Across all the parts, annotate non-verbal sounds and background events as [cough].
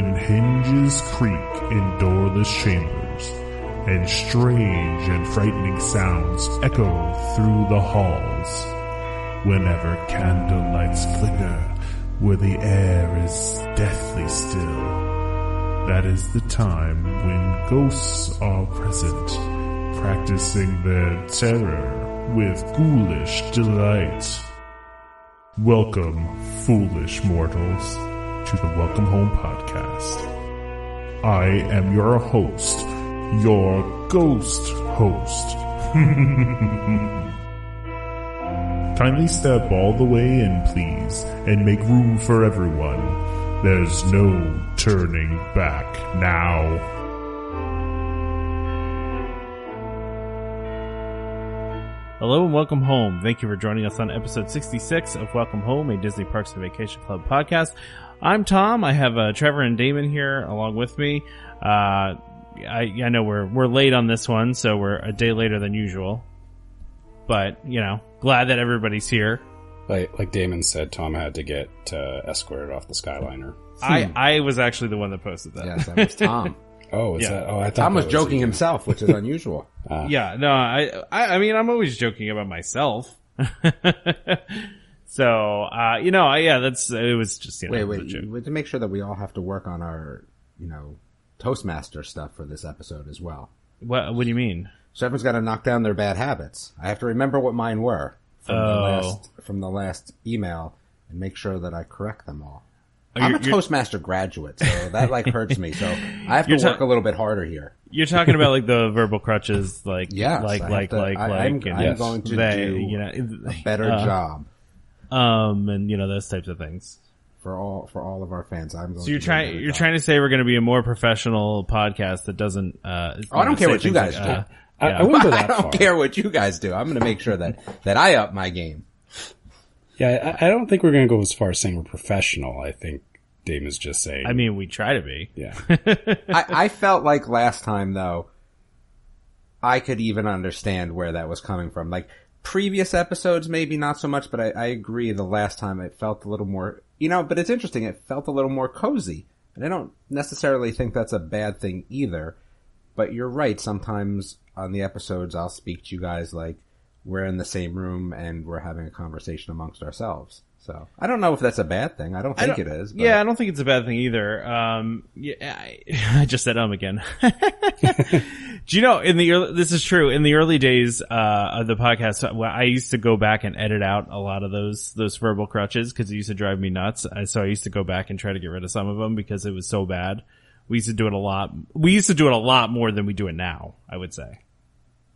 when hinges creak in doorless chambers, and strange and frightening sounds echo through the halls. Whenever candle lights flicker where the air is deathly still, that is the time when ghosts are present, practicing their terror with ghoulish delight. Welcome, foolish mortals, to the Welcome Home podcast. I am your host, your ghost host. [laughs] Kindly step all the way in, please, and make room for everyone. There's no turning back now. Hello and welcome home. Thank you for joining us on episode 66 of Welcome Home, a Disney Parks and Vacation Club podcast. I'm Tom. I have uh, Trevor and Damon here along with me. Uh, I, I know we're we're late on this one, so we're a day later than usual. But you know, glad that everybody's here. Like, like Damon said, Tom had to get uh, escorted off the Skyliner. I I was actually the one that posted that. Yes, that was [laughs] Tom. Oh, is Yeah. that? Oh, I thought Tom was that joking you. himself, which is unusual. [laughs] Yeah, no, I, I, I mean, I'm always joking about myself. [laughs] so, uh, you know, yeah, that's, it was just, you know, wait, wait, you- to make sure that we all have to work on our, you know, Toastmaster stuff for this episode as well. What, what do you mean? So everyone's got to knock down their bad habits. I have to remember what mine were from the Oh. last from the last email and make sure that I correct them all. Oh, I'm a Toastmaster graduate, so that like hurts me. So I have to ta- work a little bit harder here. You're talking about like the verbal crutches, like, Yes, like, like, to- like, I- like, I'm- I'm Yes. going to they, do you know, a better uh, job um, and you know, those types of things. for all for all of our fans. I'm going. So you're to trying, you're trying to say we're going to be a more professional podcast that doesn't, uh, Oh, I don't care what you guys like, do. uh, I, yeah. I wouldn't go [laughs] I don't far. care what you guys do. I'm going to make sure that that I up my game. Yeah, I, I don't think we're going to go as far as saying we're professional. I think Damon's just saying. I mean, we try to be. yeah, [laughs] I, I felt like last time though, I could even understand where that was coming from. Like previous episodes, maybe not so much, but I, I agree. The last time it felt a little more, you know. But it's interesting. It felt a little more cozy, and I don't necessarily think that's a bad thing either. But you're right. Sometimes on the episodes, I'll speak to you guys like we're in the same room and we're having a conversation amongst ourselves. So I don't know if that's a bad thing. I don't think don't- it is. But Yeah, I don't think it's a bad thing either. Um, yeah, I, [laughs] I just said um again. [laughs] Do you know in the early, this is true in the early days uh, of the podcast? Well, I used to go back and edit out a lot of those those verbal crutches because it used to drive me nuts. So I used to go back and try to get rid of some of them because it was so bad. We used to do it a lot. We used to do it a lot more than we do it now. I would say.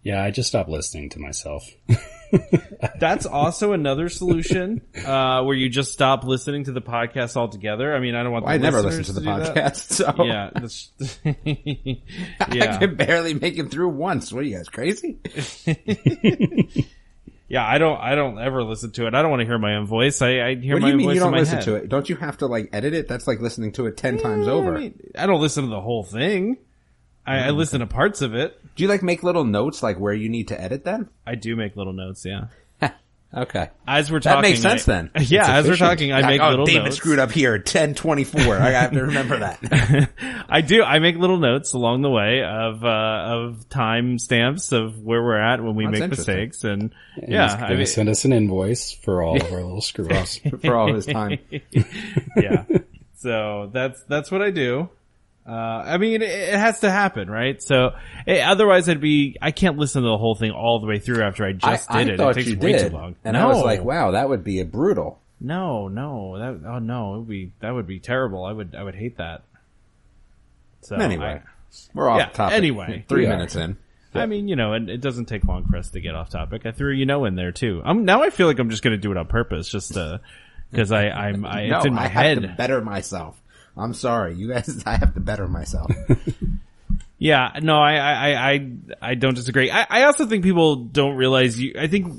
yeah. I just stopped listening to myself. [laughs] [laughs] That's also another solution, uh, where you just stop listening to the podcast altogether. I mean, I don't want. To I never listen to the that. podcast. So yeah, that's, [laughs] [laughs] I yeah, can barely make it through once. What are you guys crazy? yeah. I don't, I don't ever listen to it. I don't want to hear my own voice. I, I hear What my do you mean voice you don't listen head. to it? Don't you have to like edit it? That's like listening to it ten times I, over. mean, I don't listen to the whole thing. I, I listen to parts of it. Do you like make little notes like where you need to edit then? I do make little notes. Yeah, [laughs] Okay. as we're talking, That talking, makes sense I- then. [laughs] Yeah, It's as we're talking, I Like, make oh, little David notes. screwed up here. Ten twenty four. I have to remember that. [laughs] I do. I make little notes along the way of uh, of time stamps of where we're at when we That's make mistakes, and And yeah, he's I gonna mean, send us an invoice for all of our little screw ups. for all his time. yeah. So that's that's what I do. Uh, I mean, it, it has to happen, right? So eh, otherwise, I'd be I can't listen to the whole thing all the way through after I just I, did I it. it takes way did, too long. and no, I was like, wow, that would be a brutal. no, no, that oh no, it would be that would be terrible. I would I would hate that. So Anyway, I- we're off Yeah, topic. anyway. [laughs] three minutes in. I mean, you know, and it doesn't take long for us to get off topic. I threw you know in there too. I'm now I feel like I'm just going to do it on purpose, just to because I I'm I, no, it's in my I head. have to better myself. I'm sorry, you guys. [laughs] I have to better myself. [laughs] Yeah, no, I, I, I, I- I don't disagree. I, I also think people don't realize you, I think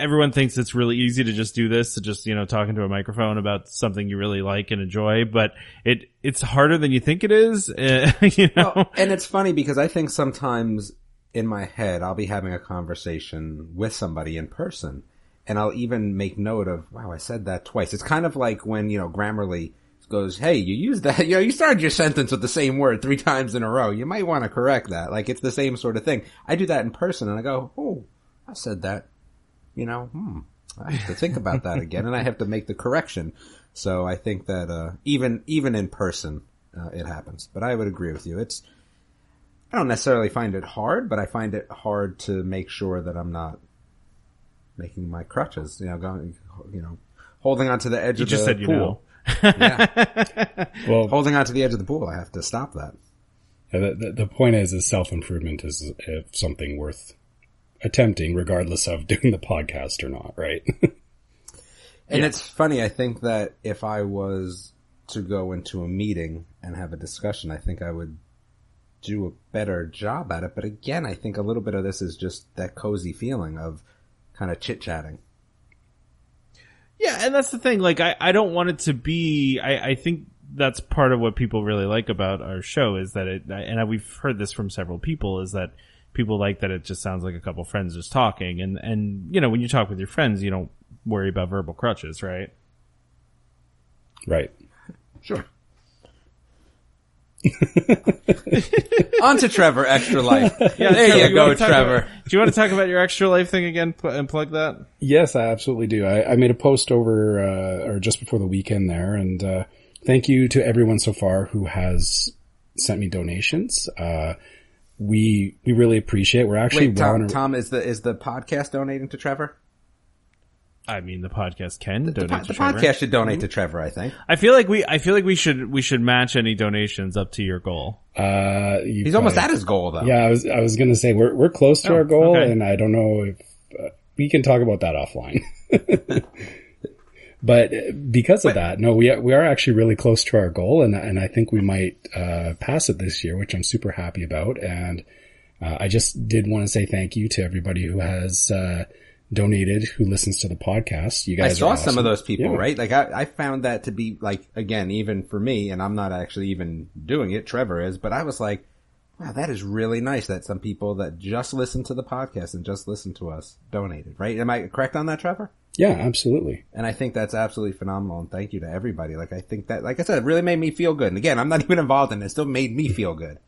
everyone thinks it's really easy to just do this, to just, you know, talk into a microphone about something you really like and enjoy, but it, it's harder than you think it is, uh, [laughs] you know? Well, and it's funny because I think sometimes in my head I'll be having a conversation with somebody in person, and I'll even make note of, wow, I said that twice. It's kind of like when you know Grammarly goes, "Hey, you used that. [laughs] You know, you started your sentence with the same word three times in a row. You might want to correct that. Like it's the same sort of thing." I do that in person, and I go, "Oh, I said that." You know, hmm. I have to think about that again, and I have to make the correction. So I think that uh, even even in person, uh, it happens. But I would agree with you. It's I don't necessarily find it hard, but I find it hard to make sure that I'm not making my crutches. You know, going, you know, holding onto the edge You of just the said you pool. know. Yeah, [laughs] Well, holding on to the edge of the pool. I have to stop that. the, the, the point is, is self improvement is something worth attempting, regardless of doing the podcast or not, right? [laughs] And it's funny. I think that if I was to go into a meeting and have a discussion, I think I would do a better job at it. But again, I think a little bit of this is just that cozy feeling of kind of chit chatting. Yeah, and that's the thing. Like, I, I don't want it to be. I, I think that's part of what people really like about our show is that it, and we've heard this from several people, is that people like that it just sounds like a couple friends just talking. And, and, you know, when you talk with your friends, you don't worry about verbal crutches, right? right. Sure. [laughs] On to Trevor, extra life. [laughs] Yeah, there Trevor, you go, wanna Trevor. about- do you want to talk about your extra life thing again and plug that? Yes, I absolutely do. I, I made a post over, uh, or just before the weekend there, and, uh, thank you to everyone so far who has sent me donations. Uh, we, we really appreciate it. We're actually Wait, Tom, Tom, is the is the podcast donating to Trevor? I mean, the podcast can The, donate po- to the Trevor. podcast should donate to Trevor, I think. I feel like we, I feel like we should, we should match any donations up to your goal. uh, you He's almost at his goal, though. Yeah, I was, I was gonna say we're, we're close to Oh, our goal okay. and I don't know if, uh, we can talk about that offline. [laughs] but uh, because of that, no, we are, we are actually really close to our goal and, and I think we might, uh, pass it this year, which I'm super happy about. And, uh, I just did want to say thank you to everybody who has, uh, donated, who listens to the podcast. You guys I saw are some of those people, Yeah. right? Like I, I found that to be like again, even for me, and I'm not actually even doing it. Trevor is, but I was like, wow, that is really nice that some people that just listen to the podcast and just listen to us donated, right? Am I correct on that, Trevor? Yeah, absolutely. And I think that's absolutely phenomenal. And thank you to everybody. Like I think that, like I said, it really made me feel good. And again, I'm not [laughs] even involved in it. It still made me feel good.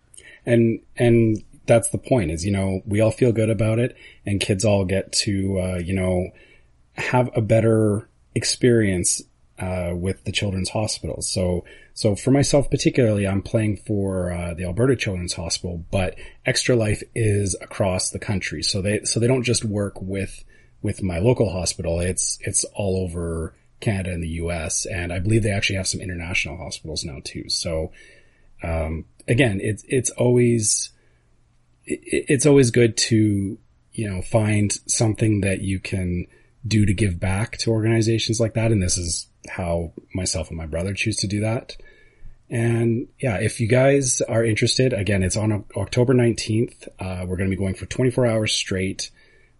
and and that's the point is you know we all feel good about it and kids all get to uh, you know have a better experience uh, with the children's hospitals. So so for myself particularly i'm playing for uh, the alberta children's hospital but extra life is across the country. So they so they don't just work with with my local hospital. It's it's all over canada and the us and i believe they actually have some international hospitals now too. So um, again, it's it's always it's always good to you know find something that you can do to give back to organizations like that, and this is how myself and my brother choose to do that. And yeah, if you guys are interested, again, it's on October 19th. Uh, we're going to be going for 24 hours straight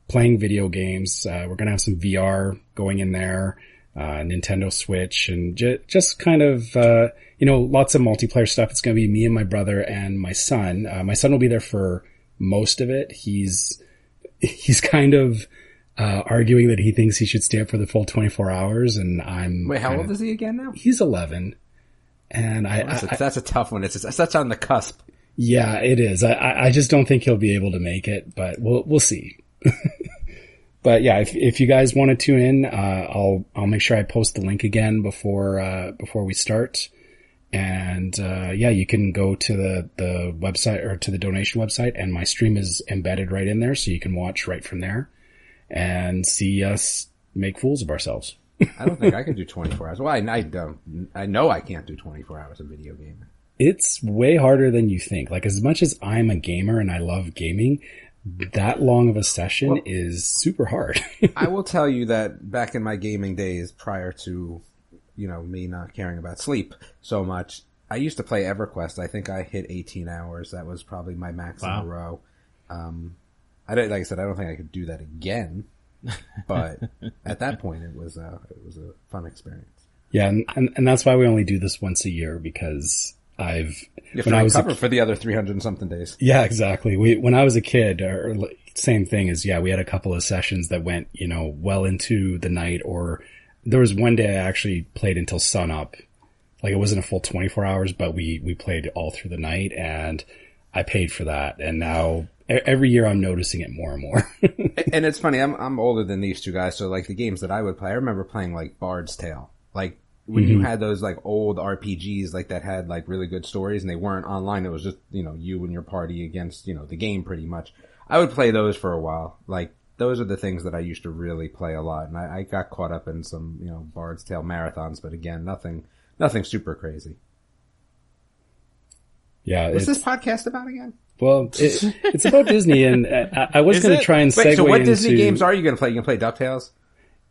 playing video games. Uh, we're going to have some VR going in there, uh, Nintendo Switch and ju- just kind of, uh, you know, lots of multiplayer stuff. It's going to be me and my brother and my son. Uh, my son will be there for most of it. He's, [laughs] he's kind of, uh, arguing that he thinks he should stay up for the full 24 hours and I'm, Wait, how kinda- old is he again now? he's 11. And I, That's I, a, that's a tough one. It's, that's on the cusp. yeah, it is. I- I, I just don't think he'll be able to make it, but we'll we'll see. [laughs] but yeah, if if you guys want to tune in, uh, I'll I'll make sure I post the link again before uh, before we start. And uh, yeah, you can go to the the website or to the donation website, and my stream is embedded right in there, so you can watch right from there and see us make fools of ourselves. [laughs] I don't think I can do 24 hours. Well, I, I don't. I know I can't do 24 hours of video gaming. It's way harder than you think. Like as much as I'm a gamer and I love gaming, that long of a session Well- is super hard. [laughs] I will tell you that back in my gaming days, prior to, you know, me not caring about sleep so much, I used to play EverQuest. I think I hit 18 hours. That was probably my max Wow. in a row. Um, I don't, like I said, I don't think I could do that again. [laughs] But at that point, it was uh, it was a fun experience. yeah, and, and and that's why we only do this once a year because I've You when I was a recover for the other 300 and something days. Yeah, exactly. We when I was a kid, or, or same thing as yeah, we had a couple of sessions that went you know well into the night, or there was one day I actually played until sun up Like it wasn't a full 24 hours, but we, we played all through the night and I paid for that. And now every year I'm noticing it more and more. [laughs] and it's funny, I'm I'm older than these two guys, so like the games that I would play, I remember playing like Bard's Tale. Like when you mm-hmm. had those like old RPGs like that had like really good stories and they weren't online, it was just, you know, you and your party against, you know, the game pretty much. I would play those for a while. Like those are the things that I used to really play a lot and I, I got caught up in some, you know, Bard's Tale marathons, but again, nothing nothing super crazy. yeah. What's this podcast about again? Well, it, it's about Disney, and uh, I, I was going to try and segue Wait, so what into. Disney games are you going to play? You going to play DuckTales?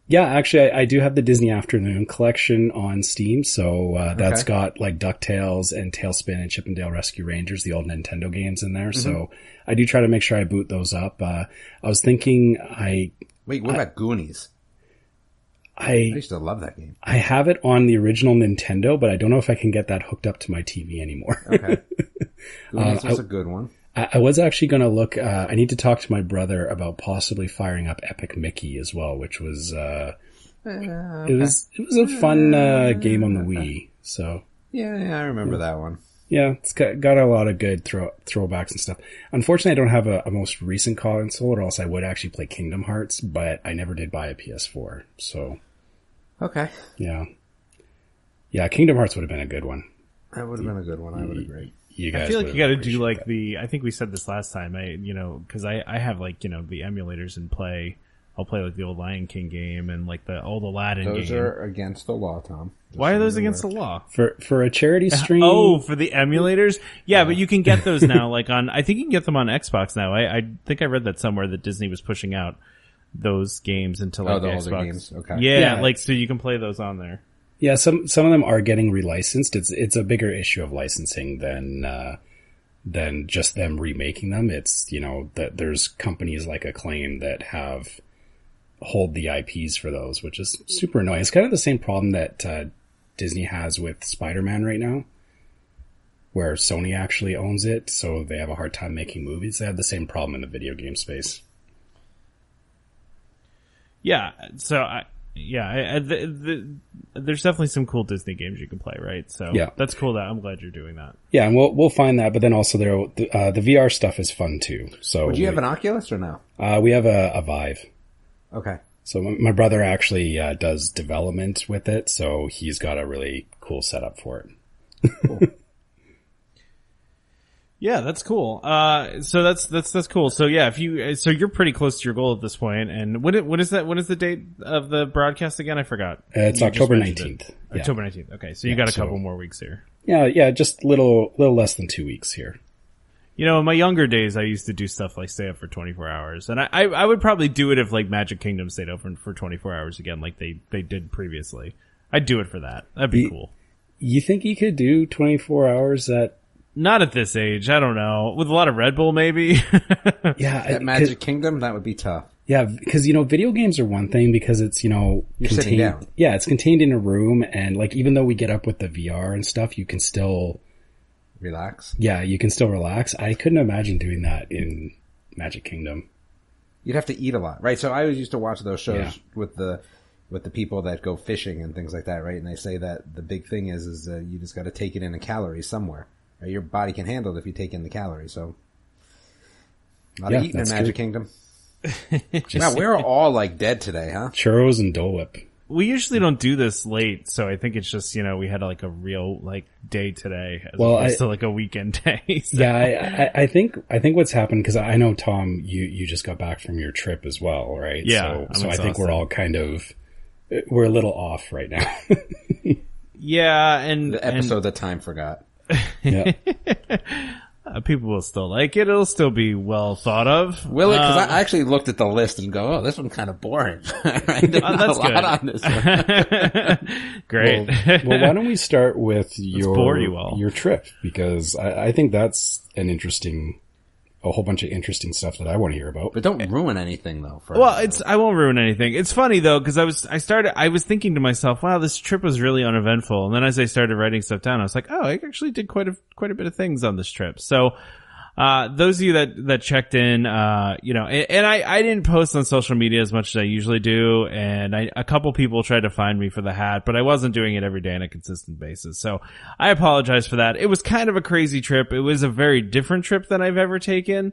Yeah, actually, I, I do have the Disney Afternoon collection on Steam, so uh, that's Okay. got like Ducktales and TaleSpin and Chip 'n Dale Rescue Rangers, the old Nintendo games in there. Mm-hmm. So I do try to make sure I boot those up. Uh, I was thinking, I Wait, what about Goonies? I I used to love that game. I have it on the original Nintendo, but I don't know if I can get that hooked up to my TV anymore. Okay. [laughs] Goonies Uh, was a good one. I, I was actually going to look. Uh, I need to talk to my brother about possibly firing up Epic Mickey as well, which was uh, it was it was a fun uh, game on the Wii. So Yeah, yeah, I remember that one. yeah, it's got, got a lot of good throw throwbacks and stuff. Unfortunately, I don't have a, a most recent console, or else I would actually play Kingdom Hearts. But I never did buy a PS4, so Okay. yeah, yeah, Kingdom Hearts would have been a good one. That would have been a good one, I would agree. You guys, I feel like you got to do like that. the. I think we said this last time. I you know because I I have like you know the emulators in play. I'll play like the old Lion King game and like the old Aladdin Those game. are against the law, Tom. Just Why are those you're against the law? for for a charity [laughs] oh, stream. Oh, for the emulators? Yeah, but you can get those now. Like on, I think you can get them on Xbox now. I, I think I read that somewhere that Disney was pushing out those games into oh, like Oh, the the older Xbox. games, okay. Yeah, Yeah. like so you can play those on there. Yeah, some some of them are getting relicensed. It's it's a bigger issue of licensing than uh, than just them remaking them. It's you know that there's companies like Acclaim that have hold the IPs for those, which is super annoying. It's kind of the same problem that uh, Disney has with Spider-Man right now, where Sony actually owns it, so they have a hard time making movies. They have the same problem in the video game space. Yeah, so I, yeah, I, I, the, the, there's definitely some cool Disney games you can play, right? So Yeah. that's cool. That I'm glad you're doing that. Yeah, and we'll we'll find that, but then also there the, uh, the VR stuff is fun too. So Would you have an Oculus or no? uh, we have a, a Vive. Okay. So my my brother actually uh, does development with it, so he's got a really cool setup for it. [laughs] Yeah, that's cool. Uh, so that's that's that's cool. So yeah, if you so you're pretty close to your goal at this point. And what what is that? What is the date of the broadcast again? I forgot. Uh, it's You October mentioned it. nineteenth. Yeah. October nineteenth. Okay, so you Yeah, got a so- couple more weeks here. yeah, yeah, just little little less than two weeks here. You know, in my younger days, I used to do stuff like stay up for 24 hours, and I, I, I would probably do it if like Magic Kingdom stayed open for 24 hours again, like they, they did previously. I'd do it for that. That'd be cool. You think you could do twenty four hours at? Not at this age. I don't know. With a lot of Red Bull, maybe. [laughs] Yeah, At Magic Kingdom, that would be tough. Yeah, because you know, video games are one thing because it's you know You're sitting down. Yeah, it's contained in a room, and like even though we get up with the VR and stuff, you can still Relax. yeah, you can still relax. I couldn't imagine doing that in Magic Kingdom. You'd have to eat a lot, right? So I always used to watch those shows Yeah. with the with the people that go fishing and things like that, right? And they say that the big thing is is uh, you just got to take it in a calorie somewhere. Right? Your body can handle it if you take in the calories. So a lot Yeah, of eating in Magic true. Kingdom. [laughs] wow, we're all like dead today, huh? Churros and Dole Whip. we usually don't do this late, so I think it's just, you know, we had like a real like day today as Well, opposed I- to like a weekend day. [laughs] So- Yeah, I, I, I think I think what's happened because I know Tom, you you just got back from your trip as well, right? Yeah, so, I'm so I think we're all kind of we're a little off right now. [laughs] Yeah, and, The and episode that time forgot. Yeah, [laughs] uh, people will still like it. It'll still be well thought of. Will it? Because Um, I actually looked at the list and go, "Oh, this one's kind of boring." [laughs] right? There's Oh, not that's a lot good. on this [laughs] one. Great. well, well, why don't we start with your bore you all. your trip because I, I think that's an interesting, a whole bunch of interesting stuff that I want to hear about. But don't ruin anything though. For Well, it's I won't ruin anything. It's funny though because I was I started I was thinking to myself, wow, this trip was really uneventful. And then as I started writing stuff down, I was like, oh, I actually did quite a quite a bit of things on this trip. So uh, those of you that, that checked in, uh, you know, and, and, I, I didn't post on social media as much as I usually do. And I, a couple people tried to find me for the hat, but I wasn't doing it every day on a consistent basis. So I apologize for that. It was kind of a crazy trip. It was a very different trip than I've ever taken.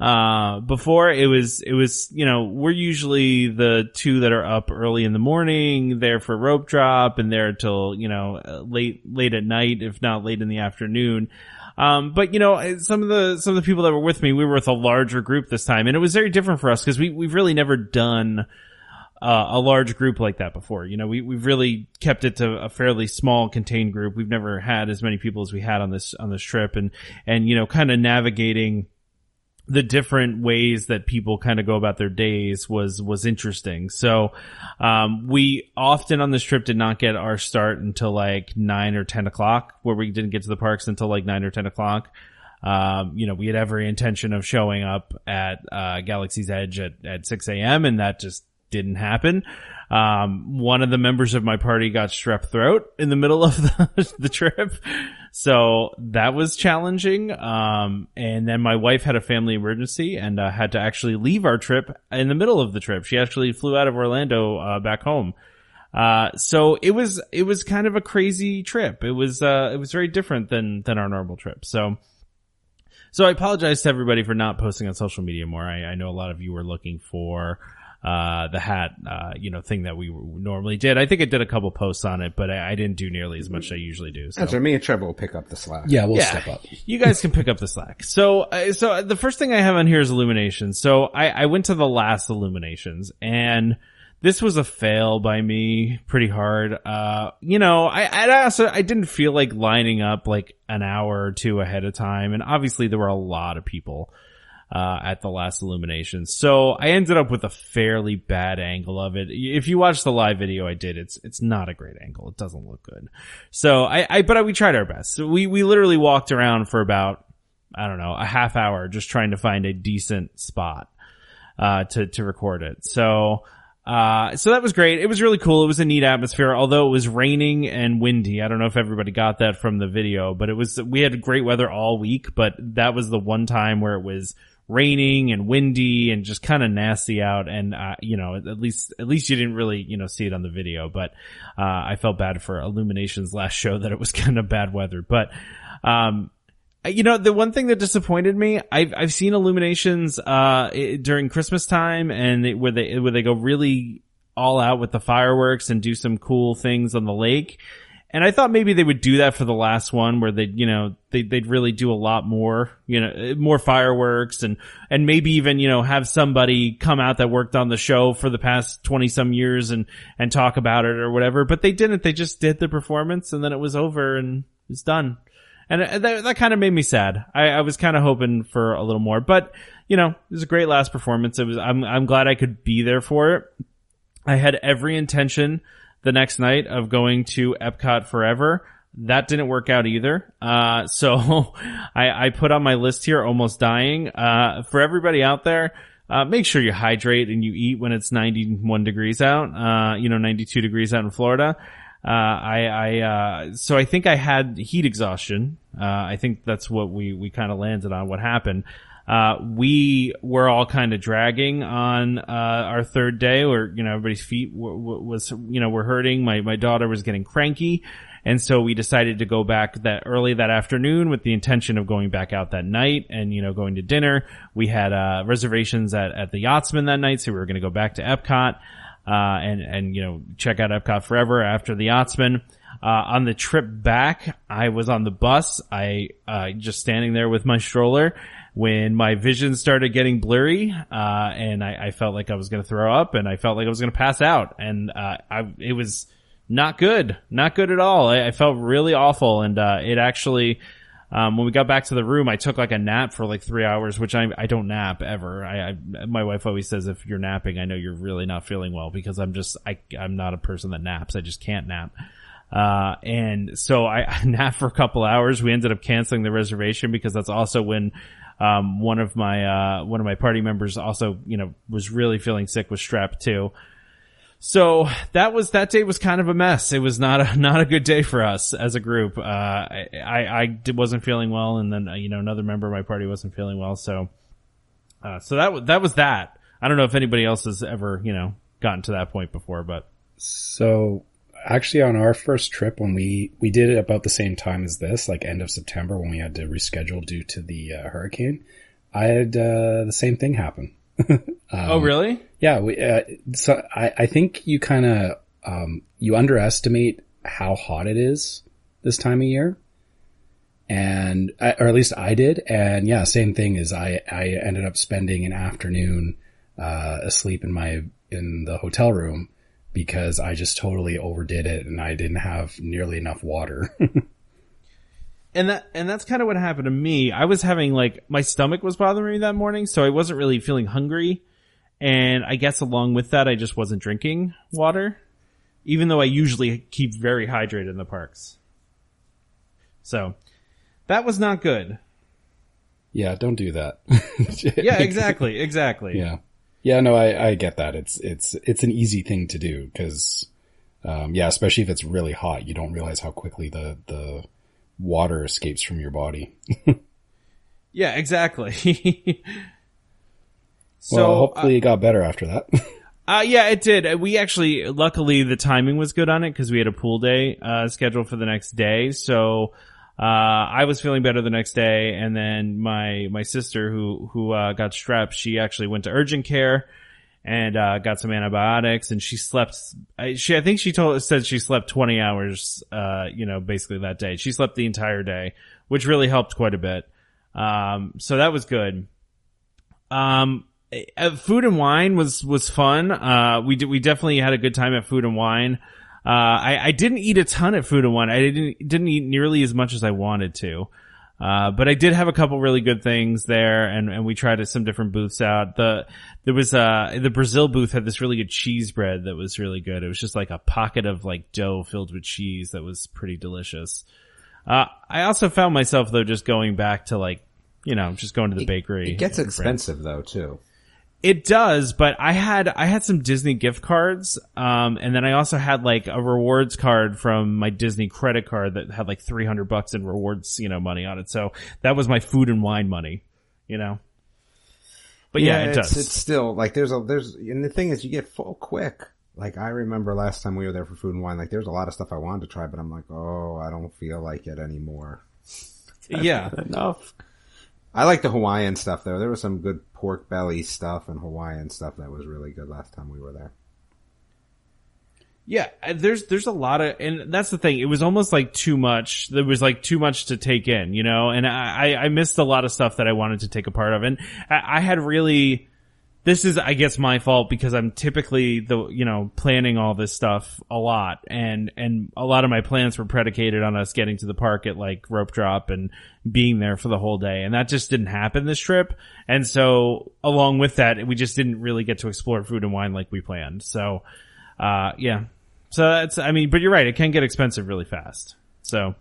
Uh, before it was, it was, you know, we're usually the two that are up early in the morning, there for rope drop and there till, you know, late, late at night, if not late in the afternoon. Um, but you know, some of the, some of the people that were with me, we were with a larger group this time and it was very different for us because we, we've really never done, uh, a large group like that before. You know, we, we've really kept it to a fairly small contained group. We've never had as many people as we had on this, on this trip and, and, you know, kind of navigating, the different ways that people kind of go about their days was was interesting. So um, we often on this trip did not get our start until like nine or ten o'clock, where we didn't get to the parks until like nine or ten o'clock. Um, you know, we had every intention of showing up at uh, Galaxy's Edge at at six a.m. and that just didn't happen. Um, one of the members of my party got strep throat in the middle of [laughs] the, the trip. So that was challenging. Um, and then my wife had a family emergency and uh, had to actually leave our trip in the middle of the trip. She actually flew out of Orlando, uh, back home. Uh, so it was, it was kind of a crazy trip. It was, uh, it was very different than, than our normal trip. So, so I apologize to everybody for not posting on social media more. I, I know a lot of you were looking for, uh, the hat, uh, you know, thing that we normally did. I think I did a couple posts on it, but I, I didn't do nearly as much as I usually do. So. That's. Me and Trevor will pick up the slack. Yeah, we'll step up. you guys can pick up the slack. So, uh, so the first thing I have on here is IllumiNations. So I, I went to the last IllumiNations and this was a fail by me pretty hard. Uh, you know, I, I also, I didn't feel like lining up like an hour or two ahead of time. And obviously there were a lot of people uh, at the last illumination. So I ended up with a fairly bad angle of it. If you watch the live video I did, it's, it's not a great angle. It doesn't look good. So I, I but I, we tried our best. So we, we literally walked around for about, I don't know, a half hour just trying to find a decent spot, uh, to, to record it. So, uh, so that was great. It was really cool. It was a neat atmosphere, although it was raining and windy. I don't know if everybody got that from the video, but it was, we had great weather all week, but that was the one time where it was raining and windy and just kind of nasty out. And, uh, you know, at least, at least you didn't really, you know, see it on the video, but, uh, I felt bad for Illumination's last show [laughs] that it was kind of bad weather, but, um, you know, the one thing that disappointed me, I've, I've seen IllumiNations, uh, during Christmas time and it, where they, where they go really all out with the fireworks and do some cool things on the lake. And I thought maybe they would do that for the last one where they, you know, they, they'd really do a lot more, you know, eh, more fireworks and, and maybe even, you know, have somebody come out that worked on the show for the past 20 some years and, and talk about it or whatever. But they didn't. They just did the performance and then it was over and it was done. And uh, that, that kind of made me sad. I, I was kind of hoping for a little more, but you know, it was a great last performance. It was, I'm, I'm glad I could be there for it. I had every intention the next night of going to Epcot forever. That didn't work out either. Uh, [laughs] so I, I, put on my list here, almost dying. Uh, for everybody out there, uh, make sure you hydrate and you eat when it's 91 degrees out, uh, you know, 92 degrees out in Florida. Uh, I, I, uh, so I think I had heat exhaustion. I think that's what we, we kind of landed on what happened uh, we were all kind of dragging on, uh, our third day where, you know, everybody's feet w- w- was, you know, were hurting. My, my daughter was getting cranky. And so we decided to go back that early that afternoon with the intention of going back out that night and, you know, going to dinner. We had, uh, reservations at, at the Yachtsman that night. So we were going to go back to Epcot, uh, and, and, you know, check out Epcot forever after the Yachtsman. Uh, on the trip back, I was on the bus. I, uh, just standing there with my stroller when my vision started getting blurry, uh, and I, I, felt like I was going to throw up and I felt like I was going to pass out. And, uh, I, it was not good, not good at all. I, I felt really awful. And, uh, it actually, um, when we got back to the room, I took like a nap for like three hours, which I, I don't nap ever. I, I, my wife always says if you're napping, I know you're really not feeling well because I'm just, I, I'm not a person that naps. I just can't nap. Uh, and so I, [laughs] I napped for a couple hours. We ended up canceling the reservation because that's also when um, one of my uh, one of my party members also, you know, was really feeling sick with strep too. So that was that day was kind of a mess. It was not a [laughs] not a good day for us as a group. Uh, I I, I wasn't feeling well, and then uh, you know another member of my party wasn't feeling well. So uh, so that was that was that. I don't know if anybody else has ever you know gotten to that point before, but So actually on our first trip when we, we did it about the same time as this, like end of September when we had to reschedule due to the uh, hurricane, I had, uh, the same thing happen. [laughs] oh really? Yeah. We, uh, so I, I think you kind of, um, you underestimate how hot it is this time of year. And, or at least I did. And yeah, same thing is I, I ended up spending an afternoon, uh, asleep in my, in the hotel room because I just totally overdid it and I didn't have nearly enough water. [laughs] and that and that's kind of what happened to me. I was having like my stomach was bothering me that morning, so I wasn't really feeling hungry. And I guess along with that, I just wasn't drinking water, even though I usually keep very hydrated in the parks. So that was not good. yeah, don't do that. [laughs] Yeah, exactly, exactly. Yeah. Yeah, no, I, I get that. It's, it's, it's an easy thing to do because, um, yeah, especially if it's really hot, you don't realize how quickly the, the water escapes from your body. [laughs] Yeah, exactly. [laughs] so well, hopefully it got better after that. [laughs] Uh, yeah, it did. Uh, We actually, luckily, the timing was good on it because we had a pool day uh, scheduled for the next day. So uh, I was feeling better the next day, and then my my sister who who uh, got strep, she actually went to urgent care and uh, got some antibiotics, and she slept. I, she I think she told said she slept twenty hours. Uh, you know, basically that day, she slept the entire day, which really helped quite a bit. Um, so that was good. Um, uh, food and wine was was fun. Uh, we did we definitely had a good time at food and wine. Uh, I, I didn't eat a ton at food and wine. I didn't didn't eat nearly as much as I wanted to. Uh, but I did have a couple really good things there, and, and we tried some different booths out. The there was uh the Brazil booth had this really good cheese bread that was really good. It was just like a pocket of like dough filled with cheese that was pretty delicious. Uh, I also found myself though just going back to like you know just going to the bakery. It gets in France. expensive though too. It does, but I had I had some Disney gift cards, um, and then I also had like a rewards card from my Disney credit card that had like three hundred bucks in rewards, you know, money on it. So that was my food and wine money, you know. But yeah, it it's, does. It's still like there's a there's and the thing is you get full quick. Like I remember last time we were there for food and wine, like there's a lot of stuff I wanted to try, but I'm like, oh, I don't feel like it anymore. yeah, Enough. I like the Hawaiian stuff though. There was some good pork belly stuff and Hawaiian stuff that was really good last time we were there. Yeah, uh, there's there's a lot of, and that's the thing. It was almost like too much. There was like too much to take in, you know. And I I missed a lot of stuff that I wanted to take a part of, and I, I had really. This is, I guess, my fault because I'm typically the you know planning all this stuff a lot, and and a lot of my plans were predicated on us getting to the park at like rope drop and being there for the whole day, and that just didn't happen this trip. And so, along with that, we just didn't really get to explore food and wine like we planned. So, uh, yeah. So that's, I mean, but you're right. It can get expensive really fast. So,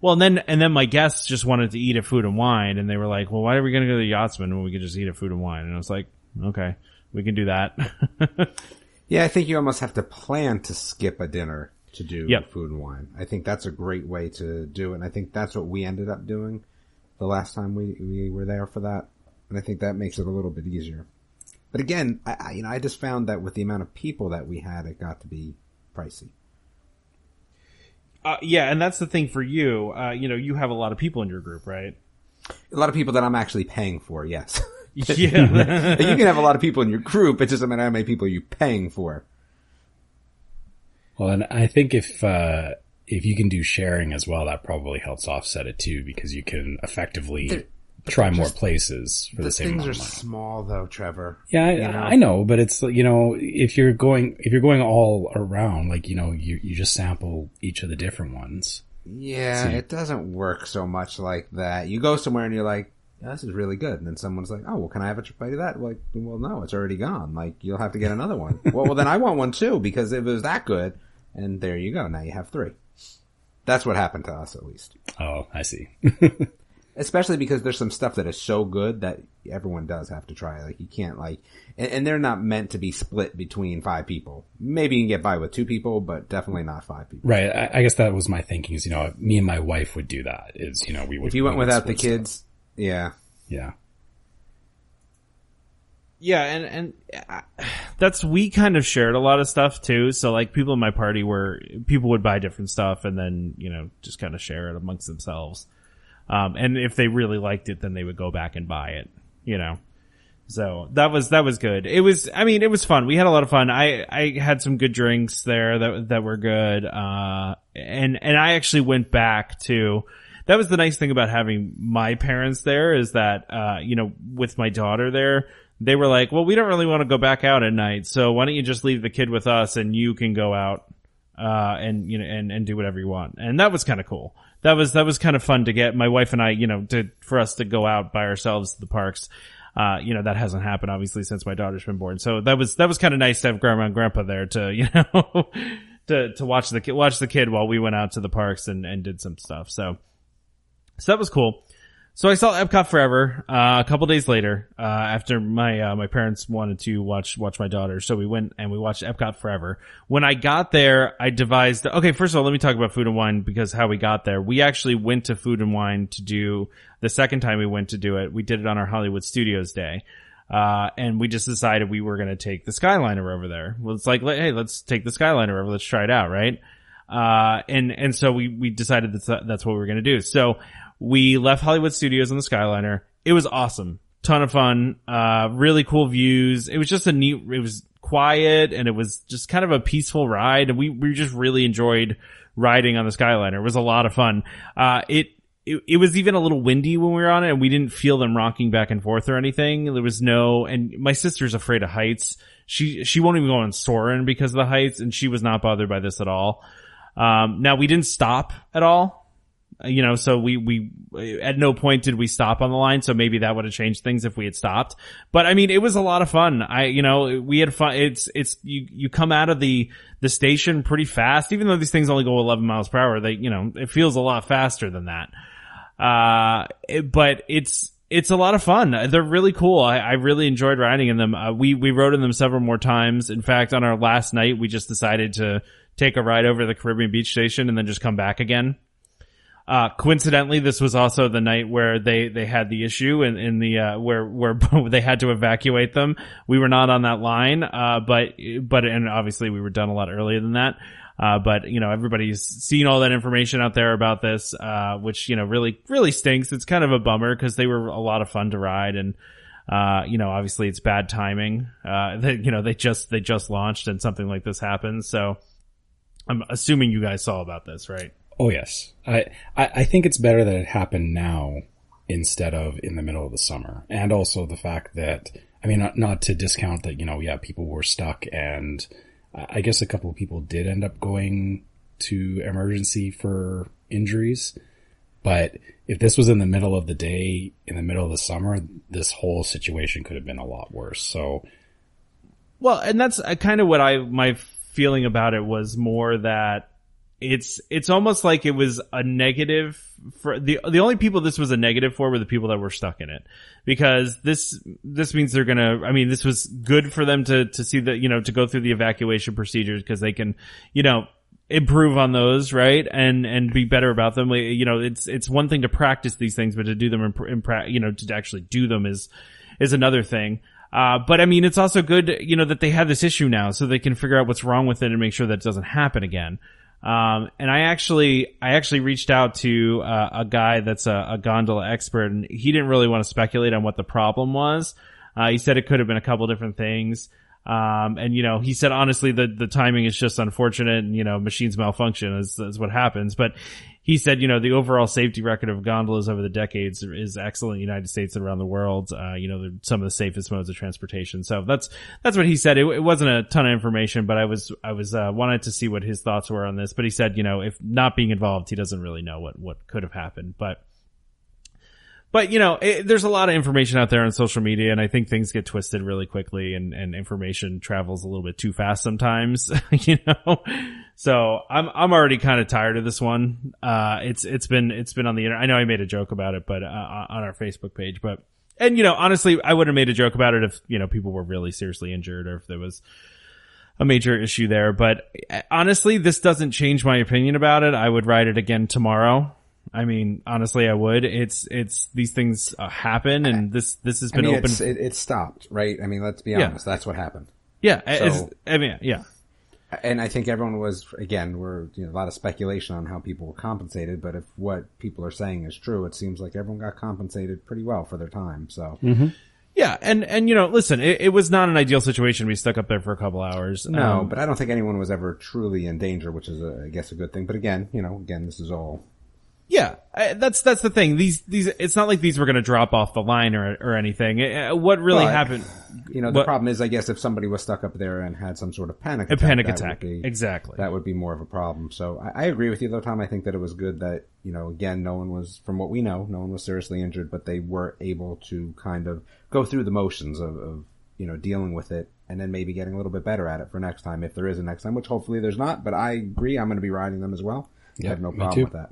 well, and then, and then my guests just wanted to eat at food and wine and they were like, well, why are we going to go to the Yachtsman when we could just eat at food and wine? And I was like, okay, we can do that. [laughs] Yeah, I think you almost have to plan to skip a dinner to do Yep. food and wine. I think that's a great way to do it. And I think that's what we ended up doing the last time we, we were there for that. And I think that makes it a little bit easier. But again, I, I you know, I just found that with the amount of people that we had, it got to be pricey. uh, yeah. And that's the thing for you. Uh, you know, you have a lot of people in your group, right? A lot of people that I'm actually paying for, yes. [laughs] [laughs] [laughs] Yeah. you can have a lot of people in your group, it doesn't matter how many people you're paying for. Well, and I think if, uh, if you can do sharing as well, that probably helps offset it too, because you can effectively They're- try more just- places for the, The same things are money. small though, Trevor. Yeah, I, you know? I know, but it's you know if you're going if you're going all around, like you know you you just sample each of the different ones. Yeah, See. it doesn't work so much like that. You go somewhere and you're like, "Yeah, this is really good. And then someone's like, oh, well, can I have a bite of that? Like, well, no, it's already gone. Like, you'll have to get another one. [laughs] well, well, then I want one too because it was that good. And there you go. Now you have three. That's what happened to us at least. Oh, I see. [laughs] [laughs] especially because there's some stuff that is so good that everyone does have to try. Like you can't like, and, and they're not meant to be split between five people. Maybe you can get by with two people, but definitely not five people. Right. I, I guess that was my thinking is, you know, me and my wife would do that is, you know, we would. If you went without the kids, stuff. Kids, yeah. Yeah. Yeah, and and uh, that's we kind of shared a lot of stuff too. So like people in my party were people would buy different stuff and then you know just kind of share it amongst themselves. Um, and if they really liked it, then they would go back and buy it. You know. So that was that was good. It was I mean it was fun. We had a lot of fun. I I had some good drinks there that that were good. Uh and and I actually went back to that was the nice thing about having my parents there is that uh you know with my daughter there they were like, "Well, we don't really want to go back out at night. So why don't you just leave the kid with us and you can go out uh and you know and and do whatever you want." And that was kind of cool. That was that was kind of fun to get my wife and I, you know, to for us to go out by ourselves to the parks uh, you know, that hasn't happened obviously since my daughter's been born. So that was, that was kind of nice to have grandma and grandpa there to, [laughs] you know, to, to watch the kid, watch the kid while we went out to the parks and, and did some stuff. So, so that was cool. So I saw Epcot Forever uh, a couple days later uh, after my uh, my parents wanted to watch watch my daughter, so we went and we watched Epcot Forever. When I got there, I devised. Okay, first of all, let me talk about Food and Wine because how we got there. We actually went to Food and Wine to do the second time we went to do it. We did it on our Hollywood Studios day. Uh, and we just decided we were going to take the Skyliner over there. Well, it's like, hey, let's take the Skyliner over. Let's try it out, right? Uh, and, and so we, we decided that's, that's what we were going to do. So we left Hollywood Studios on the Skyliner. It was awesome. Ton of fun. Uh, really cool views. It was just a neat, it was quiet and it was just kind of a peaceful ride. And we, we just really enjoyed riding on the Skyliner. It was a lot of fun. Uh, it, it, it was even a little windy when we were on it and we didn't feel them rocking back and forth or anything. There was no, and my sister's afraid of heights. She, she won't even go on Soarin' because of the heights and she was not bothered by this at all. Um, now we didn't stop at all you know, so we, we, at no point did we stop on the line. So maybe that would have changed things if we had stopped. But I mean, it was a lot of fun. I, you know, we had fun. It's, it's, you, you come out of the, the station pretty fast, even though these things only go 11 miles per hour. They, you know, it feels a lot faster than that. Uh, it, but it's, it's a lot of fun. They're really cool. I, I really enjoyed riding in them. Uh, we, we rode in them several more times. In fact, on our last night, we just decided to take a ride over to the Caribbean Beach Station and then just come back again. Uh, coincidentally, this was also the night where they, they had the issue in, in the, uh, where, where [laughs] they had to evacuate them. We were not on that line, uh, but, but, and obviously we were done a lot earlier than that. Uh, but you know, everybody's seen all that information out there about this, uh, which, you know, really, really stinks. It's kind of a bummer because they were a lot of fun to ride and, uh, you know, obviously it's bad timing. Uh, [laughs] they, you know, they just, they just launched and something like this happens. So I'm assuming you guys saw about this, right? Oh yes, I, I I think it's better that it happened now instead of in the middle of the summer, and also the fact that I mean, not not to discount that you know, yeah, people were stuck, and I guess a couple of people did end up going to emergency for injuries, but if this was in the middle of the day, in the middle of the summer, this whole situation could have been a lot worse. So, well, and that's uh, kind of what I my feeling about it was more that it's it's almost like it was a negative for the the only people this was a negative for were the people that were stuck in it. Because this this means they're gonna I mean this was good for them to to see that you know to go through the evacuation procedures because they can you know improve on those right? And and be better about them. You know it's it's one thing to practice these things but to do them in, in you know to actually do them is is another thing. Uh, but I mean, it's also good, you know, that they have this issue now so they can figure out what's wrong with it and make sure that it doesn't happen again. Um, and I actually, I actually reached out to uh, a guy that's a, a, gondola expert, and he didn't really want to speculate on what the problem was. Uh, he said it could have been a couple different things. Um, and you know, he said honestly the the timing is just unfortunate, and you know, machines malfunction is, is what happens. But he said, you know, the overall safety record of gondolas over the decades is excellent in the United States and around the world. Uh, you know, they're some of the safest modes of transportation. So that's, that's what he said. It, it wasn't a ton of information, but I was, I was, uh, wanted to see what his thoughts were on this. But he said, you know, if not being involved, he doesn't really know what, what could have happened. But, but you know, it, there's a lot of information out there on social media, and I think things get twisted really quickly, and, and information travels a little bit too fast sometimes. [laughs] you know, So I'm I'm already kind of tired of this one. Uh, it's it's been it's been on the internet. I know I made a joke about it, but uh, on our Facebook page, but and you know honestly, I would have made a joke about it if you know people were really seriously injured or if there was a major issue there. But uh, honestly, this doesn't change my opinion about it. I would ride it again tomorrow. I mean, honestly, I would. It's it's these things uh, happen, and this this has I been mean, open. it's, it, it stopped, right? I mean, let's be Yeah. honest. That's what happened. yeah, so- I mean, yeah, And I think everyone was, again, we're, you know, a lot of speculation on how people were compensated, but if what people are saying is true, it seems like everyone got compensated pretty well for their time, so. yeah, and and you know, listen, it, it was not an ideal situation. We stuck up there for a couple hours. No, Um, but I don't think anyone was ever truly in danger, which is, a, I guess, a good thing. But again, you know, again, this is all. Yeah, that's that's the thing. These these it's not like these were going to drop off the line or or anything. Uh, What really Well, I- happened? You know, the But- problem is, I guess, if somebody was stuck up there and had some sort of panic A attack, panic attack, be- exactly. that would be more of a problem. So I, I agree with you though, Tom. I think that it was good that, you know, again, no one was, from what we know, no one was seriously injured, but they were able to kind of go through the motions of, of you know, dealing with it and then maybe getting a little bit better at it for next time, if there is a next time, which hopefully there's not, but I agree. I'm going to be riding them as well. I have no problem with that.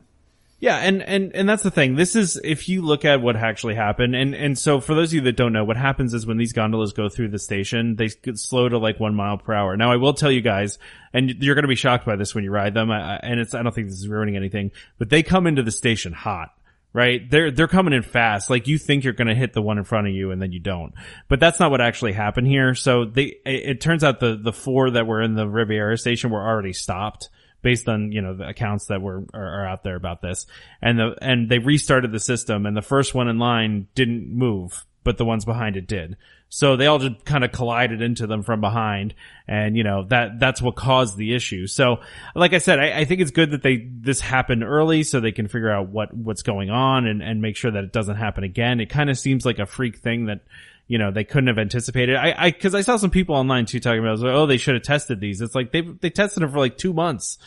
Yeah, and, and, and that's the thing. This is, if you look at what actually happened, and, and so for those of you that don't know, what happens is when these gondolas go through the station, they slow to like one mile per hour. Now I will tell you guys, and you're going to be shocked by this when you ride them, and it's, I don't think this is ruining anything, but they come into the station hot. Right? They're, they're coming in fast. Like you think you're gonna hit the one in front of you and then you don't. But that's not what actually happened here. So they, it, it turns out the, the four that were in the Riviera station were already stopped based on you know the accounts that were are, are out there about this. And the and they restarted the system and the first one in line didn't move but the ones behind it did. So they all just kind of collided into them from behind and you know that that's what caused the issue. So like i said I, I think it's good that they this happened early so they can figure out what what's going on and and make sure that it doesn't happen again. It kind of seems like a freak thing that you know, they couldn't have anticipated. I, I, cause I saw some people online too talking about, oh, they should have tested these. It's like they, they tested them for like two months.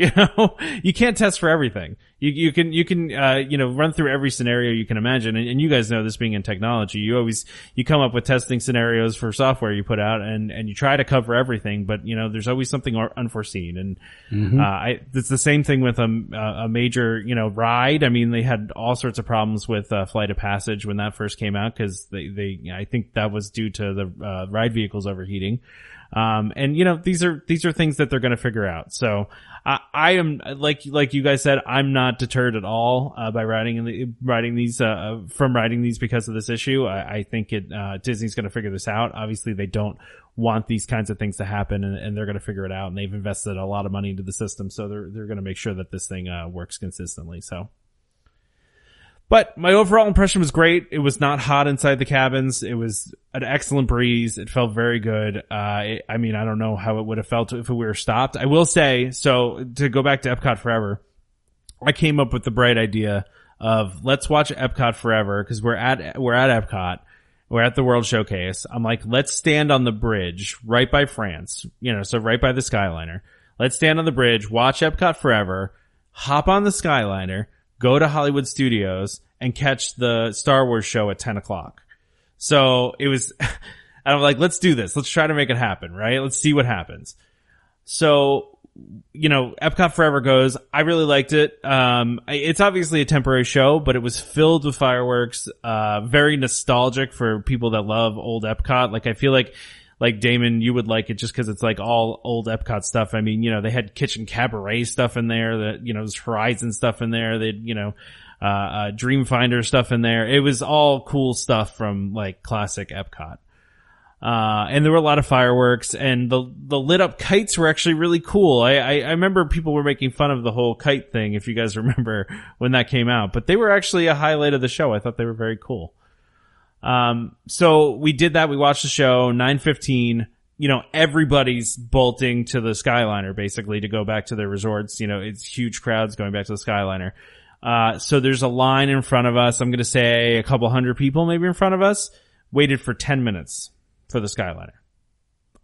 [laughs] You know, you can't test for everything. You, you can, you can, uh, you know, run through every scenario you can imagine. And, and you guys know this being in technology, you always, you come up with testing scenarios for software you put out and, and you try to cover everything, but you know, there's always something unforeseen. And, uh, I, it's the same thing with a, a major, you know, ride. I mean, they had all sorts of problems with, uh, Flight of Passage when that first came out because they, they, I think that was due to the, uh, ride vehicles overheating. Um, and you know, these are, these are things that they're going to figure out. So I, I am, like, like you guys said, I'm not deterred at all, uh, by writing, in the, riding these, uh, from writing these because of this issue. I, I think it, uh, Disney's going to figure this out. Obviously they don't want these kinds of things to happen and, and they're going to figure it out and they've invested a lot of money into the system. So they're, they're going to make sure that this thing, uh, works consistently. So. But my overall impression was great. It was not hot inside the cabins. It was an excellent breeze. It felt very good. Uh, it- I mean, I don't know how it would have felt if we were stopped. I will say, so to go back to Epcot Forever, I came up with the bright idea of let's watch Epcot Forever because we're at, we're at Epcot. We're at the World Showcase. I'm like, let's stand on the bridge right by France, you know, so right by the Skyliner. Let's stand on the bridge, watch Epcot Forever, hop on the Skyliner, go to Hollywood Studios and catch the Star Wars show at 10 o'clock. So it was, [laughs] I'm like, let's do this. Let's try to make it happen, right? Let's see what happens. So, you know, Epcot Forever goes. I really liked it. Um, it's obviously a temporary show, but it was filled with fireworks. Uh, very nostalgic for people that love old Epcot. Like I feel like, like Damon, you would like it just because it's like all old Epcot stuff. I mean, you know, they had Kitchen Cabaret stuff in there. That you know, there's Horizon stuff in there. They, you know, uh, uh, Dreamfinder stuff in there. It was all cool stuff from like classic Epcot. Uh, and there were a lot of fireworks and the, the lit up kites were actually really cool. I, I, I remember people were making fun of the whole kite thing, if you guys [laughs] remember when that came out, but they were actually a highlight of the show. I thought they were very cool. Um, so we did that. We watched the show, 915. You know, everybody's bolting to the Skyliner basically to go back to their resorts. You know, it's huge crowds going back to the Skyliner. Uh, so there's a line in front of us. I'm going to say a couple hundred people maybe in front of us waited for 10 minutes for the Skyliner.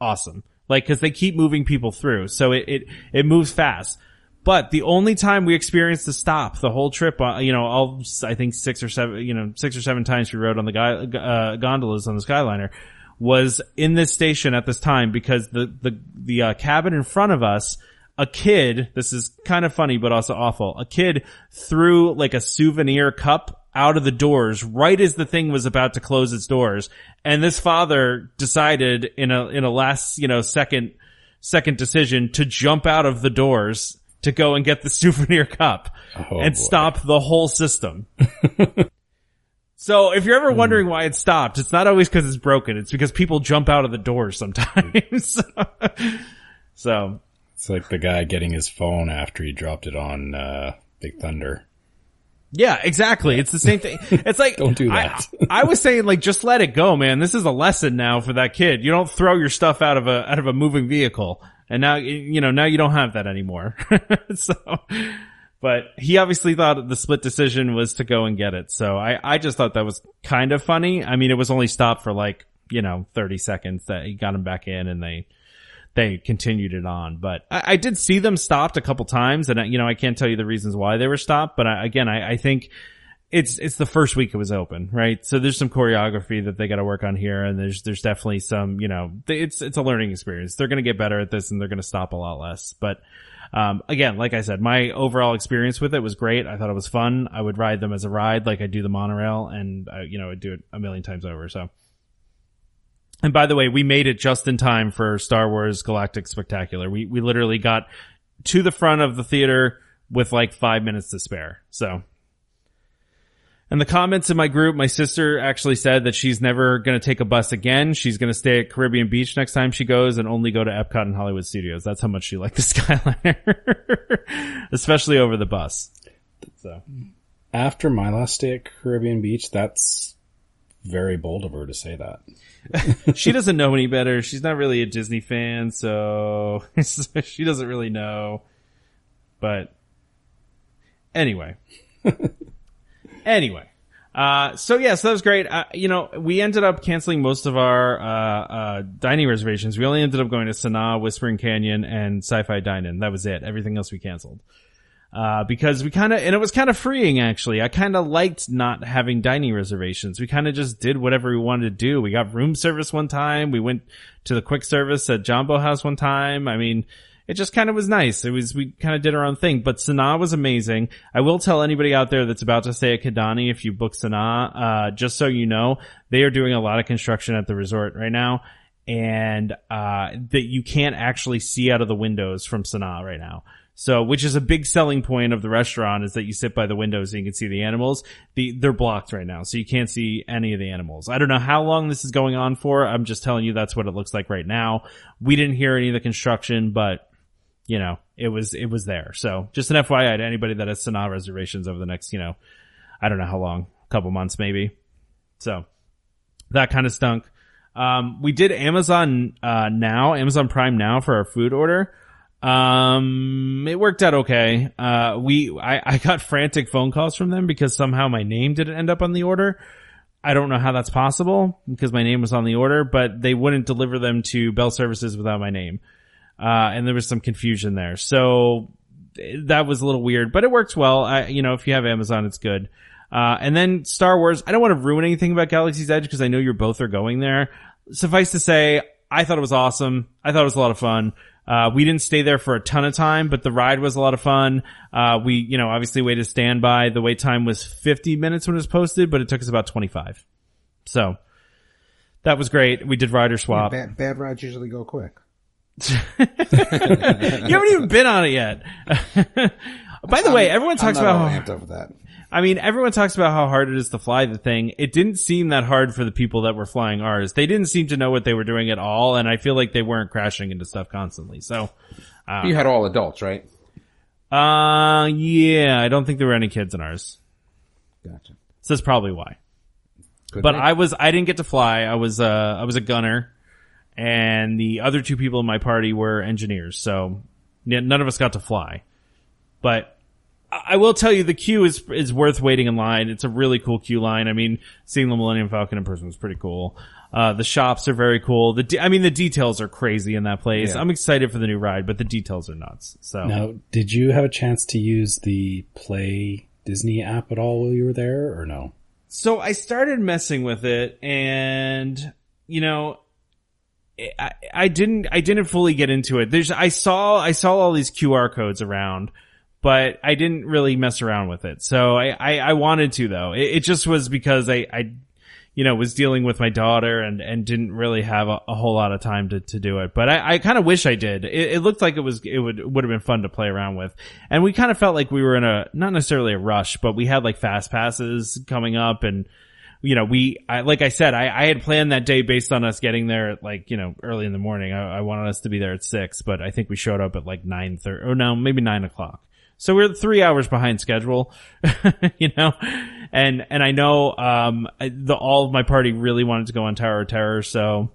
Awesome. Like, cause they keep moving people through. So it, it, it moves fast. But the only time we experienced a stop the whole trip, uh, you know, all, I think six or seven, you know, six or seven times we rode on the guy, uh, gondolas on the Skyliner was in this station at this time because the, the, the uh, cabin in front of us a kid, this is kind of funny, but also awful. A kid threw like a souvenir cup out of the doors right as the thing was about to close its doors. And this father decided in a, in a last, you know, second, second decision to jump out of the doors to go and get the [laughs] souvenir cup Oh, and boy. stop the whole system. [laughs] so if you're ever wondering why it stopped, it's not always because it's broken. It's because people jump out of the doors sometimes. [laughs] so It's like the guy getting his phone after he dropped it on uh, Big Thunder. yeah, exactly. It's the same thing. It's like Don't do I- that. I, was saying like just let it go, man. This is a lesson now for that kid. You don't throw your stuff out of a out of a moving vehicle. And now you know now you don't have that anymore. [laughs] so but he obviously thought the split decision was to go and get it. So I I just thought that was kind of funny. I mean, it was only stopped for like, you know, 30 seconds that he got him back in and they they continued it on. But I, I did see them stopped a couple times, and I, you know I can't tell you the reasons why they were stopped. But I, again, I, I think it's it's the first week it was open, right? So there's some choreography that they got to work on here, and there's there's definitely some you know it's it's a learning experience. They're going to get better at this, and they're going to stop a lot less. But um, again, like I said, my overall experience with it was great. I thought it was fun. I would ride them as a ride, like I do the monorail, and I, you know I'd do it a million times over. So. And by the way, we made it just in time for Star Wars Galactic Spectacular. We we literally got to the front of the theater with like five minutes to spare. So. And the comments in my group, my sister actually said that she's never going to take a bus again. She's going to stay at Caribbean Beach next time she goes and only go to Epcot and Hollywood Studios. That's how much she liked the [laughs] Skyliner, especially over the bus. So After my last stay at Caribbean Beach, that's very bold of her to say that. [laughs] she doesn't know any better. She's not really a Disney fan, so [laughs] she doesn't really know. But anyway, anyway, uh, so yeah, so that was great. Uh, you know, we ended up canceling most of our uh, uh, dining reservations. We only ended up going to Sanaa, Whispering Canyon, and Sci-Fi Dine-In. That was it. Everything else we canceled. Uh, because we kind of, and it was kind of freeing actually. I kind of liked not having dining reservations. We kind of just did whatever we wanted to do. We got room service one time. We went to the quick service at Jambo House one time. I mean, it just kind of was nice. It was, we kind of did our own thing, but Sanaa was amazing. I will tell anybody out there that's about to stay at Kidani if you book Sanaa, uh, just so you know, they are doing a lot of construction at the resort right now. And, uh, that you can't actually see out of the windows from Sanaa right now. So, which is a big selling point of the restaurant is that you sit by the windows and you can see the animals. The, they're blocked right now, so you can't see any of the animals. I don't know how long this is going on for. I'm just telling you that's what it looks like right now. We didn't hear any of the construction, but you know, it was, it was there. So just an FYI to anybody that has Sanaa reservations over the next, you know, I don't know how long, couple months maybe. So that kind of stunk. Um, we did Amazon, uh, now, Amazon Prime now for our food order. Um, it worked out okay. Uh, we, I, I got frantic phone calls from them because somehow my name didn't end up on the order. I don't know how that's possible because my name was on the order, but they wouldn't deliver them to Bell Services without my name. Uh, and there was some confusion there. So that was a little weird, but it works well. I, you know, if you have Amazon, it's good. Uh, and then Star Wars, I don't want to ruin anything about Galaxy's Edge because I know you're both are going there. Suffice to say, I thought it was awesome. I thought it was a lot of fun. Uh, we didn't stay there for a ton of time, but the ride was a lot of fun. Uh, we, you know, obviously waited standby. The wait time was 50 minutes when it was posted, but it took us about 25. So that was great. We did rider swap. Bad, bad rides usually go quick. You haven't even been on it yet. [laughs] By the way, everyone talks I'm not about how, over that. I mean, everyone talks about how hard it is to fly the thing. It didn't seem that hard for the people that were flying ours. They didn't seem to know what they were doing at all, and I feel like they weren't crashing into stuff constantly. So, You had all adults, right? uh, yeah, I don't think there were any kids in ours. Gotcha. So that's probably why. Good But thing. I was, I didn't get to fly. I was, uh, I was a gunner and the other two people in my party were engineers. So none of us got to fly, but I will tell you the queue is, is worth waiting in line. It's a really cool queue line. I mean, seeing the Millennium Falcon in person was pretty cool. Uh, the shops are very cool. The, de- I mean, the details are crazy in that place. Yeah. I'm excited for the new ride, but the details are nuts. So Now, did you have a chance to use the Play Disney app at all while you were there, or no? So I started messing with it and, you know, I, didn't I didn't fully get into it. There's I saw I saw all these QR codes around, but I didn't really mess around with it. So I I, I wanted to though. It, it, just was because I I you know was dealing with my daughter and and didn't really have a, a whole lot of time to to do it. But I I kind of wish I did. It, it looked like it was it would would have been fun to play around with, and we kind of felt like we were in a not necessarily a rush, but we had like fast passes coming up and you know, we, I, like I said, I, I had planned that day based on us getting there at like, you know, early in the morning. I, I wanted us to be there at six, but I think we showed up at like nine thirty, or no, maybe nine o'clock. So we're three hours behind schedule, [laughs] you know, and, and I know, um, the, all of my party really wanted to go on Tower of Terror. So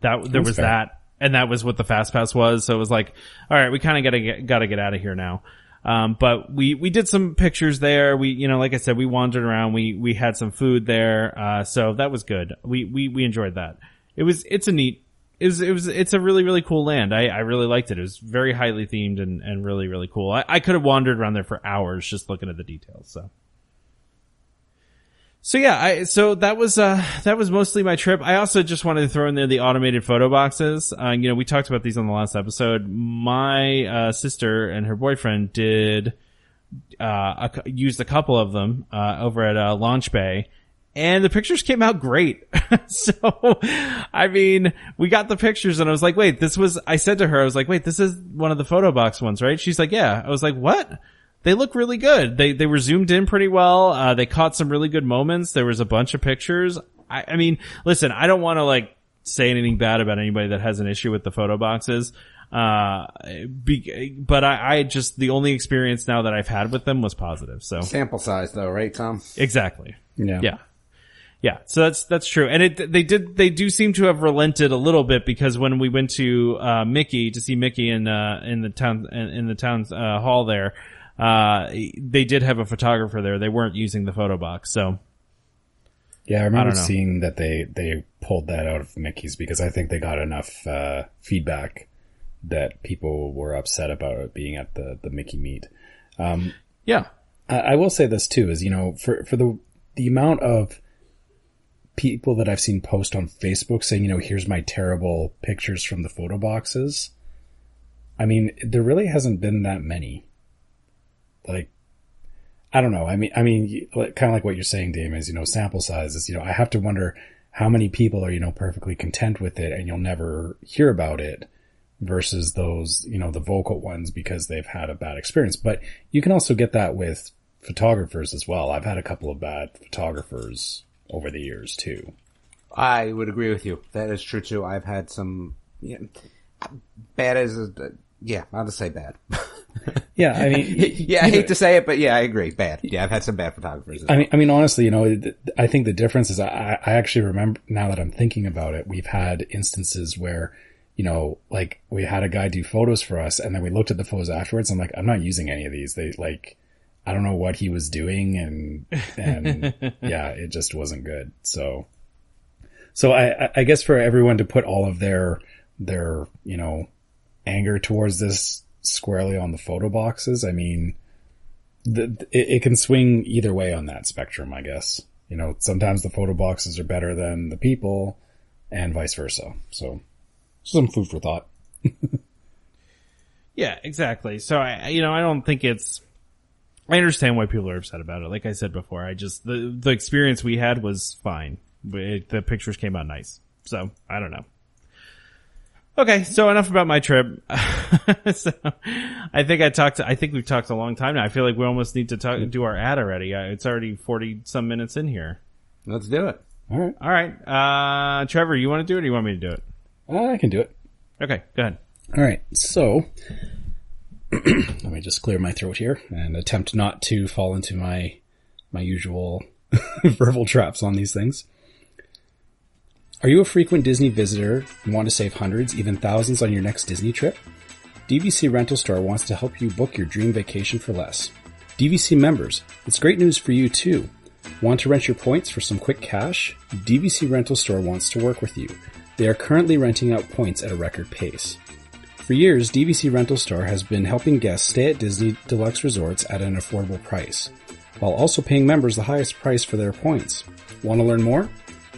that, there That's was fair. that. And that was what the fast pass was. So it was like, all right, we kind of gotta get, gotta get out of here now. Um, but we, we did some pictures there. We, you know, like I said, we wandered around. We, we had some food there. Uh, so that was good. We, we, we enjoyed that. It was, it's a neat, it was, it was, it's a really, really cool land. I, I really liked it. It was very highly themed and, and really, really cool. I, I could have wandered around there for hours just looking at the details. So. So yeah, I, so that was, uh, that was mostly my trip. I also just wanted to throw in there the automated photo boxes. Uh, you know, we talked about these on the last episode. My, uh, sister and her boyfriend did, uh, a, used a couple of them, uh, over at, uh, Launch Bay and the pictures came out great. [laughs] so, I mean, we got the pictures and I was like, wait, this was, I said to her, I was like, wait, this is one of the photo box ones, right? She's like, yeah. I was like, what? They look really good. They they were zoomed in pretty well. Uh, they caught some really good moments. There was a bunch of pictures. I, I mean, listen, I don't want to like say anything bad about anybody that has an issue with the photo boxes. Uh, be, but I, I just the only experience now that I've had with them was positive. So sample size though, right, Tom? Exactly. Yeah. Yeah. Yeah, so that's that's true, and it they did they do seem to have relented a little bit because when we went to uh, Mickey to see Mickey in uh, in the town in, in the town uh, hall there, uh, they did have a photographer there. They weren't using the photo box, so. Yeah, I remember I seeing that they, they pulled that out of Mickey's because I think they got enough, uh, feedback that people were upset about it being at the, the Mickey meet. Um, yeah. I, I will say this too is, you know, for, for the, the amount of people that I've seen post on Facebook saying, you know, here's my terrible pictures from the photo boxes. I mean, there really hasn't been that many like, I don't know. I mean, I mean, kind of like what you're saying, Dame, is, you know, sample sizes, you know, I have to wonder how many people are, you know, perfectly content with it and you'll never hear about it versus those, you know, the vocal ones because they've had a bad experience. But you can also get that with photographers as well. I've had a couple of bad photographers over the years too. I would agree with you. That is true too. I've had some bad as a, yeah, I'll just say bad. [laughs] yeah, I mean, [laughs] yeah, I hate to say it, but yeah, I agree. Bad. Yeah, I've had some bad photographers. I mean, I mean, honestly, you know, I think the difference is I, I actually remember now that I'm thinking about it, we've had instances where, you know, like we had a guy do photos for us and then we looked at the photos afterwards. I'm like, I'm not using any of these. They like, I don't know what he was doing and, and [laughs] yeah, it just wasn't good. So, so I, I guess for everyone to put all of their, their, you know, anger towards this squarely on the photo boxes. I mean, the, it, it, can swing either way on that spectrum, I guess. You know, sometimes the photo boxes are better than the people and vice versa. So some food for thought. [laughs] yeah, exactly. So I, you know, I don't think it's, I understand why people are upset about it. Like I said before, I just, the, the experience we had was fine. It, the pictures came out nice. So I don't know. Okay, so enough about my trip. [laughs] so, I think I talked. To, I think we've talked a long time now. I feel like we almost need to talk, do our ad already. Uh, it's already forty some minutes in here. Let's do it. All right. All right. Uh, Trevor, you want to do it, or you want me to do it? Uh, I can do it. Okay, go ahead. All right. So [clears throat] let me just clear my throat here and attempt not to fall into my my usual [laughs] verbal traps on these things. Are you a frequent Disney visitor and want to save hundreds, even thousands on your next Disney trip? DVC Rental Store wants to help you book your dream vacation for less. DVC members, it's great news for you too. Want to rent your points for some quick cash? DVC Rental Store wants to work with you. They are currently renting out points at a record pace. For years, DVC Rental Store has been helping guests stay at Disney Deluxe Resorts at an affordable price, while also paying members the highest price for their points. Want to learn more?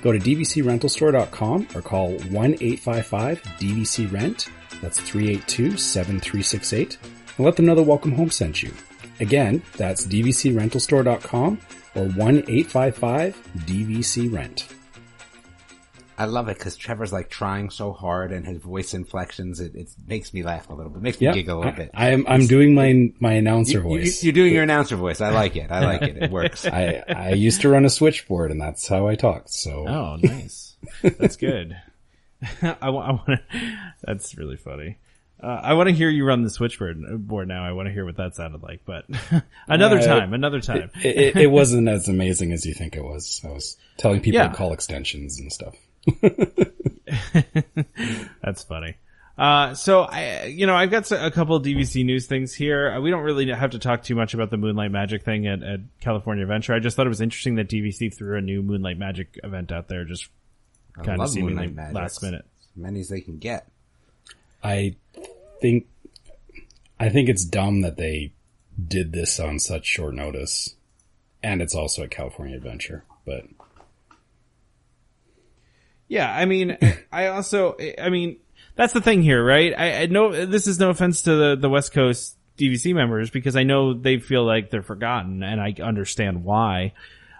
Go to dvcrentalstore.com or call 1-855-DVC-RENT. That's 382-7368 and let them know the Welcome Home sent you. Again, that's dvcrentalstore.com or 1-855-DVC-RENT. I love it because Trevor's like trying so hard and his voice inflections, it, it makes me laugh a little bit, makes me Yeah, giggle a little I, bit. I am, I'm doing my, my announcer You- you- voice. you're doing your announcer voice. I like it. I like it. It works. [laughs] I, I used to run a switchboard and that's how I talked. So Oh, [laughs] nice. That's good. [laughs] I, want to. That's really funny. Uh, I want to hear you run the switchboard board now. I want to hear what that sounded like, but another Uh, time, another time. it, it, it wasn't as amazing as you think it was. I was telling people Yeah. to call extensions and stuff. [laughs] That's funny. Uh, so I, you know, I've got a couple of DVC news things here. Uh, We don't really have to talk too much about the Moonlight Magic thing at, at California Adventure. I just thought it was interesting that DVC threw a new Moonlight Magic event out there, just kind of love seemingly Moonlight last minute. As many as they can get. I think, I think it's dumb that they did this on such short notice. And it's also at California Adventure, but Yeah, I mean, [laughs] I also, I mean, that's the thing here, right? I, I know this is no offense to the, the West Coast DVC members because I know they feel like they're forgotten and I understand why.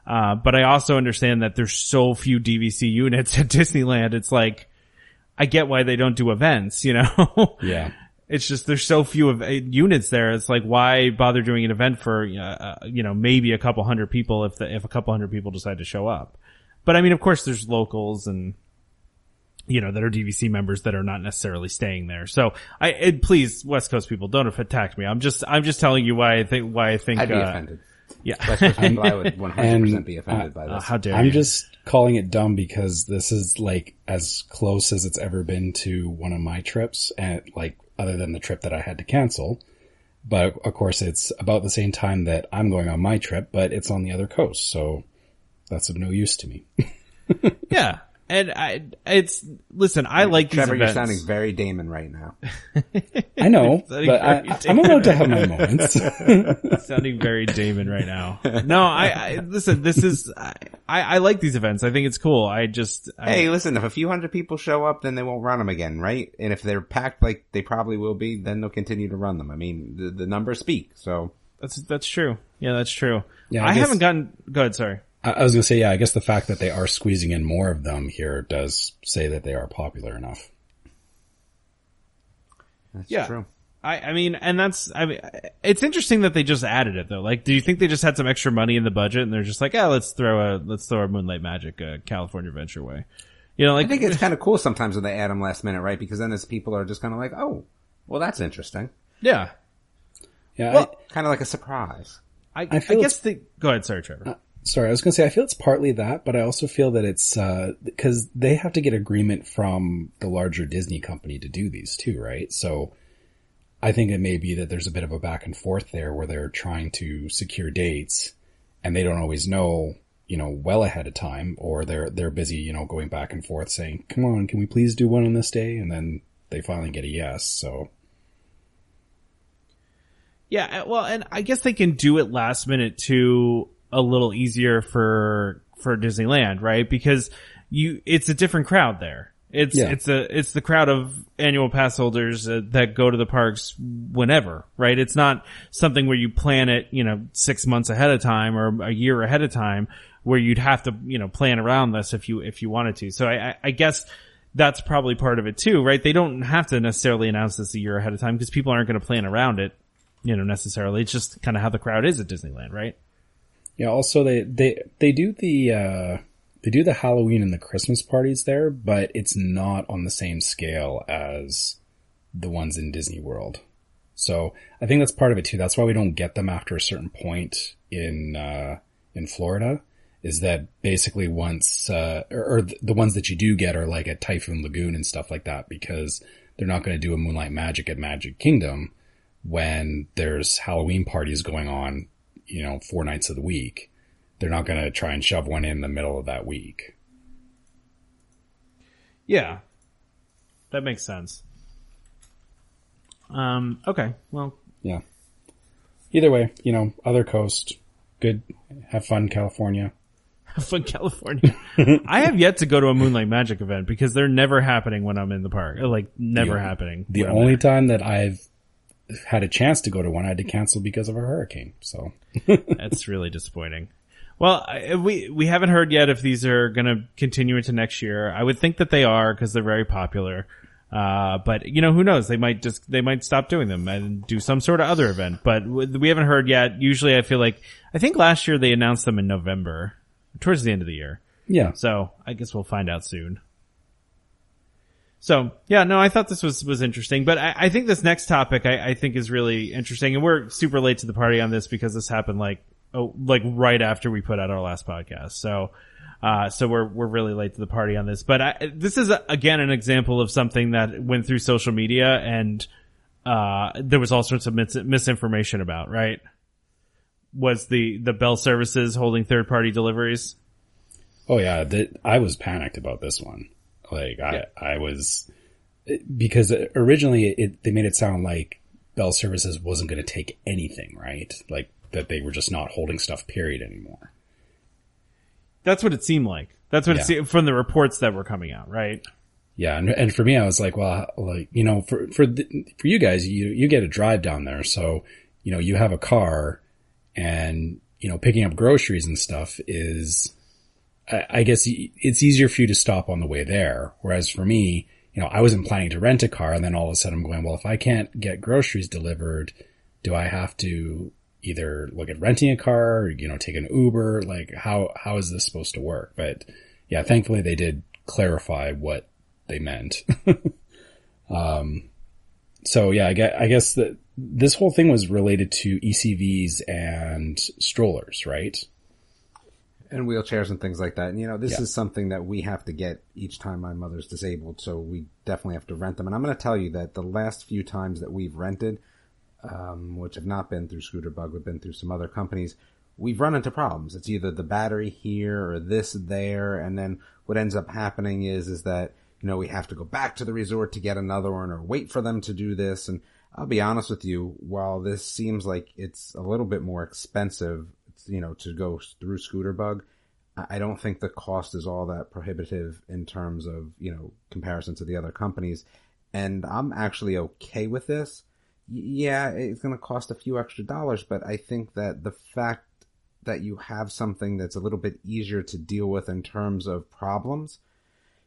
Uh, but I also understand that there's so few DVC [laughs] units at Disneyland. It's like, I get why they don't do events, you know? [laughs] yeah. It's just there's so few of uh, units there. It's like why bother doing an event for uh, uh, you know maybe a couple hundred people if the, if a couple hundred people decide to show up. But I mean, of course, there's locals and you know that are DVC members that are not necessarily staying there. So I it, please West Coast people don't attack me. I'm just I'm just telling you why I think why I think I'd be uh, offended. yeah. West Coast [laughs] people, I would 100% And, be offended by Uh, this. how dare I'm you? just calling it dumb because this is like as close as it's ever been to one of my trips and like other than the trip that I had to cancel. But of course it's about the same time that I'm going on my trip, but it's on the other coast. So that's of no use to me. [laughs] yeah. And I, it's, listen, I like these Trevor, you're sounding very Damon right now. I know, [laughs] but I, I'm allowed to have my moments. [laughs] sounding very Damon right now. No, I, I listen. This is I, I like these events. I think it's cool. I just I, Hey, listen, if a few hundred people show up, then they won't run them again, right? And if they're packed like they probably will be, then they'll continue to run them. I mean, the, the numbers speak, so. that's that's true. Yeah, that's true. Yeah, I I, guess- haven't gotten. Go ahead. Sorry. I I was gonna say, yeah, I guess the fact that they are squeezing in more of them here does say that they are popular enough. That's Yeah. true. I, I mean, and that's, I mean, it's interesting that they just added it though. Like, do you think they just had some extra money in the budget and they're just like, yeah, let's throw a, let's throw a Moonlight Magic, uh, California Adventure way. You know, like, I think it's [laughs] kind of cool sometimes when they add them last minute, right? Because then as people are just kind of like, oh, well, that's interesting. yeah. Yeah, Well, Kind of like a surprise. I, I, I guess the, go ahead. Sorry, Trevor. Sorry, I was going to say, I feel it's partly that, but I also feel that it's, uh, cause they have to get agreement from the larger Disney company to do these too, right? So I think it may be that there's a bit of a back and forth there where they're trying to secure dates and they don't always know, you know, well ahead of time or they're, they're busy, you know, going back and forth saying, come on, can we please do one on this day? And then they finally get a yes. So Yeah, uh, well, and I guess they can do it last minute too, a little easier for for Disneyland, right? Because you, it's a different crowd there. It's Yeah. it's a it's the crowd of annual pass holders uh, that go to the parks whenever, right? It's not something where you plan it, you know, six months ahead of time or a year ahead of time, where you'd have to, you know, plan around this if you if you wanted to. So I, I, I guess that's probably part of it too, right? They don't have to necessarily announce this a year ahead of time because people aren't going to plan around it you know, necessarily. It's just kind of how the crowd is at Disneyland, right? Yeah, also they they they do the uh they do the Halloween and the Christmas parties there, but it's not on the same scale as the ones in Disney World. So I think that's part of it too. That's why we don't get them after a certain point in uh in Florida. Is that basically once uh or, or the ones that you do get are like at Typhoon Lagoon and stuff like that because they're not going to do a Moonlight Magic at Magic Kingdom when there's Halloween parties going on you know, four nights of the week. They're not going to try and shove one in the middle of that week. Yeah. That makes sense. Um, okay. Well, Yeah. Either way, you know, other coast, good, have fun, California. [laughs] Have fun, California. [laughs] I have yet to go to a Moonlight Magic event because they're never happening when I'm in the park. Like never The- happening. The only time that I've had a chance to go to one, I had to cancel because of a hurricane. So [laughs] That's really disappointing. Well, I, we we haven't heard yet if these are going to continue into next year. I would think that they are because they're very popular. Uh, but you know, who knows? They might just they might stop doing them and do some sort of other event. But we haven't heard yet. Usually, I feel like I think last year they announced them in November, towards the end of the year. yeah, So I guess we'll find out soon. So yeah, no, I thought this was was interesting, but I, I think this next topic I, I think is really interesting, and we're super late to the party on this because this happened like oh like right after we put out our last podcast. So uh, so we're we're really late to the party on this, but I, this is a, again an example of something that went through social media and uh, there was all sorts of mis- misinformation about. Right? Was the the Bell services holding third party deliveries? Oh yeah, th- I was panicked about this one. Like I, I was because originally it, they made it sound like Bell Services wasn't going to take anything, right? Like that they were just not holding stuff period anymore. That's what it seemed like. That's what it seemed from the reports that were coming out, right? Yeah, and, and for me, I was like, well, like you know, for for the, for you guys, you you get a drive down there, so you know you have a car, and you know picking up groceries and stuff is, I, guess it's easier for you to stop on the way there. Whereas for me, you know, I wasn't planning to rent a car, and then all of a sudden I'm going, well, if I can't get groceries delivered, do I have to either look at renting a car, or, you know, take an Uber? Like how how is this supposed to work? But yeah, thankfully they did clarify what they meant. [laughs] um, so yeah, I guess, I guess that this whole thing was related to ECVs and strollers, right? And wheelchairs and things like that. And you know, this Yeah. is something that we have to get each time my mother's disabled, so we definitely have to rent them. And I'm going to tell you that the last few times that we've rented, um, which have not been through Scooter Bug, we've been through some other companies, we've run into problems. It's either the battery here or this there, and then what ends up happening is is that you know we have to go back to the resort to get another one or wait for them to do this. And I'll be honest with you, while this seems like it's a little bit more expensive, you know, to go through Scooter Bug, I don't think the cost is all that prohibitive in terms of, you know, comparison to the other companies. And I'm actually okay with this. Yeah, it's going to cost a few extra dollars, but I think that the fact that you have something that's a little bit easier to deal with in terms of problems,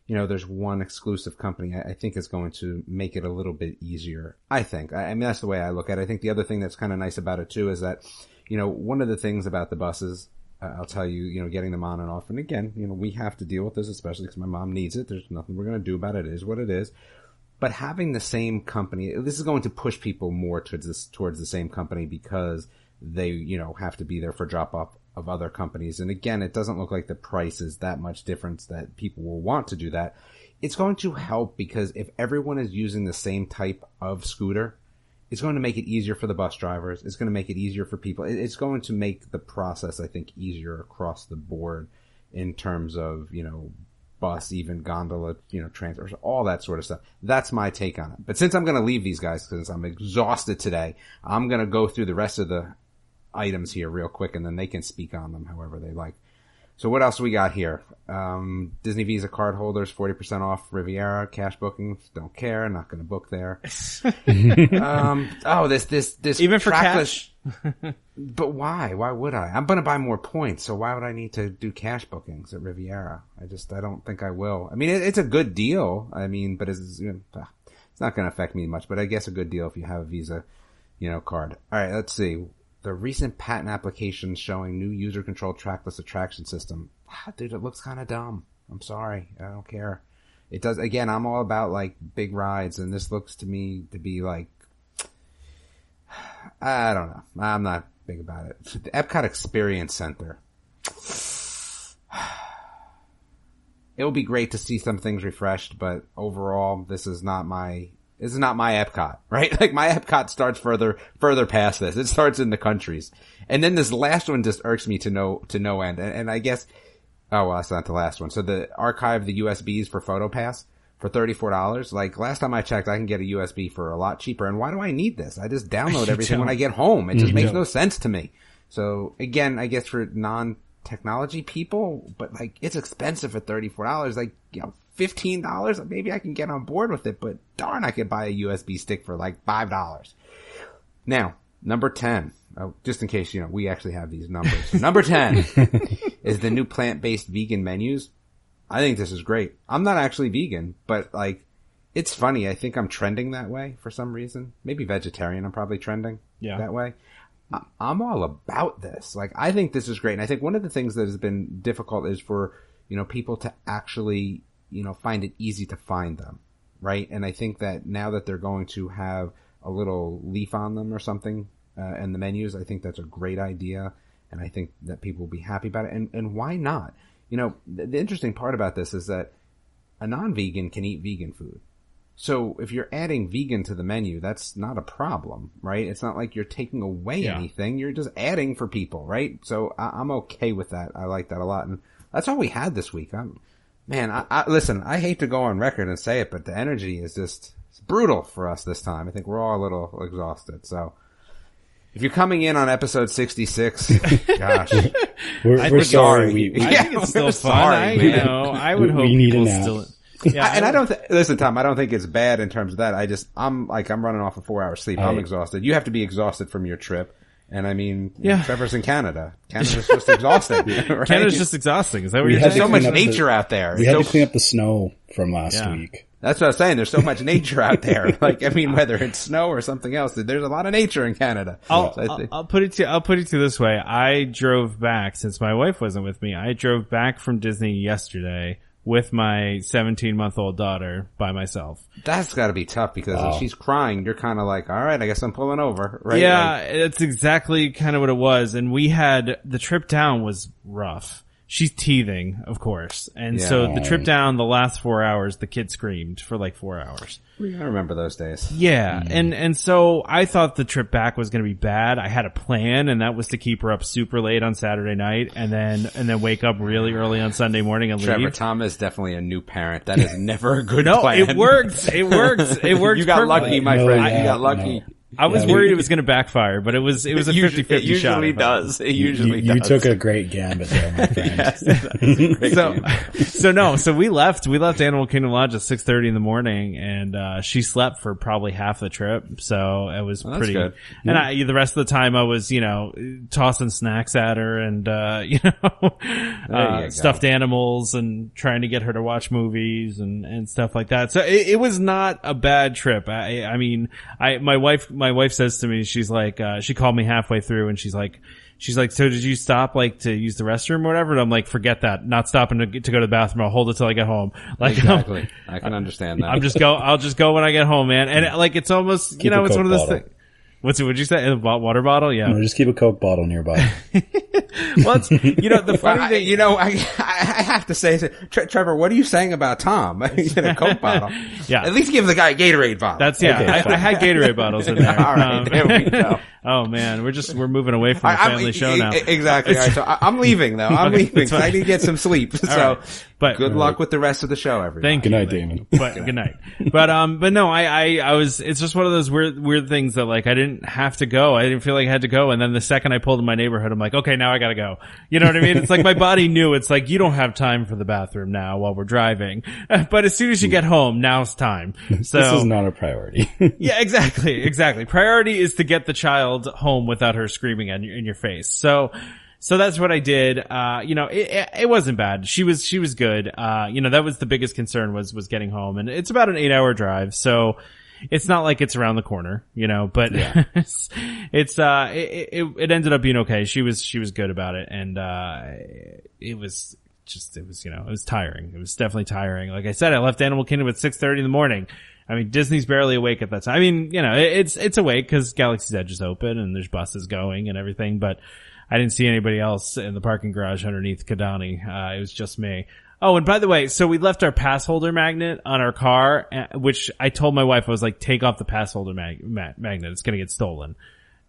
you know, there's one exclusive company I I think is going to make it a little bit easier. I think. I I mean, that's the way I look at it. I think the other thing that's kind of nice about it too is that, you know, one of the things about the buses, I'll tell you, you know, getting them on and off. And again, you know, we have to deal with this, especially because my mom needs it. There's nothing we're going to do about it. It is what it is. But having the same company, this is going to push people more towards this, towards the same company because they, you know, have to be there for drop off of other companies. And again, it doesn't look like the price is that much difference that people will want to do that. It's going to help because if everyone is using the same type of scooter, it's going to make it easier for the bus drivers. It's going to make it easier for people. It's going to make the process, I think, easier across the board in terms of, you know, bus, even gondola, you know, transfers, all that sort of stuff. That's my take on it. But since I'm going to leave these guys because I'm exhausted today, I'm going to go through the rest of the items here real quick and then they can speak on them however they like. So what else we got here? Um, Disney Visa card holders, 40% off Riviera, cash bookings, don't care, not going to book there. [laughs] um, oh, this, this, this. Even for trackless- cash? [laughs] But why? Why would I? I'm going to buy more points, so why would I need to do cash bookings at Riviera? I just, I don't think I will. I mean, it, it's a good deal. I mean, but it's, you know, it's not going to affect me much, but I guess a good deal if you have a Visa, you know, card. All right, let's see. The recent patent applications showing new user controlled trackless attraction system. Ah, dude, it looks kind of dumb. I'm sorry. I don't care. It does, again, I'm all about like big rides and this looks to me to be like, [sighs] I don't know. I'm not big about it. The Epcot Experience Center. [sighs] It would be great to see some things refreshed, but overall, this is not my this is not my Epcot, [laughs] right? Like my Epcot starts further further past this. It starts in the countries, and then this last one just irks me to no to no end. And, and I guess, oh well, that's not the last one. So the archive the USBs for PhotoPass for thirty four dollars. Like last time I checked, I can get a USB for a lot cheaper. And why do I need this? I just [laughs] download everything when I get home. It just makes no sense to me. So again, I guess for non technology people, but like it's expensive four dollars. Like you know, fifteen dollars, maybe I can get on board with it. But darn, I could buy a USB stick for like five dollars. Now, number ten. Oh, just in case you know, we actually have these numbers. So [laughs] number ten [laughs] is the new plant based vegan menus. I think this is great. I'm not actually vegan, but like, it's funny. I think I'm trending that way for some reason. Maybe vegetarian. I'm probably trending Yeah. that way. I'm all about this. Like, I think this is great. And I think one of the things that has been difficult is for, you know, people to actually, you know, find it easy to find them. Right. And I think that now that they're going to have a little leaf on them or something, uh, in the menus, I think that's a great idea. And I think that people will be happy about it. And, and why not? You know, the, the interesting part about this is that a non-vegan can eat vegan food. So if you're adding vegan to the menu, that's not a problem, right? It's not like you're taking away Yeah. anything. You're just adding for people, right? So I, I'm okay with that. I like that a lot. And that's all we had this week. I'm, man, I, I, listen, I hate to go on record and say it, but the energy is just, it's brutal for us this time. I think we're all a little exhausted. So if you're coming in on episode 66, [laughs] gosh, We're, I we're think- sorry. We, I Yeah, think it's [laughs] still we're fun. sorry, I, know, I would We- hope we need a people nap. still. Yeah, I- and I don't th- listen, Tom. I don't think it's bad in terms of that. I just I'm like I'm running off of four hours sleep. I'm exhausted. You have to be exhausted from your trip, and I mean, Yeah. Trevor's in Canada. [laughs] Canada's just exhausting. [laughs] Right? Canada's just exhausting. Is that what We you're had There's so much clean up the- nature out there. we had So- to clean up the snow from last Yeah. week. that's what I was saying. There's so much [laughs] nature out there. Like I mean, whether it's snow or something else, there's a lot of nature in Canada. I'll, So I I'll, I'll put it to I'll put it to this way. I drove back since my wife wasn't with me. I drove back from Disney yesterday with my 17 month old daughter by myself. that's got to be tough because Wow. if she's crying, you're kind of like, all right, I guess I'm pulling over, right? Yeah, Like, it's exactly kind of what it was. And we had the trip down was rough. She's teething, of course. And so the trip down, the last four hours, the kid screamed for like four hours. I remember those days. Yeah, mm. and and so I thought the trip back was going to be bad. I had a plan, and that was to keep her up super late on Saturday night, and then and then wake up really early on Sunday morning and Trevor, leave. Tom is definitely a new parent. That is never a good [laughs] No, plan. it worked. It worked. It worked. you got perfectly. lucky, my No, friend. yeah, you got lucky. no. I was Yeah, we- worried it was going to backfire, but it was it was a 50-50 usually, it usually shot. does. It You, usually you does. took a great gambit there, my [laughs] friend. Great [laughs] so, game. so no, so we left, we left Animal Kingdom Lodge at 6.30 in the morning and, uh, she slept for probably half the trip. So it was that's pretty good. And I, the rest of the time I was, you know, tossing snacks at her and, uh, [laughs] you know, uh, go. stuffed animals and trying to get her to watch movies and, and stuff like that. So it, it was not a bad trip. I, I mean, I, my wife, my wife says to me, she's like, uh, she called me halfway through and she's like, She's like, so did you stop like to use the restroom or whatever? And I'm like, forget that. Not stopping to, to go to the bathroom. I'll hold it till I get home. [laughs] Like, Exactly. I can [laughs] understand that. I'm just go. I'll just go when I get home, man. And like, it's almost you Keep know, it's one of those things. What's it? Would you say? A water bottle? Yeah. No, just keep a Coke bottle nearby. [laughs] well, it's, you know, the Well, funny [laughs] I, thing, you know, I, I have to say, Tre- Trevor, what are you saying about Tom? [laughs] He's in a Coke bottle. Yeah. At least give the guy a Gatorade bottle. that's yeah. Okay, I, I had Gatorade bottles in there. All right, um, there we go. oh man, we're just we're moving away from I, the I'm- family show e- now. Exactly. All right, so I, I'm leaving though. I'm Okay, leaving. I need to get some sleep. So, right. But- good luck with the rest of the show, everyone. Thank Good you. night, Damon. but good night. But um, but no, I, I I was. It's just one of those weird weird things that like I didn't have to go. I didn't feel like I had to go. And then the second I pulled in my neighborhood, I'm like, okay, now I gotta go. You know what I mean? It's like my body knew. It's like you don't have time for the bathroom now while we're driving. [laughs] But as soon as you get home, now's time. [laughs] So This is not a priority. [laughs] yeah, exactly, exactly. Priority is to get the child home without her screaming in your, in your face. So, so that's what I did. Uh, you know, it, it, it wasn't bad. She was, she was good. Uh, you know, that was the biggest concern was, was getting home and it's about an eight hour drive. So it's not like it's around the corner, you know, but [laughs] it's, it's, uh, it, it, it ended up being okay. She was, she was good about it. And, uh, it was, just it was you know it was tiring it was definitely tiring like i said i left animal kingdom at 6.30 in the morning i mean disney's barely awake at that time i mean you know it, it's it's awake because galaxy's edge is open and there's buses going and everything but i didn't see anybody else in the parking garage underneath Kidani uh, it was just me Oh, and by the way, so we left our pass holder magnet on our car, uh, which I told my wife I was like, take off the pass holder mag- ma- magnet. It's going to get stolen.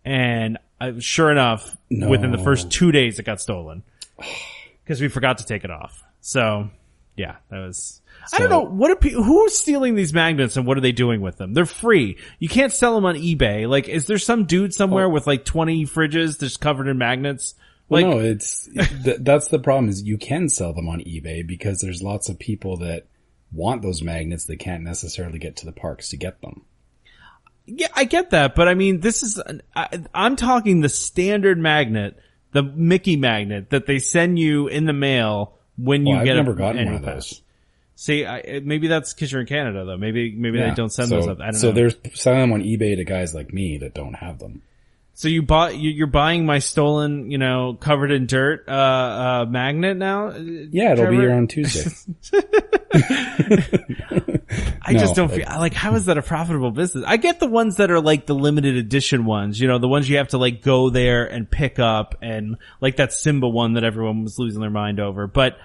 And uh, sure enough, within the first two days, it got stolen [sighs] because we forgot to take it off. So yeah, that was. I don't know what are pe- who's stealing these magnets and what are they doing with them? They're free. You can't sell them on eBay. Like, is there some dude somewhere oh. with like twenty fridges just covered in magnets? Like, Well, no, it's th- that's the problem is you can sell them on eBay because there's lots of people that want those magnets that can't necessarily get to the parks to get them. yeah, I get that, but I mean, this is, I, I'm talking the standard magnet, the Mickey magnet that they send you in the mail when you Well, I've get never a gotten one of those. See, I, maybe that's because you're in Canada though. Maybe, maybe Yeah, they don't send so, those up. I don't so know. they're selling them on eBay to guys like me that don't have them. So you bought, you, you're buying my stolen, you know, covered in dirt, uh, uh, magnet now? Yeah, it'll be here on Tuesday. [laughs] I No, just don't feel like how is that a profitable business? I get the ones that are like the limited edition ones, you know, the ones you have to like go there and pick up and like that Simba one that everyone was losing their mind over. But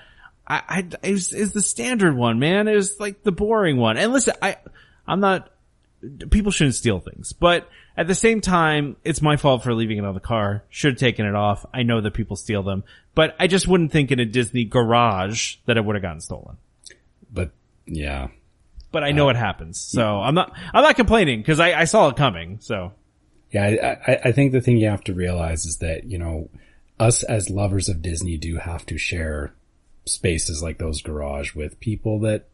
I, I it was, the standard one, man. It was like the boring one. And listen, I, I'm not, people shouldn't steal things, but at the same time, it's my fault for leaving it on the car. Should have taken it off. I know that people steal them, but I just wouldn't think in a Disney garage that it would have gotten stolen But yeah, but I know uh, it happens. So I'm not, I'm not complaining because I, I saw it coming. So Yeah, I, I, I think the thing you have to realize is that, you know, us as lovers of Disney do have to share spaces like those garage with people that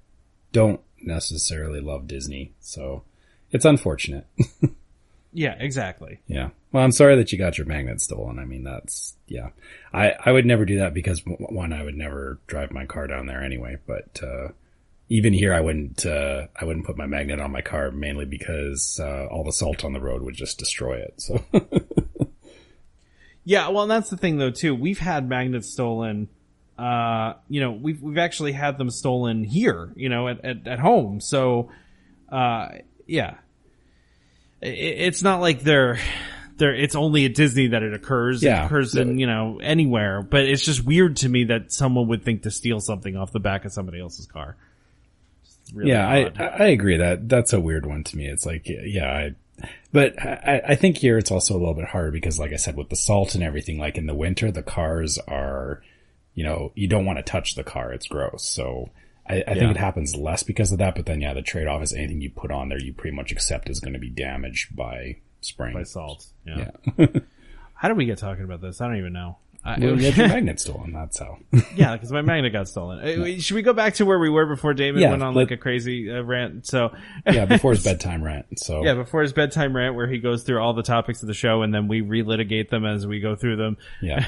don't necessarily love Disney. So it's unfortunate. [laughs] yeah, exactly. yeah. Well, I'm sorry that you got your magnet stolen. I mean, that's, yeah. I, I would never do that because one, I would never drive my car down there anyway, but, uh, even here, I wouldn't, uh, I wouldn't put my magnet on my car mainly because, uh, all the salt on the road would just destroy it. So. [laughs] Yeah. Well, and that's the thing though too. We've had magnets stolen. Uh, you know, we've, we've actually had them stolen here, you know, at, at, at home. So, uh, yeah, it, it's not like they're, they're, it's only at Disney that it occurs. It occurs in, you know, anywhere, but it's just weird to me that someone would think to steal something off the back of somebody else's car. Really yeah, I, odd. I I agree that that's a weird one to me. It's like, yeah, I, but I, I think here it's also a little bit harder because like I said, with the salt and everything, like in the winter, the cars are, you know, you don't want to touch the car. It's gross. So I, I Yeah. think it happens less because of that. But then yeah, the trade off is anything you put on there, you pretty much accept is going to be damaged by spring. by salt. Yeah. Yeah. [laughs] How did we get talking about this? I don't even know. I, Well, you had your [laughs] magnet stolen. That's [laughs] how. yeah, because my magnet got stolen. Uh, Should we go back to where we were before Damon Yeah, went on let- like a crazy uh, rant? So, [laughs] yeah, before his bedtime rant. So yeah, before his bedtime rant, where he goes through all the topics of the show and then we relitigate them as we go through them. yeah.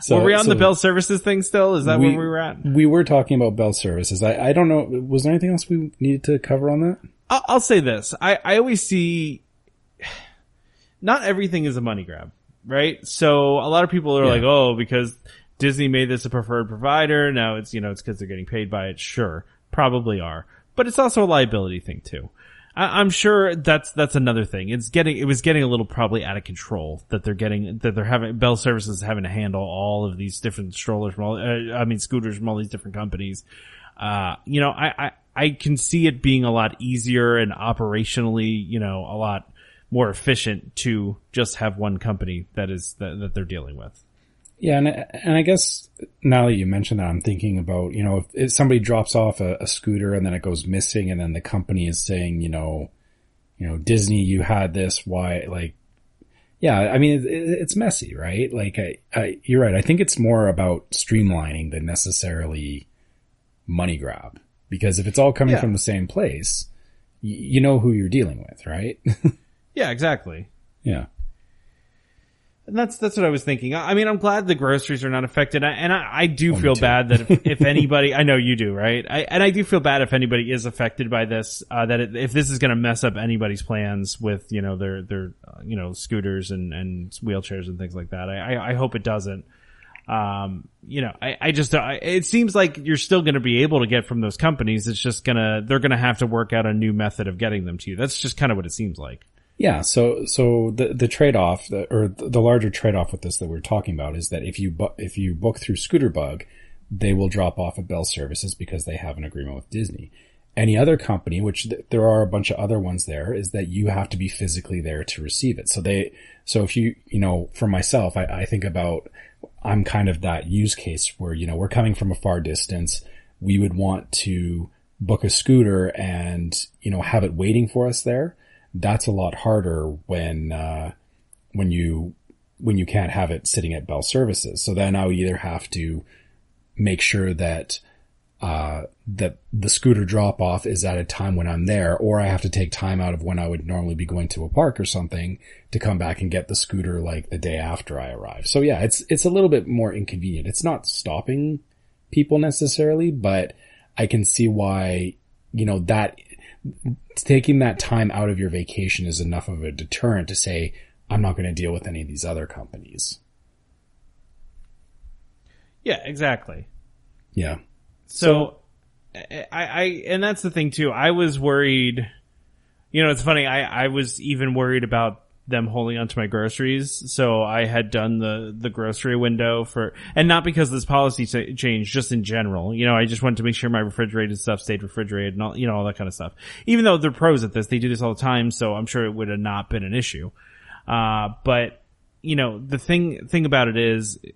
so were we on the Bell Services thing still? Is that where we were at? We were talking about Bell Services. I, I don't know. Was there anything else we needed to cover on that? I'll, I'll say this. I, I always see [sighs] not everything is a money grab, right? So a lot of people are Yeah. like, oh, because Disney made this a preferred provider. Now it's, you know, it's because they're getting paid by it. Sure. Probably are. But it's also a liability thing too. I, I'm sure that's, that's another thing. It's getting, it was getting a little probably out of control that they're getting, that they're having, Bell Services having to handle all of these different strollers from all, uh, I mean, scooters from all these different companies. Uh, you know, I, I, I can see it being a lot easier and operationally, you know, a lot more efficient to just have one company that is, that, that they're dealing with. Yeah, and and I guess now that you mentioned that, I'm thinking about you know if, if somebody drops off a, a scooter and then it goes missing, and then the company is saying you know, you know Disney, you had this, why like. Yeah, I mean, it, it- it's messy, right? Like, I, I, you're right. I think it's more about streamlining than necessarily money grab. Because if it's all coming Yeah. from the same place, y- you know who you're dealing with, right? [laughs] Yeah, exactly. yeah. And that's that's what I was thinking. I mean, I'm glad the groceries are not affected, I- and I, I do me feel too. bad that if, if [laughs] anybody, I know you do, right? I, and I do feel bad if anybody is affected by this. Uh, that it, if this is going to mess up anybody's plans with you know their their uh, you know scooters and and wheelchairs and things like that. I I, I hope it doesn't. Um, you know, I, I just, I, it seems like you're still going to be able to get from those companies. It's just gonna, they're going to have to work out a new method of getting them to you. That's just kind of what it seems like. Yeah, so so the the trade off, the, or the larger trade off with this that we're talking about is that if you bu- if you book through Scooterbug, they will drop off at Bell Services because they have an agreement with Disney. Any other company, which th- there are a bunch of other ones there, is that you have to be physically there to receive it. So they, so if you, you know, for myself, I, I think about, I'm kind of that use case where, you know, we're coming from a far distance. We would want to book a scooter and, you know, have it waiting for us there. That's a lot harder when, uh, when you when you can't have it sitting at Bell services. So then I would either have to make sure that uh, that the scooter drop off is at a time when I'm there, or I have to take time out of when I would normally be going to a park or something to come back and get the scooter like the day after I arrive. So yeah, it's, it's a little bit more inconvenient. It's not stopping people necessarily, but I can see why, you know, that taking that time out of your vacation is enough of a deterrent to say, I'm not going to deal with any of these other companies. Yeah, exactly. Yeah. So, I, I, and that's the thing too. I was worried, you know, it's funny. I, I was even worried about them holding onto my groceries. So I had done the, the grocery window for, and not because this policy t- just in general. You know, I just wanted to make sure my refrigerated stuff stayed refrigerated and all, you know, all that kind of stuff. Even though they're pros at this, they do this all the time. So I'm sure it would have not been an issue. Uh, but, you know, the thing, thing about it is, [sighs]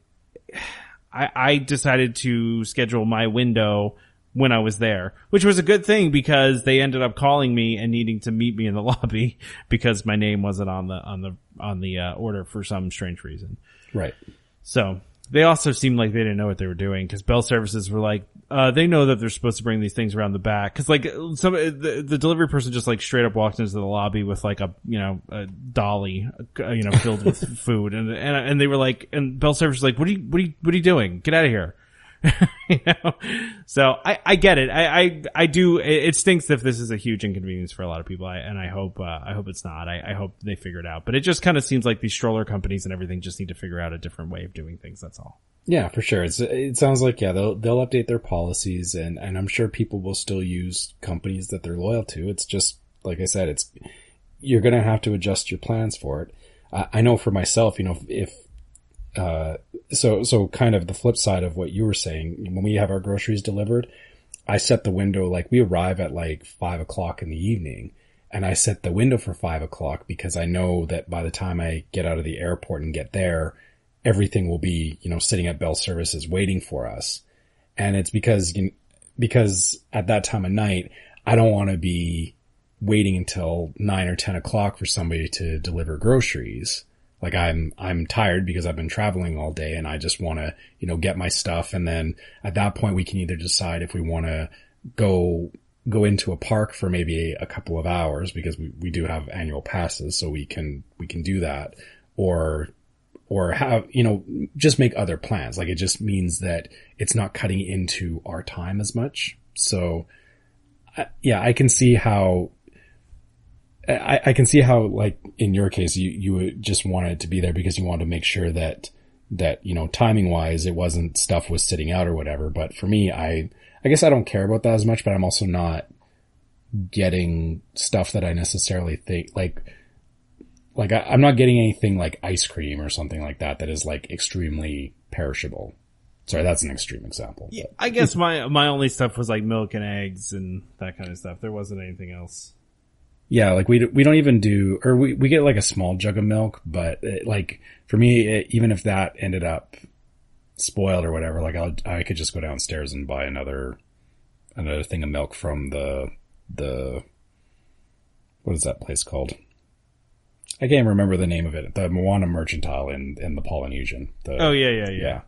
I, I decided to schedule my window when I was there, which was a good thing because they ended up calling me and needing to meet me in the [laughs] lobby because my name wasn't on the on the on the uh, order for some strange reason. Right. So they also seemed like they didn't know what they were doing because Bell Services were like, uh, they know that they're supposed to bring these things around the back. Cause like some, the, the delivery person just like straight up walked into the lobby with like a, you know, a dolly, uh, you know, filled with [laughs] food. And, and, and they were like, and Bell Services like, what are you, what are you, what are you doing? Get out of here. [laughs] you know? So I, I get it. I, I, I do, it, stinks if this is a huge inconvenience for a lot of people. I, and I hope, uh, I hope it's not. I, I hope they figure it out, but it just kind of seems like these stroller companies and everything just need to figure out a different way of doing things. That's all. Yeah, for sure. It's, it sounds like, yeah, they'll, they'll update their policies and, and I'm sure people will still use companies that they're loyal to. It's just, like I said, it's, you're going to have to adjust your plans for it. I, I know for myself, you know, if, uh, so, so kind of the flip side of what you were saying, when we have our groceries delivered, I set the window, like we arrive at like five o'clock in the evening and I set the window for five o'clock because I know that by the time I get out of the airport and get there, everything will be, you know, sitting at Bell Services waiting for us. And it's because, you know, because at that time of night, I don't want to be waiting until nine or 10 o'clock for somebody to deliver groceries. Like I'm, I'm tired because I've been traveling all day and I just want to, you know, get my stuff. And then at that point we can either decide if we want to go, go into a park for maybe a couple of hours because we, we do have annual passes. So we can, we can do that or or have, you know, just make other plans. Like it just means that it's not cutting into our time as much. So yeah, I can see how, I, I can see how like in your case, you, you just wanted it to be there because you wanted to make sure that, that, you know, timing wise, it wasn't stuff was sitting out or whatever. But for me, I, I guess I don't care about that as much, but I'm also not getting stuff that I necessarily think like, like I, am not getting anything like ice cream or something like that that is like extremely perishable. Sorry, that's an extreme example. Yeah, I guess my my only stuff was like milk and eggs and that kind of stuff. There wasn't anything else. Yeah, like we we don't even do, or we we get like a small jug of milk, but it, like for me, it, even if that ended up spoiled or whatever, like I I could just go downstairs and buy another another thing of milk from the the what is that place called? I can't remember the name of it. The Moana Mercantile in in the Polynesian. The, oh yeah, yeah, yeah, yeah,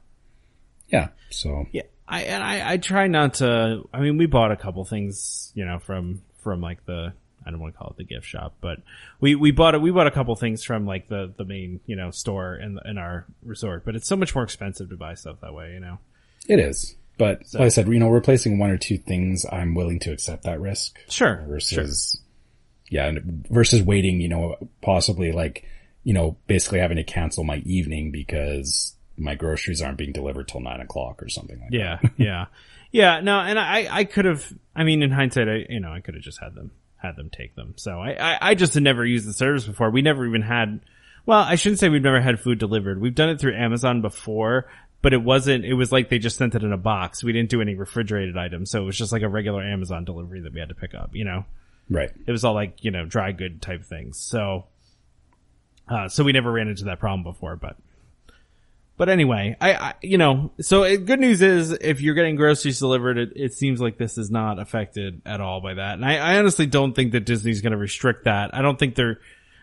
yeah. So yeah, I and I I try not to. I mean, we bought a couple things, you know, from from like the I don't want to call it the gift shop, but we we bought it. We bought a couple things from like the the main you know store in in our resort. But it's so much more expensive to buy stuff that way, you know. It is. But so, like I said, you know, replacing one or two things, I'm willing to accept that risk. Sure. Versus sure yeah, versus waiting, you know, possibly like, you know, basically having to cancel my evening because my groceries aren't being delivered till nine o'clock or something like yeah, that. Yeah. Yeah. [laughs] Yeah. No, and I, I could have, I mean, in hindsight, I, you know, I could have just had them, had them take them. So I, I, I just had never used the service before. We never even had, well, I shouldn't say we've never had food delivered. We've done it through Amazon before, but it wasn't, it was like they just sent it in a box. We didn't do any refrigerated items. So it was just like a regular Amazon delivery that we had to pick up, you know? Right. It was all like, you know, dry good type things. So, uh, so we never ran into that problem before, but, but anyway, I, I you know, so it, good news is if you're getting groceries delivered, it, it seems like this is not affected at all by that. And I, I honestly don't think that Disney's going to restrict that. I don't think they're,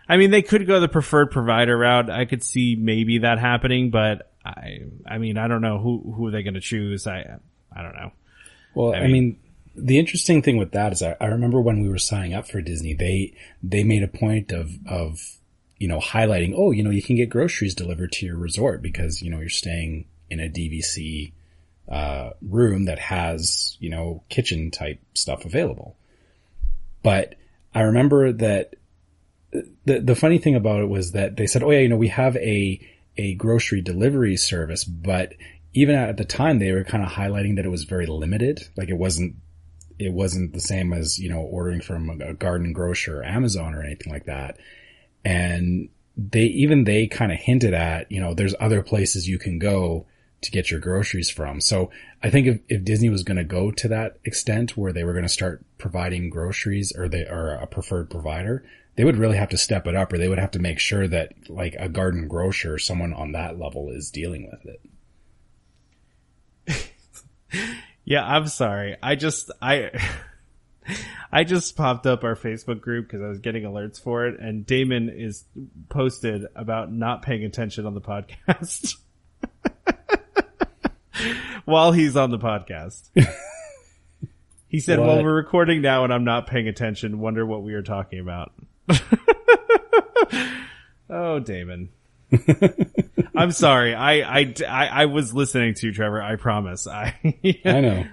I mean, they could go the preferred provider route. I could see maybe that happening, but I, I mean, I don't know who who are they going to choose. I, I don't know. Well, I I mean, mean- the interesting thing with that is I, I remember when we were signing up for Disney, they, they made a point of, of, you know, highlighting, oh, you know, you can get groceries delivered to your resort because, you know, you're staying in a DVC, uh, room that has, you know, kitchen type stuff available. But I remember that the, the funny thing about it was that they said, oh yeah, you know, we have a, a grocery delivery service, but even at the time they were kind of highlighting that it was very limited. Like it wasn't, it wasn't the same as, you know, ordering from a garden grocer or Amazon or anything like that. And they, even they kind of hinted at, you know, there's other places you can go to get your groceries from. So I think if, if Disney was going to go to that extent where they were going to start providing groceries or they are a preferred provider, they would really have to step it up or they would have to make sure that like a garden grocer someone on that level is dealing with it. [laughs] Yeah, I'm sorry. I just I [laughs] [laughs] I just popped up our Facebook group because I was getting alerts for it, and Damon is posted about not paying attention on the podcast [laughs] while he's on the podcast. [laughs] He said, What? "Well, we're recording now, and I'm not paying attention. Wonder what we are talking about." oh, Damon. I'm sorry. I, I, I, I was listening to you, Trevor. I promise. I, I know.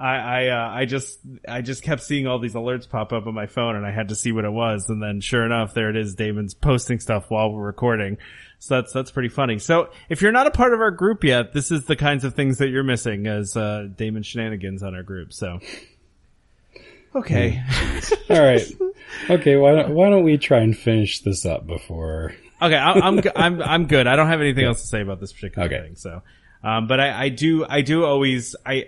I, I, uh, I just, I just kept seeing all these alerts pop up on my phone and I had to see what it was. And then sure enough, there it is. Damon's posting stuff while we're recording. So that's, that's pretty funny. So if you're not a part of our group yet, this is the kinds of things that you're missing as, uh, Damon shenanigans on our group. So. Okay. [laughs] All right. Okay. Why don't, why don't we try and finish this up before? Okay, I'm I'm g- I'm I'm good. I don't have anything else to say about this particular Okay. thing. So, um, but I I do I do always I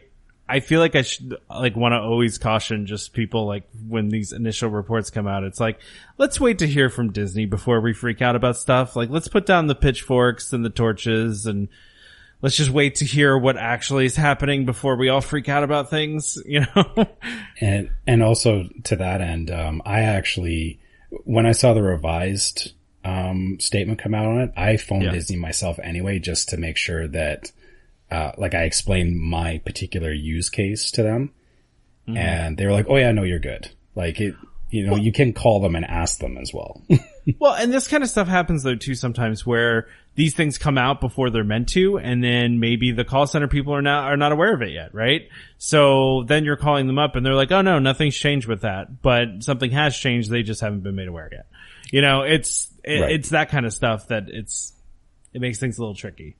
I feel like I should like want to always caution just people like when these initial reports come out. It's like let's wait to hear from Disney before we freak out about stuff. Like let's put down the pitchforks and the torches and let's just wait to hear what actually is happening before we all freak out about things. [laughs] You know. And, and also to that end, um, I actually, when I saw the revised, um, statement come out on it, I phoned Yeah. Disney myself anyway, just to make sure that, uh, like I explained my particular use case to them. And they were like, oh yeah, no, you're good. Like it, you know, you can call them and ask them as well. [laughs] Well, and this kind of stuff happens though too sometimes where these things come out before they're meant to, and then maybe the call center people are not are not aware of it yet, right? So then you're calling them up and they're like, "Oh no, nothing's changed with that," but something has changed. They just haven't been made aware yet. You know, it's it, Right. it's that kind of stuff that it's it makes things a little tricky.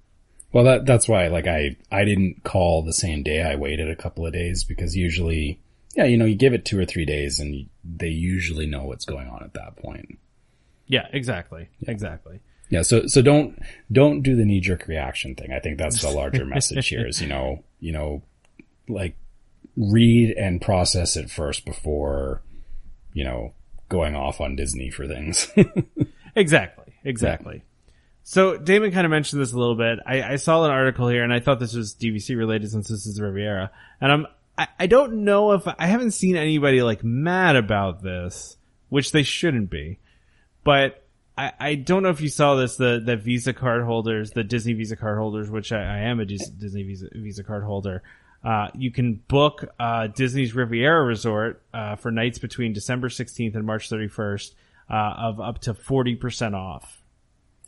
Well, that that's why like I I didn't call the same day. I waited a couple of days because usually, yeah, you know, you give it two or three days and they usually know what's going on at that point. Yeah, exactly, exactly. Yeah, so so don't don't do the knee jerk reaction thing. I think that's the [laughs] larger message here. Is you know you know like read and process it first before you know going off on Disney for things. [laughs] Exactly. Exactly. So Damon kind of mentioned this a little bit. I, I saw an article here and I thought this was DVC related since this is Riviera. And I'm, I, I don't know if, I haven't seen anybody like mad about this, which they shouldn't be. But I, I don't know if you saw this, the, the Visa card holders, the Disney Visa card holders, which I, I am a Disney Visa, Visa card holder. Uh, you can book, uh, Disney's Riviera Resort, uh, for nights between December 16th and March 31st, uh, of up to 40% off.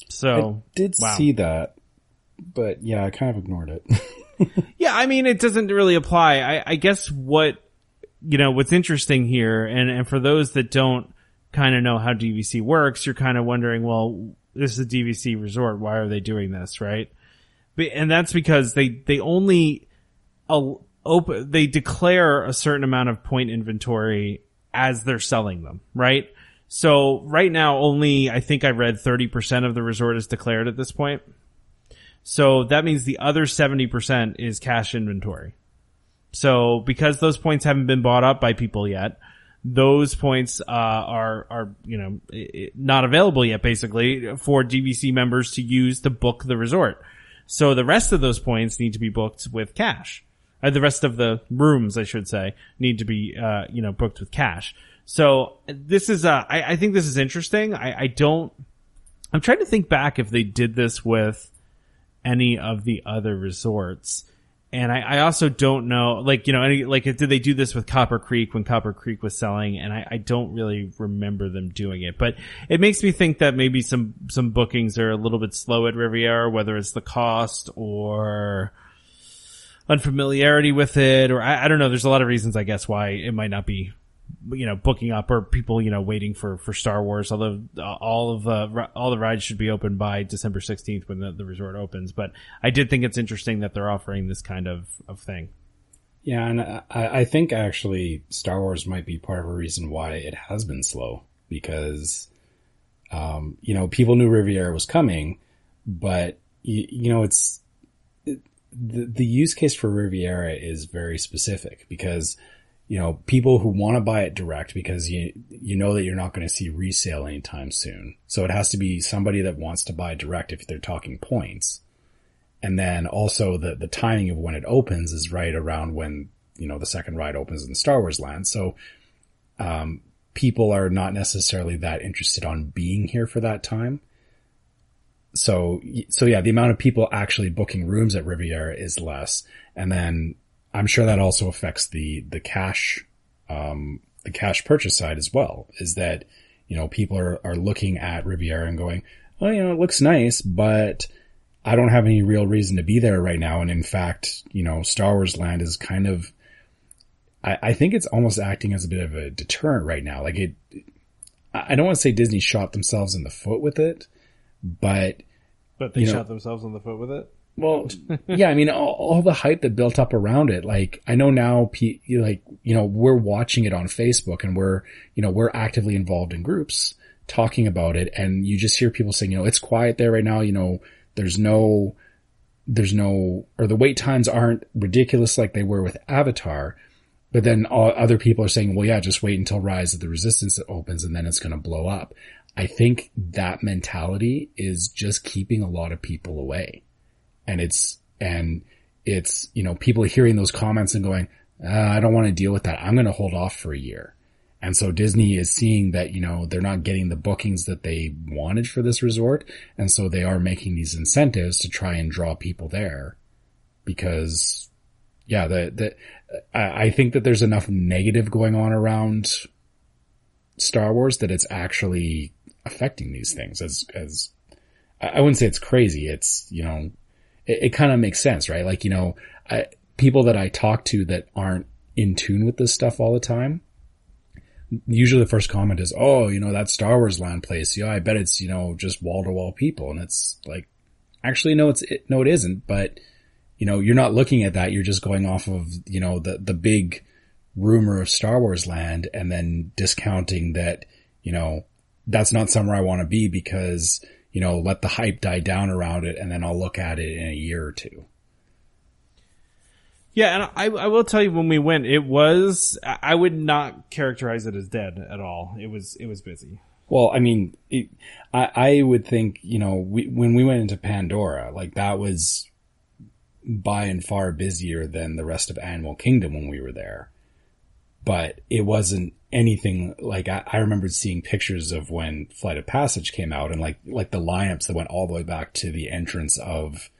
So, I Did wow. see that, but yeah, I kind of ignored it. [laughs] Yeah, I mean, it doesn't really apply. I, I guess what, you know, what's interesting here, and, and for those that don't kind of know how DVC works, you're kind of wondering, well, this is a DVC resort. Why are they doing this? Right. And that's because they, they only, open, they declare a certain amount of point inventory as they're selling them. Right. So right now, only, I think I read 30% of the resort is declared at this point. So that means the other 70% is cash inventory. So because those points haven't been bought up by people yet, those points uh, are are you know not available yet basically for DVC members to use to book the resort. So the rest of those points need to be booked with cash uh, the rest of the rooms, I should say, need to be, uh, you know, booked with cash. So this is, uh, I, I think this is interesting. I, I don't, I'm trying to think back if they did this with any of the other resorts. And I, I also don't know, like, you know, any, like, did they do this with Copper Creek when Copper Creek was selling? And I, I don't really remember them doing it, but it makes me think that maybe some, some bookings are a little bit slow at Riviera, whether it's the cost or unfamiliarity with it, or I, I don't know. There's a lot of reasons, I guess, why it might not be you know booking up or people you know waiting for for Star Wars. Although uh, all of the all the rides should be open by December sixteenth when the, the resort opens. But I did think it's interesting that they're offering this kind of of thing. Yeah, and I, I think actually Star Wars might be part of a reason why it has been slow because, um, you know, people knew Riviera was coming, but you, you know, it's it, the the use case for Riviera is very specific because you know, people who want to buy it direct because you, you know that you're not going to see resale anytime soon. So it has to be somebody that wants to buy direct if they're talking points. And then also the, the timing of when it opens is right around when, you know, the second ride opens in Star Wars land. So, um, people are not necessarily that interested on being here for that time. So, so yeah, the amount of people actually booking rooms at Riviera is less. And then I'm sure that also affects the, the cash, um, the cash purchase side as well, is that, you know, people are, are looking at Riviera and going, oh, you know, it looks nice, but I don't have any real reason to be there right now. And in fact, you know, Star Wars land is kind of, I, I think it's almost acting as a bit of a deterrent right now. Like it, I don't want to say Disney shot themselves in the foot with it, but, but they you know, shot themselves in the foot with it. Well, yeah, I mean, all, all, the hype that built up around it. Like, I know now, like, you know, we're watching it on Facebook and we're, you know, we're actively involved in groups talking about it. And you just hear people saying, you know, it's quiet there right now. You know, there's no, there's no, or the wait times aren't ridiculous like they were with Avatar. But then all, other people are saying, well, yeah, just wait until Rise of the Resistance opens and then it's going to blow up. I think that mentality is just keeping a lot of people away and it's, and it's, you know, people hearing those comments and going, uh, I don't want to deal with that. I'm going to hold off for a year. And so Disney is seeing that, you know, they're not getting the bookings that they wanted for this resort. And so they are making these incentives to try and draw people there because yeah, the, the, I think that there's enough negative going on around Star Wars that it's actually affecting these things as, as I wouldn't say it's crazy. It's, you know, it, it kind of makes sense, right? Like, you know, I, people that I talk to that aren't in tune with this stuff all the time, usually the first comment is, "Oh, you know that Star Wars land place. Yeah, I bet it's you know just wall to wall people." And it's like, actually, no, it's it, no, it isn't. But you know, you're not looking at that. You're just going off of you know the the big rumor of Star Wars land, and then discounting that you know that's not somewhere I want to be because you know, let the hype die down around it and then I'll look at it in a year or two. Yeah, and I, I will tell you when we went, it was, I would not characterize it as dead at all. It was, it was busy. Well, I mean, it, I, I would think, you know, we, when we went into Pandora, like that was by and far busier than the rest of Animal Kingdom when we were there. But it wasn't anything like I, I remember seeing pictures of when Flight of Passage came out and like like the lineups that went all the way back to the entrance of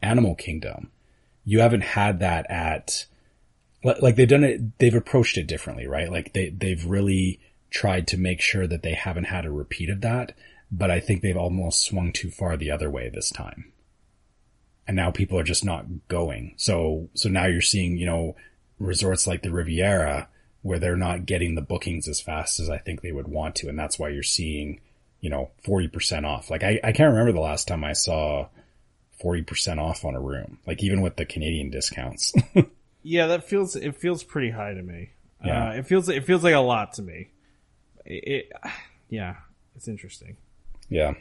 Animal Kingdom. You haven't had that at like they've done it they've approached it differently, right? Like they they've really tried to make sure that they haven't had a repeat of that, but I think they've almost swung too far the other way this time. And now people are just not going. So so now you're seeing, you know, resorts like the Riviera where they're not getting the bookings as fast as I think they would want to. And that's why you're seeing, you know, 40% off. Like I, I can't remember the last time I saw 40% off on a room, like even with the Canadian discounts. [laughs] yeah, that feels, it feels pretty high to me. Yeah. Uh, it feels, it feels like a lot to me. It, it [sighs] yeah, it's interesting. Yeah.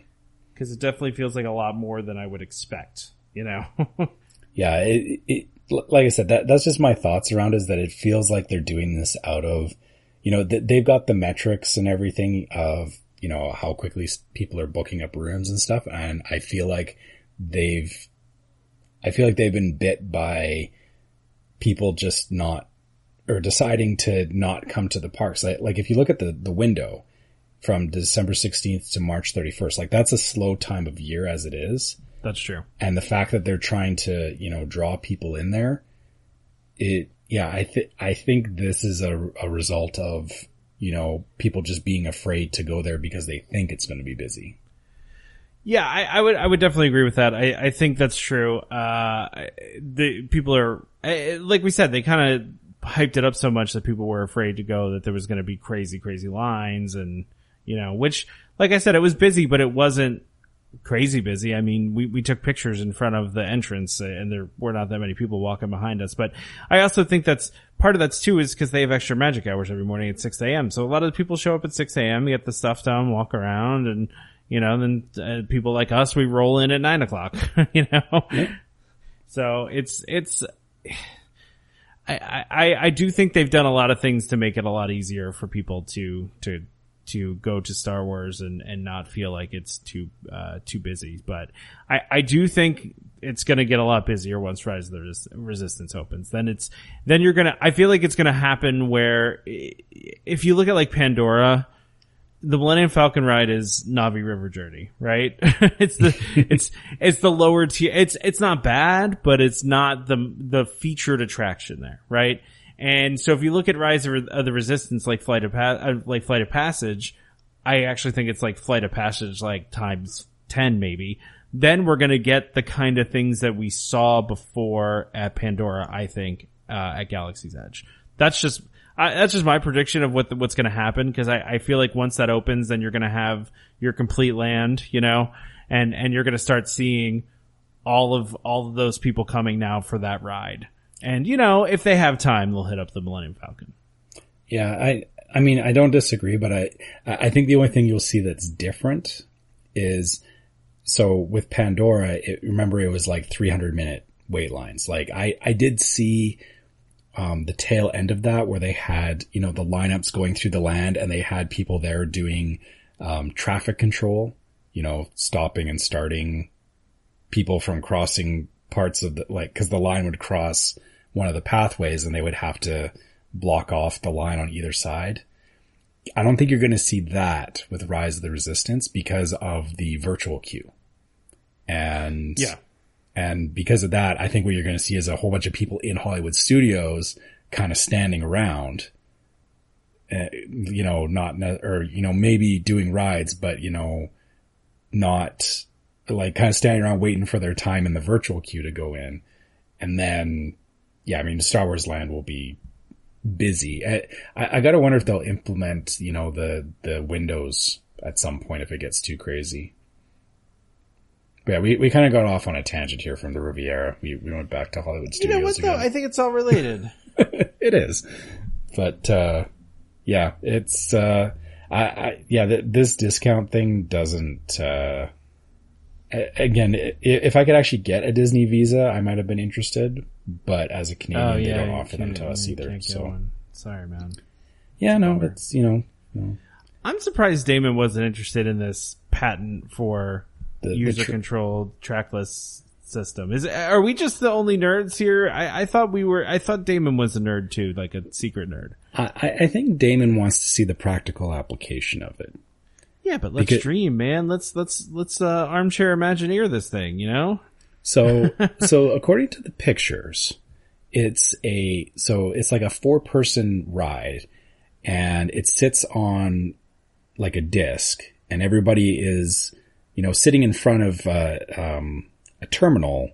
Cause it definitely feels like a lot more than I would expect, you know? [laughs] yeah, it, it, like I said, that that's just my thoughts around is that it feels like they're doing this out of, you know, th- they've got the metrics and everything of, you know, how quickly people are booking up rooms and stuff. And I feel like they've, I feel like they've been bit by people just not or deciding to not come to the parks. Like, like if you look at the the window from December 16th to March 31st, like that's a slow time of year as it is. That's true. And the fact that they're trying to, you know, draw people in there, it, yeah, I think, I think this is a, a result of, you know, people just being afraid to go there because they think it's going to be busy. Yeah, I, I, would I would definitely agree with that. I, I think that's true. Uh, the people are like we said, they kind of hyped it up so much that people were afraid to go that there was going to be crazy, crazy lines, and you know, which, like I said, it was busy, but it wasn't crazy busy. I mean, we, we took pictures in front of the entrance and there were not that many people walking behind us. But I also think that's part of that's too is because they have extra magic hours every morning at 6 a.m. So a lot of the people show up at 6 a.m., get the stuff done, walk around and, you know, then uh, people like us, we roll in at nine o'clock, [laughs] you know? So it's, it's, I, I, I do think they've done a lot of things to make it a lot easier for people to, to to go to Star Wars and, and not feel like it's too uh, too busy. But I, I do think it's going to get a lot busier once Rise of the Res- Resistance opens. Then it's then you're gonna. I feel like it's going to happen where if you look at like Pandora. The Millennium Falcon ride is Na'vi River Journey, right? [laughs] it's the, [laughs] it's, it's the lower tier. It's, it's not bad, but it's not the, the featured attraction there, right? And so if you look at Rise of the Resistance, like Flight of pa- uh, like Flight of Passage, I actually think it's like Flight of Passage like times 10 maybe. Then we're gonna get the kind of things that we saw before at Pandora, I think, uh, at Galaxy's Edge. That's just, I, that's just my prediction of what the, what's gonna happen because I, I feel like once that opens, then you're gonna have your complete land, you know, and, and you're gonna start seeing all of, all of those people coming now for that ride. And you know, if they have time, they'll hit up the Millennium Falcon. Yeah, I I mean I don't disagree, but I I think the only thing you'll see that's different is so with Pandora, it, remember it was like 300 minute wait lines. Like I I did see um, the tail end of that where they had you know the lineups going through the land and they had people there doing um, traffic control, you know, stopping and starting people from crossing parts of the like because the line would cross one of the pathways and they would have to block off the line on either side. I don't think you're going to see that with Rise of the Resistance because of the virtual queue. And yeah. And because of that, I think what you're going to see is a whole bunch of people in Hollywood studios kind of standing around, uh, you know, not, or, you know, maybe doing rides, but, you know, not like kind of standing around waiting for their time in the virtual queue to go in. And then yeah, I mean, Star Wars Land will be busy. I, I, I gotta wonder if they'll implement, you know, the, the windows at some point if it gets too crazy. But yeah, we, we kind of got off on a tangent here from the Riviera. We, we went back to Hollywood Studios. You know what again. though? I think it's all related. [laughs] [laughs] it is. But, uh, yeah, it's, uh, I, I yeah, th- this discount thing doesn't, uh, again, if I could actually get a Disney Visa, I might have been interested. But as a Canadian, oh, yeah, they don't offer them to us either. So sorry, man. Yeah, no, it's you know, you know. I'm surprised Damon wasn't interested in this patent for the, user tr- controlled trackless system. Is are we just the only nerds here? I, I thought we were. I thought Damon was a nerd too, like a secret nerd. I, I think Damon wants to see the practical application of it. Yeah, but let's because, dream, man. Let's let's let's uh, armchair Imagineer this thing, you know. So [laughs] so according to the pictures, it's a so it's like a four person ride, and it sits on like a disc, and everybody is you know sitting in front of uh, um, a terminal,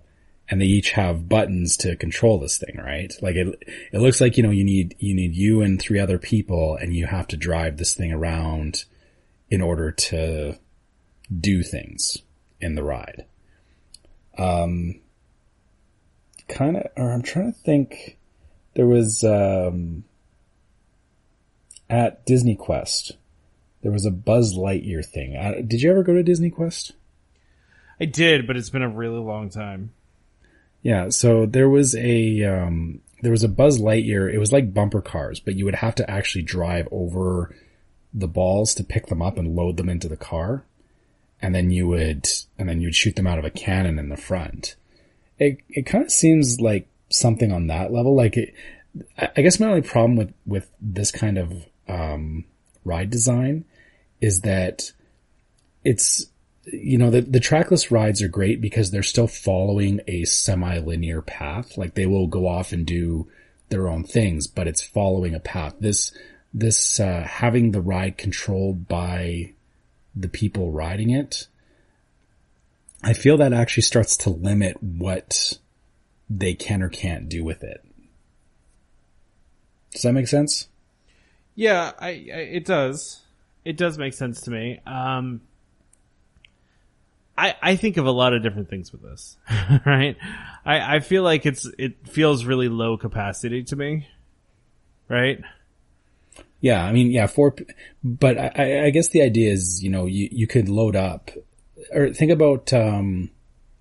and they each have buttons to control this thing, right? Like it it looks like you know you need you need you and three other people, and you have to drive this thing around in order to do things in the ride. Um, kind of, or I'm trying to think. There was um, at Disney Quest. There was a Buzz Lightyear thing. Uh, did you ever go to Disney Quest? I did, but it's been a really long time. Yeah, so there was a um, there was a Buzz Lightyear. It was like bumper cars, but you would have to actually drive over the balls to pick them up and load them into the car. And then you would, and then you'd shoot them out of a cannon in the front. It, it kind of seems like something on that level. Like, it, I I guess my only problem with with this kind of um, ride design is that it's you know the the trackless rides are great because they're still following a semi-linear path. Like they will go off and do their own things, but it's following a path. This this uh, having the ride controlled by the people riding it, I feel that actually starts to limit what they can or can't do with it. Does that make sense? Yeah, I, I it does. It does make sense to me. Um, I I think of a lot of different things with this, [laughs] right? I I feel like it's it feels really low capacity to me, right? Yeah, I mean, yeah, four, but I, I guess the idea is, you know, you, you could load up, or think about, um,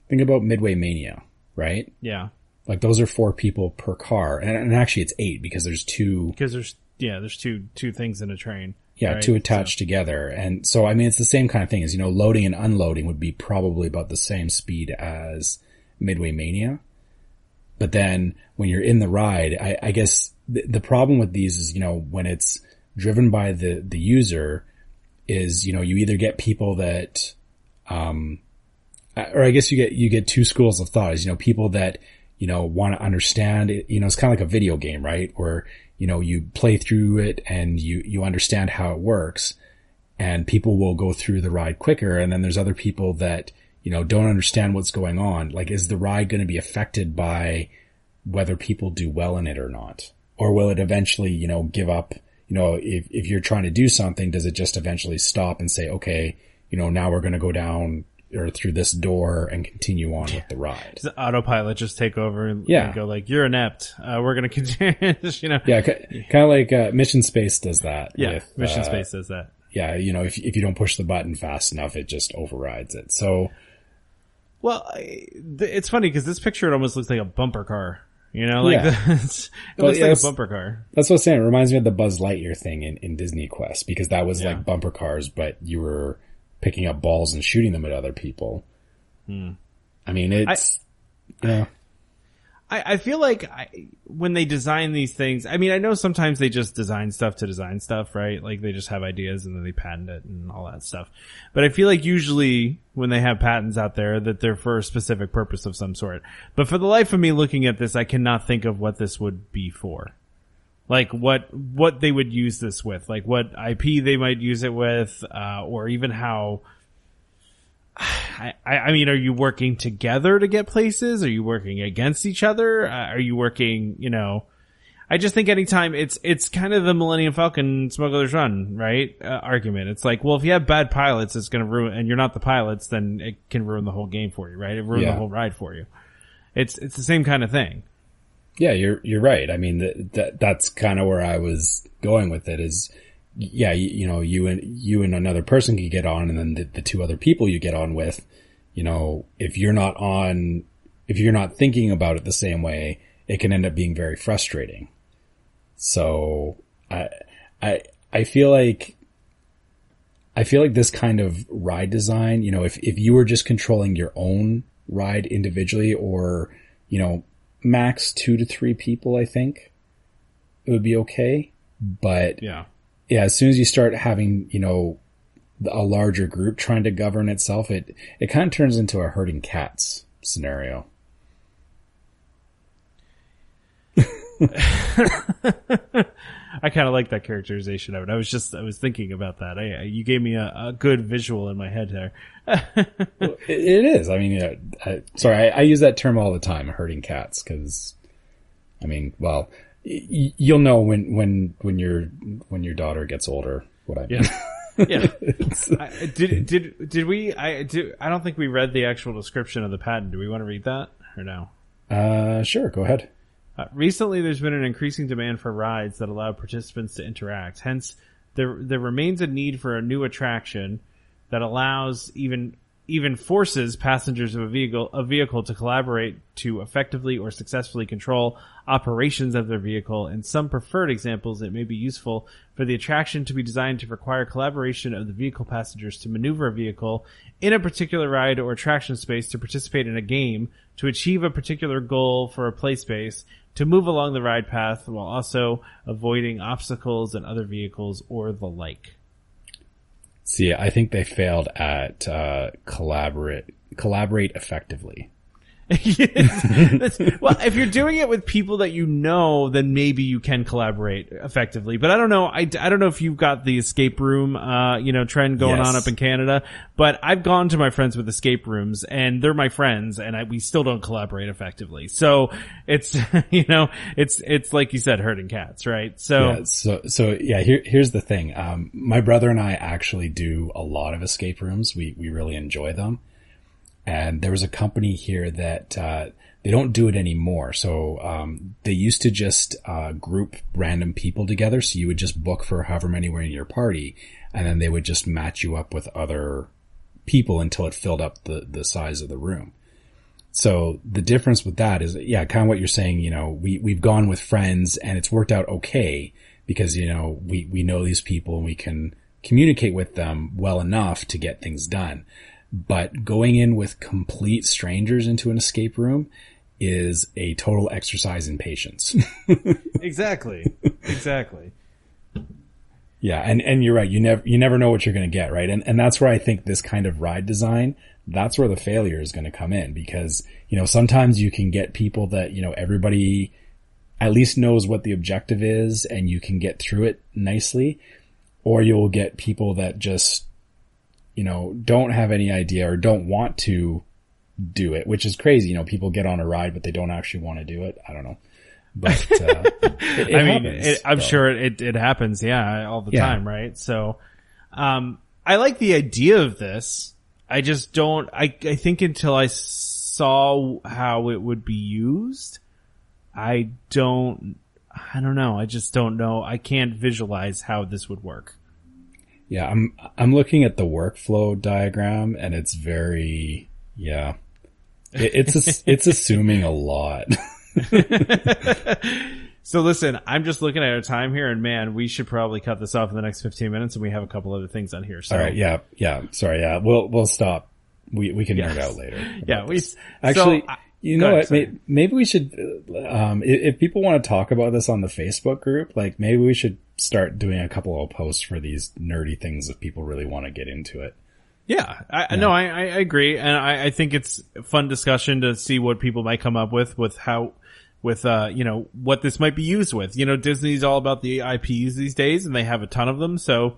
think about Midway Mania, right? Yeah, Like those are four people per car, and, and actually it's eight because there's two, because there's yeah there's two two things in a train. yeah, right? two attached together, and so I mean it's the same kind of thing as you know, loading and unloading would be probably about the same speed as Midway Mania, but then when you're in the ride, I, I guess the, the problem with these is you know when it's driven by the the user is you know you either get people that um or I guess you get you get two schools of thought is you know people that you know want to understand it you know it's kind of like a video game right? Where you know you play through it and you you understand how it works and people will go through the ride quicker and then there's other people that you know don't understand what's going on. Like is the ride going to be affected by whether people do well in it or not or will it eventually you know give up you know if if you're trying to do something does it just eventually stop and say okay you know now we're going to go down or through this door and continue on with the ride Does the autopilot just take over and, Yeah. and go like you're inept. Uh, we're gonna continue. [laughs] you know. yeah kind of like uh, mission space does that Yeah, with, Mission uh, Space does that. yeah you know if, if you don't push the button fast enough it just overrides it so Well, it's funny because this picture it almost looks like a bumper car. You know, like Yeah. [laughs] it's, it Well, looks like a bumper car. That's what I'm saying. It reminds me of the Buzz Lightyear thing in, in Disney Quest because that was Yeah. like bumper cars, but you were picking up balls and shooting them at other people. Hmm. I mean, it's, yeah, I, I feel like I, when they design these things, I mean, I know sometimes they just design stuff to design stuff, right? Like they just have ideas and then they patent it and all that stuff. But I feel like usually when they have patents out there that they're for a specific purpose of some sort. But for the life of me looking at this, I cannot think of what this would be for. Like what, what they would use this with, like what IP they might use it with, uh, or even how, I, I mean, are you working together to get places? Are you working against each other? Uh, are you working, you know, I just think anytime it's, it's kind of the Millennium Falcon Smuggler's Run, right? Uh, argument. It's like, well, if you have bad pilots, it's going to ruin, and you're not the pilots, then it can ruin the whole game for you, right? It ruined Yeah. the whole ride for you. It's, it's the same kind of thing. yeah, you're, you're right. I mean, that, that, that's kind of where I was going with it is, yeah, you, you know, you and, you and another person can get on and then the, the two other people you get on with, you know, if you're not on, if you're not thinking about it the same way, it can end up being very frustrating. So I, I, I feel like, I feel like this kind of ride design, you know, if, if you were just controlling your own ride individually or, you know, max two to three people, I think it would be okay. But Yeah. Yeah, as soon as you start having, you know, a larger group trying to govern itself, it, it kind of turns into a herding cats scenario. [laughs] I kind of like that characterization of it. I was just, I was thinking about that. I, you gave me a, a good visual in my head there. [laughs] It, it is. I mean, yeah, I, sorry, I, I use that term all the time, herding cats, because, I mean, well, you'll know when, when, when your, when your daughter gets older what I mean. Yeah. [laughs] I, did did did we? I do. I don't think we read the actual description of the patent. Do we want to read that or no? uh, sure, go ahead. Uh, recently, there's been an increasing demand for rides that allow participants to interact. Hence, there there remains a need for a new attraction that allows even even forces passengers of a vehicle a vehicle to collaborate to effectively or successfully control operations of their vehicle. In some preferred examples, it may be useful for the attraction to be designed to require collaboration of the vehicle passengers to maneuver a vehicle in a particular ride or attraction space to participate in a game, to achieve a particular goal for a play space, to move along the ride path while also avoiding obstacles and other vehicles or the like. See, I think they failed at uh, collaborate collaborate effectively. [laughs] Well, if you're doing it with people that you know, then maybe you can collaborate effectively. But I don't know. I, I don't know if you've got the escape room, uh, you know, trend going Yes. on up in Canada. But I've gone to my friends with escape rooms, and they're my friends, and I, we still don't collaborate effectively. So it's [laughs] you know, it's it's like you said, herding cats, right? So Yeah, so so yeah, here here's the thing. Um, my brother and I actually do a lot of escape rooms. We we really enjoy them. And there was a company here that uh, they don't do it anymore. So um, they used to just uh, group random people together. So you would just book for however many were in your party, and then they would just match you up with other people until it filled up the the size of the room. So the difference with that is, yeah, kind of what you're saying, you know, we, we've gone with friends and it's worked out okay because, you know, we, we know these people and we can communicate with them well enough to get things done. But going in with complete strangers into an escape room is a total exercise in patience. [laughs] exactly, exactly. Yeah, and, and you're right. You never you never know what you're going to get, right? And and that's where I think this kind of ride design, that's where the failure is going to come in because you know sometimes you can get people that you know everybody at least knows what the objective is, and you can get through it nicely, or you'll get people that just you know don't have any idea or don't want to do it, which is crazy. You know, people get on a ride but they don't actually want to do it. I don't know. But uh, [laughs] it, it I mean, happens, it, I'm so. sure it, it happens, yeah, all the Yeah. time, right? So, um, I like the idea of this. I just don't, I, I think until I saw how it would be used, I don't, I don't know. I just don't know. I can't visualize how this would work. Yeah, I'm I'm looking at the workflow diagram and it's very yeah. It, it's [laughs] it's assuming a lot. [laughs] So listen, I'm just looking at our time here and man, we should probably cut this off in the next 15 minutes and we have a couple other things on here. So All right, yeah, yeah. Sorry, yeah. We'll we'll stop. We we can nerd out later. yeah, we, this. actually. so, I- you know ahead, what? May, maybe we should, um, if people want to talk about this on the Facebook group, like maybe we should start doing a couple of posts for these nerdy things if people really want to get into it. Yeah, I, no, I, I agree, and I, I think it's fun discussion to see what people might come up with with how, with uh, you know, what this might be used with. You know, Disney's all about the IPs these days, and they have a ton of them. So,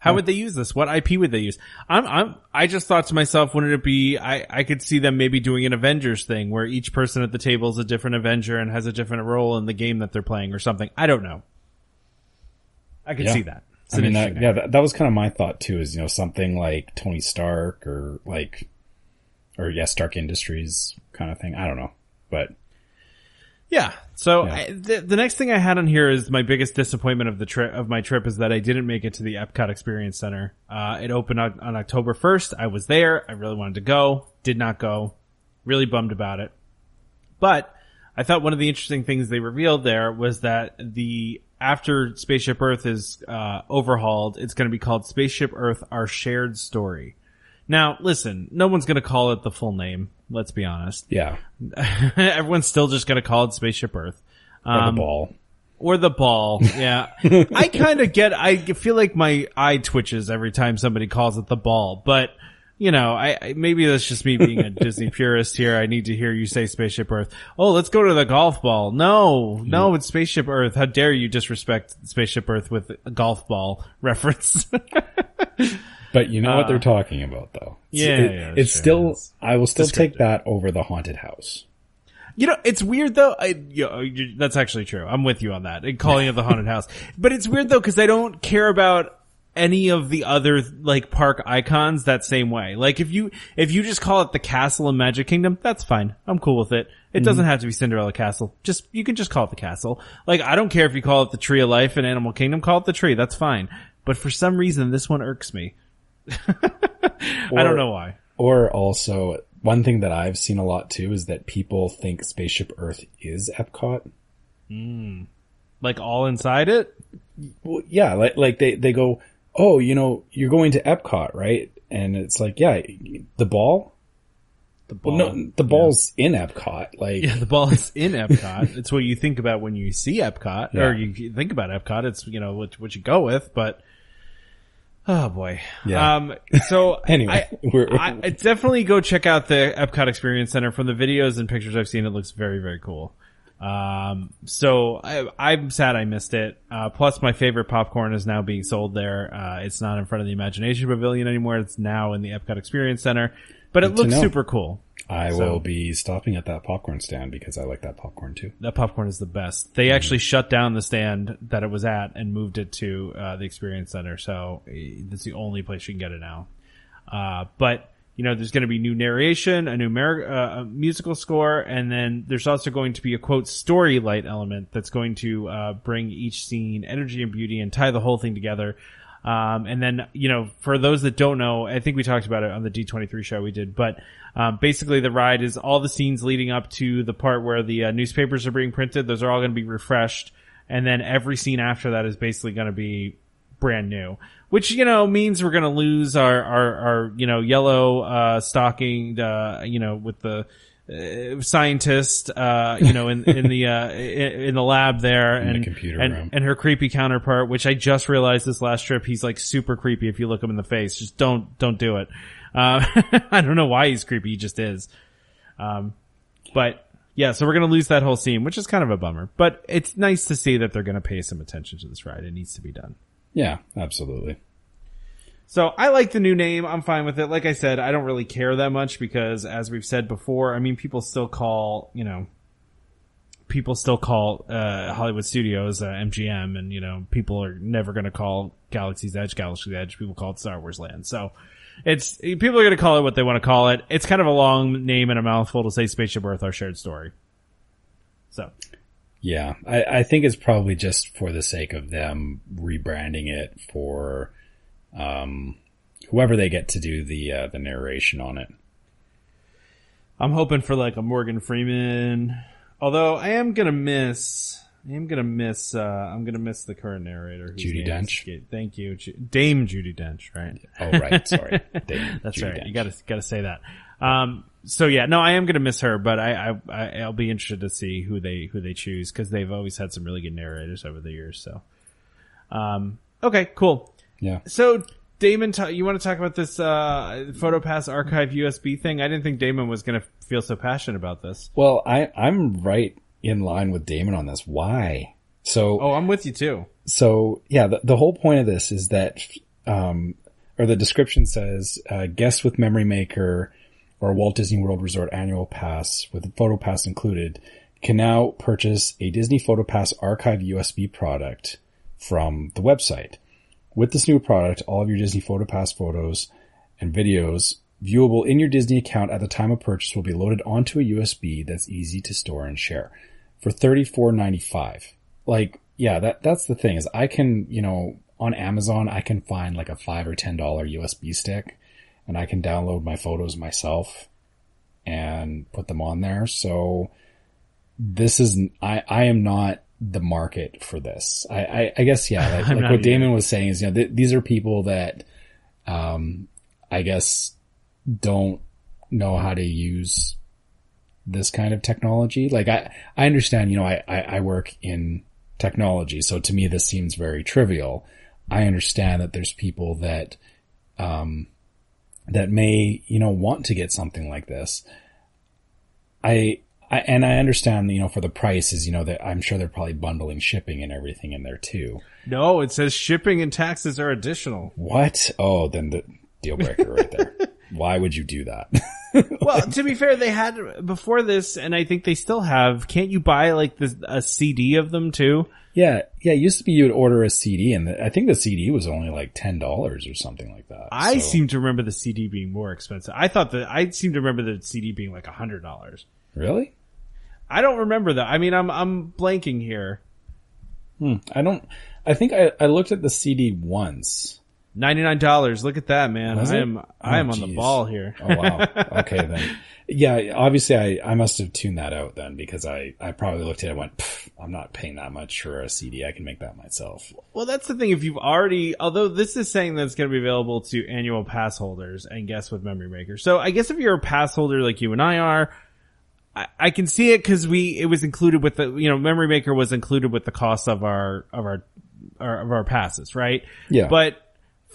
how would they use this? What IP would they use? I'm, I'm, I just thought to myself, wouldn't it be? I, I could see them maybe doing an Avengers thing where each person at the table is a different Avenger and has a different role in the game that they're playing or something. I don't know. I could Yeah. see that. It's I mean, that, yeah, that, that was kind of my thought too. Is you know something like Tony Stark or like, or yeah, Stark Industries kind of thing. I don't know, but Yeah. So Yeah. I, the, the next thing I had on here is my biggest disappointment of the trip of my trip is that I didn't make it to the Epcot Experience Center. Uh, it opened on, on October 1st. I was there. I really wanted to go. Did not go. Really bummed about it. But I thought one of the interesting things they revealed there was that the after Spaceship Earth is uh, overhauled, it's going to be called Spaceship Earth: Our Shared Story. Now, listen, no one's going to call it the full name. Let's be honest. [laughs] yeah, Everyone's still just going to call it Spaceship Earth. or Um, the ball. Or the ball. Yeah. [laughs] I kind of get, I feel like my eye twitches every time somebody calls it the ball, but you know, I, I maybe that's just me being a Disney [laughs] purist here. I need to hear you say Spaceship Earth. Oh, let's go to the golf ball. No, no, it's Spaceship Earth. How dare you disrespect Spaceship Earth with a golf ball reference? But you know what they're talking about, though. It's- Uh, Yeah, it- yeah, it's sure still. I will still take that over the haunted house. You know, it's weird though. I, you know, you- that's actually true. I'm with you on that. And calling it the haunted [laughs] house, but it's weird though because I don't care about any of the other like park icons that same way. Like if you if you just call it the castle in Magic Kingdom, that's fine. I'm cool with it. It doesn't have to be Cinderella Castle. Just you can just call it the castle. Like I don't care if you call it the Tree of Life in Animal Kingdom. Call it the tree. That's fine. But for some reason, this one irks me. [laughs] I don't know why. Or also, one thing that I've seen a lot too is that people think Spaceship Earth is Epcot. Hmm. Like all inside it? Well, yeah, like like they they go, oh, you know, you're going to Epcot, right? And it's like, yeah, the ball. The ball. Well, no, the ball's in Epcot. Like, Yeah, the ball is in Epcot. it's what you think about when you see Epcot, Yeah. or you think about Epcot. It's you know what what you go with, but oh boy. Yeah. Um. So [laughs] Anyway, I, we're- I, I definitely go check out the Epcot Experience Center. From the videos and pictures I've seen, it looks very very cool. Um. So I, I'm sad I missed it. Uh. Plus, my favorite popcorn is now being sold there. Uh. It's not in front of the Imagination Pavilion anymore. It's now in the Epcot Experience Center. But it looks super cool. I So- will be stopping at that popcorn stand because I like that popcorn too. That popcorn is the best. They actually shut down the stand that it was at and moved it to uh, the experience center. So eh, that's the only place you can get it now. Uh, but you know, there's going to be new narration, a new mer- uh, a musical score, and then there's also going to be a quote story light element that's going to uh, bring each scene energy and beauty and tie the whole thing together. Um, and then, you know, for those that don't know, I think we talked about it on the D23 show we did, but, um, basically the ride is all the scenes leading up to the part where the uh, newspapers are being printed. Those are all going to be refreshed. And then every scene after that is basically going to be brand new, which, you know, means we're going to lose our, our, our, you know, yellow, uh, stocking, uh, you know, with the, uh, scientist, uh, you know, in, in the, uh, in, in the lab there the and, computer and, room. and her creepy counterpart, which I just realized this last trip, he's like super creepy if you look him in the face. Just don't, don't do it. Uh, [laughs] I don't know why he's creepy, he just is. Um, but yeah, so we're gonna lose that whole scene, which is kind of a bummer, but it's nice to see that they're gonna pay some attention to this ride. It needs to be done. Yeah, absolutely. So I like the new name. I'm fine with it. Like I said, I don't really care that much because as we've said before, I mean, people still call, you know, people still call, uh, Hollywood Studios, uh, MGM and, you know, people are never going to call Galaxy's Edge Galaxy's Edge. People call it Star Wars Land. So it's, people are going to call it what they want to call it. It's kind of a long name and a mouthful to say Spaceship Earth, our shared story. So Yeah, I, I think it's probably just for the sake of them rebranding it for um, whoever they get to do the uh, the narration on it. I'm hoping for like a Morgan Freeman. Although I am gonna miss, I am gonna miss, uh, I'm gonna miss the current narrator. name Dench? escaped- Thank you, Dame Judi Dench. Right. Oh right, sorry, [laughs] Dame That's Judi right. You gotta gotta say that. Um. So yeah, no, I am gonna miss her, but I I, I I'll be interested to see who they who they choose because they've always had some really good narrators over the years. So, um. Okay. Cool. Yeah, So Damon, you want to talk about this uh, PhotoPass archive USB thing? I didn't think Damon was going to feel so passionate about this. well, I I'm right in line with Damon on this. Why? So Oh, I'm with you too. so yeah, the, the whole point of this is that, um, or the description says, uh, guests with Memory Maker or Walt Disney World Resort annual pass with photo pass included can now purchase a Disney Photo Pass archive USB product from the website. With this new product, all of your Disney Photo Pass photos and videos viewable in your Disney account at the time of purchase will be loaded onto a USB that's easy to store and share for $34.95. Like, yeah, that, that's the thing is I can, you know, on Amazon, I can find like a five or $10 USB stick and I can download my photos myself and put them on there. So this is, I, I am not the market for this. I, I, I guess, yeah, [laughs] like, like what either. Damon was saying is, you know, th- these are people that, um, I guess don't know how to use this kind of technology. Like I, I understand, you know, I, I, I work in technology. So to me, this seems very trivial. I understand that there's people that, um, that may, you know, want to get something like this. I, I, and I understand, you know, for the prices, you know, that I'm sure they're probably bundling shipping and everything in there too. No, it says shipping and taxes are additional. What? Oh, then the deal breaker right there. [laughs] Why would you do that? [laughs] well, to be fair, they had before this, and I think they still have. Can't you buy like this, a CD of them too? Yeah, yeah. It used to be you would order a CD, and the, I think the CD was only like ten dollars or something like that. I So- seem to remember the CD being more expensive. I thought that I seem to remember the CD being like a hundred dollars. really. I don't remember that. I mean, I'm I'm blanking here. Hmm, I don't. I think I, I looked at the CD once, Ninety nine dollars. Look at that, man. Was I it? am I oh, am Oh, on the geez. ball here. Oh wow. [laughs] Okay then. Yeah, obviously I, I must have tuned that out then because I, I probably looked at it and went, I'm not paying that much for a CD. I can make that myself. Well, that's the thing. If you've already, although this is saying that it's going to be available to annual pass holders and guests with Memory Maker. So I guess if you're a pass holder like you and I are, I, I can see it because we it was included with the you know Memory Maker was included with the cost of our of our, our of our passes, right? Yeah. But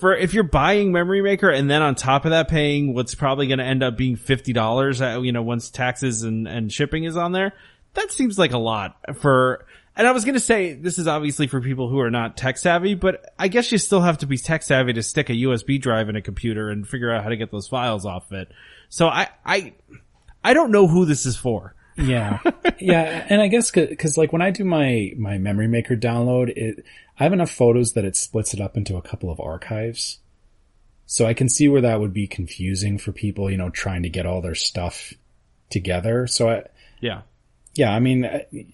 for if you're buying Memory Maker and then on top of that paying what's probably going to end up being fifty dollars, uh, you know, once taxes and and shipping is on there, that seems like a lot for. And I was going to say this is obviously for people who are not tech savvy, but I guess you still have to be tech savvy to stick a USB drive in a computer and figure out how to get those files off it. So I I I don't know who this is for. Yeah. [laughs] yeah. And I guess cause like when I do my, my memory maker download, it, I have enough photos that it splits it up into a couple of archives. So I can see where that would be confusing for people, you know, trying to get all their stuff together. So I, Yeah. yeah, I mean,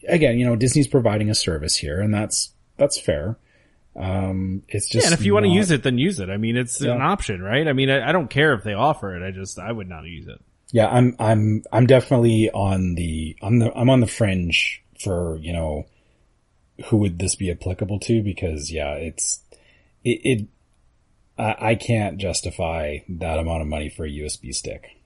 again, you know, Disney's providing a service here and that's, that's fair. Um, it's just, Yeah, and if you want to use it, then use it. I mean, it's Yeah. an option, right? I mean, I, I don't care if they offer it. I just, I would not use it. Yeah, I'm I'm I'm definitely on the I'm the I'm on the fringe for you know who would this be applicable to because yeah it's it, it I, I can't justify that amount of money for a USB stick.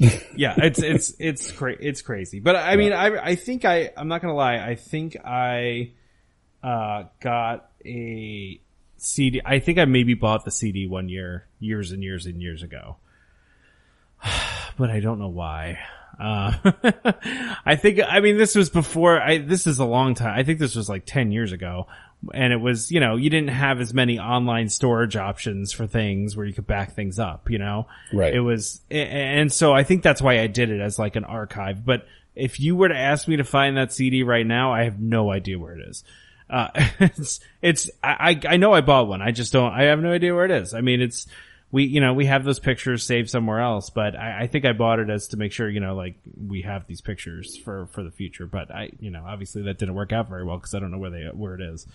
[laughs] yeah, it's it's it's cra- it's crazy. But I mean, I I think I I'm not gonna lie. I think I uh got a CD. I think I maybe bought the CD one year, years and years and years ago. [sighs] but I don't know why. Uh, [laughs] I think, I mean, this was before, I, this is a long time. I think this was like 10 years ago. And it was, you know, you didn't have as many online storage options for things where you could back things up, you know? Right. It was, and so I think that's why I did it as like an archive. But if you were to ask me to find that CD right now, I have no idea where it is. Uh, [laughs] it's, it's, I, I I know I bought one. I just don't, I have no idea where it is. I mean, it's, we, you know, we have those pictures saved somewhere else, but I, I think I bought it as to make sure, you know, like we have these pictures for, for the future. But I, you know, obviously that didn't work out very well because I don't know where they, where it is.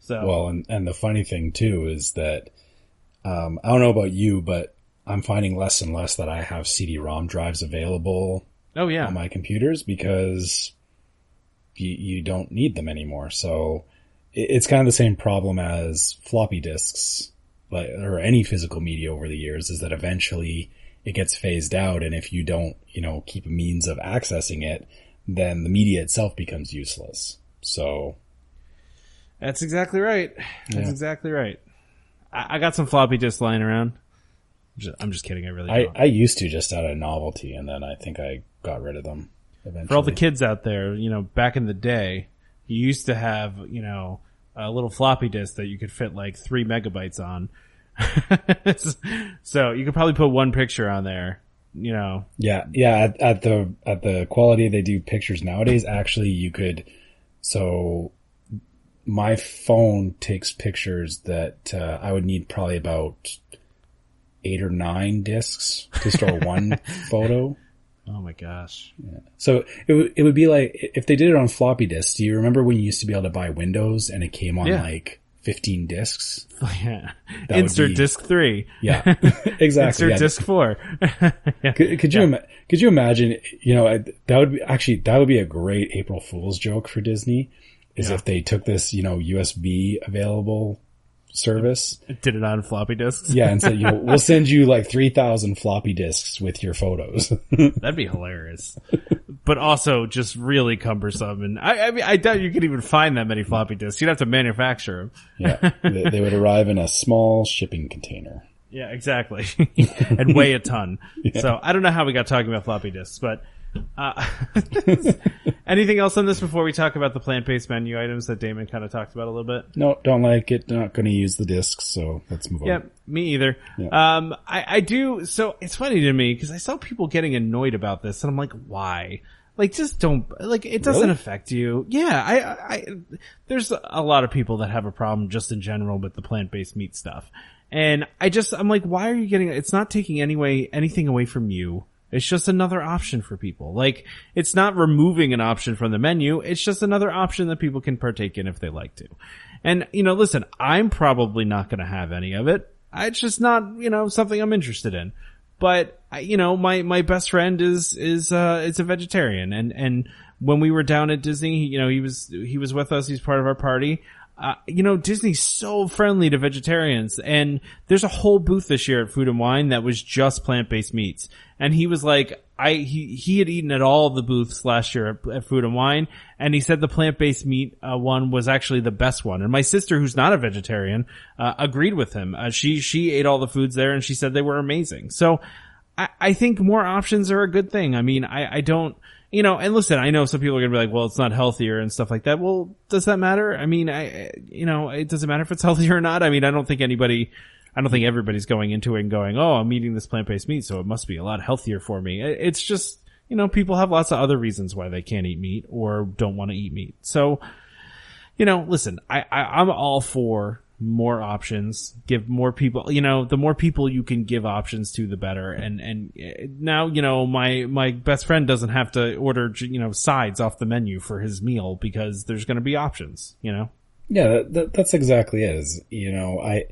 So, Well, and and the funny thing too is that um, I don't know about you, but I'm finding less and less that I have CD-ROM drives available oh yeah. on my computers because you, you don't need them anymore. So it- it's kind of the same problem as floppy disks, like, or any physical media over the years is that eventually it gets phased out. And if you don't, you know, keep a means of accessing it, then the media itself becomes useless. So That's exactly right. That's Yeah. exactly right. I, I got some floppy disks lying around. I'm just kidding. I really I. I used to just out of novelty and then I think I got rid of them eventually. For all the kids out there, you know, back in the day, you used to have, you know, a little floppy disk that you could fit like three megabytes on. [laughs] so you could probably put one picture on there, you know. Yeah, yeah. At, at the at the quality they do pictures nowadays, actually, you could. So, my phone takes pictures that uh, I would need probably about eight or nine discs to store one [laughs] photo. Oh my gosh. So it would it would be like if they did it on floppy disks. Do you remember when you used to be able to buy Windows and it came on Yeah. like fifteen discs? [laughs] Oh, yeah. That Insert be- disk three. Yeah, [laughs] exactly. Insert yeah. disk four. [laughs] Yeah. Could, could you ima- could you imagine? You know, that would be actually that would be a great April Fool's joke for Disney. Is Yeah. if they took this, you know, USB available service, Did it on floppy disks. yeah, and said, you know, [laughs] we'll send you like three thousand floppy disks with your photos. [laughs] That'd be hilarious. but also just really cumbersome. And I, I mean, I doubt you could even find that many floppy disks. You'd have to manufacture them. yeah, [laughs] they, they would arrive in a small shipping container. Yeah, exactly. and weigh a ton. So I don't know how we got talking about floppy disks, but uh, [laughs] anything else on this before we talk about the plant-based menu items that Damon kind of talked about a little bit? No, don't like it. Not going to use the discs, so let's move Yeah, on. me either. Yeah. Um, I, I do. So it's funny to me because I saw people getting annoyed about this, and I'm like, why? Like, just don't. Like, it doesn't Really? affect you. Yeah, I, I, I. There's a lot of people that have a problem just in general with the plant-based meat stuff, and I just, I'm like, why are you getting? It's not taking any way anything away from you. It's just another option for people. Like, it's not removing an option from the menu. It's just another option that people can partake in if they like to. And, you know, listen, I'm probably not going to have any of it. It's just not, you know, something I'm interested in. But, you know, my, my best friend is, is, uh, is a vegetarian and, and when we were down at Disney, you know, he was, he was with us. He's part of our party. Uh, you know, Disney's so friendly to vegetarians and there's a whole booth this year at Food and Wine that was just plant-based meats. And he was like, I, he, he had eaten at all the booths last year at, at Food and Wine and he said the plant-based meat uh, one was actually the best one. And my sister, who's not a vegetarian, uh, agreed with him. Uh, she, she ate all the foods there and she said they were amazing. So I, I think more options are a good thing. I mean, I, I don't, you know, and listen, I know some people are to be like, well, it's not healthier and stuff like that. Well, does that matter? I mean, I, you know, it doesn't matter if it's [laughs] healthier or not. I mean, I don't think anybody, I don't think everybody's going into it and going, oh, I'm eating this plant-based meat, so it must be a lot healthier for me. It's just, you know, people have lots of other reasons why they can't eat meat or don't want to eat meat. So, you know, listen, I, I I'm all for more options, give more people, you know, the more people you can give options to, the better. And, and eh, now, you know, my, my best friend doesn't have to order, you know, sides off the menu for his meal because there's going to be options, you know? Yeah, that, that, that's exactly it is, you know, I,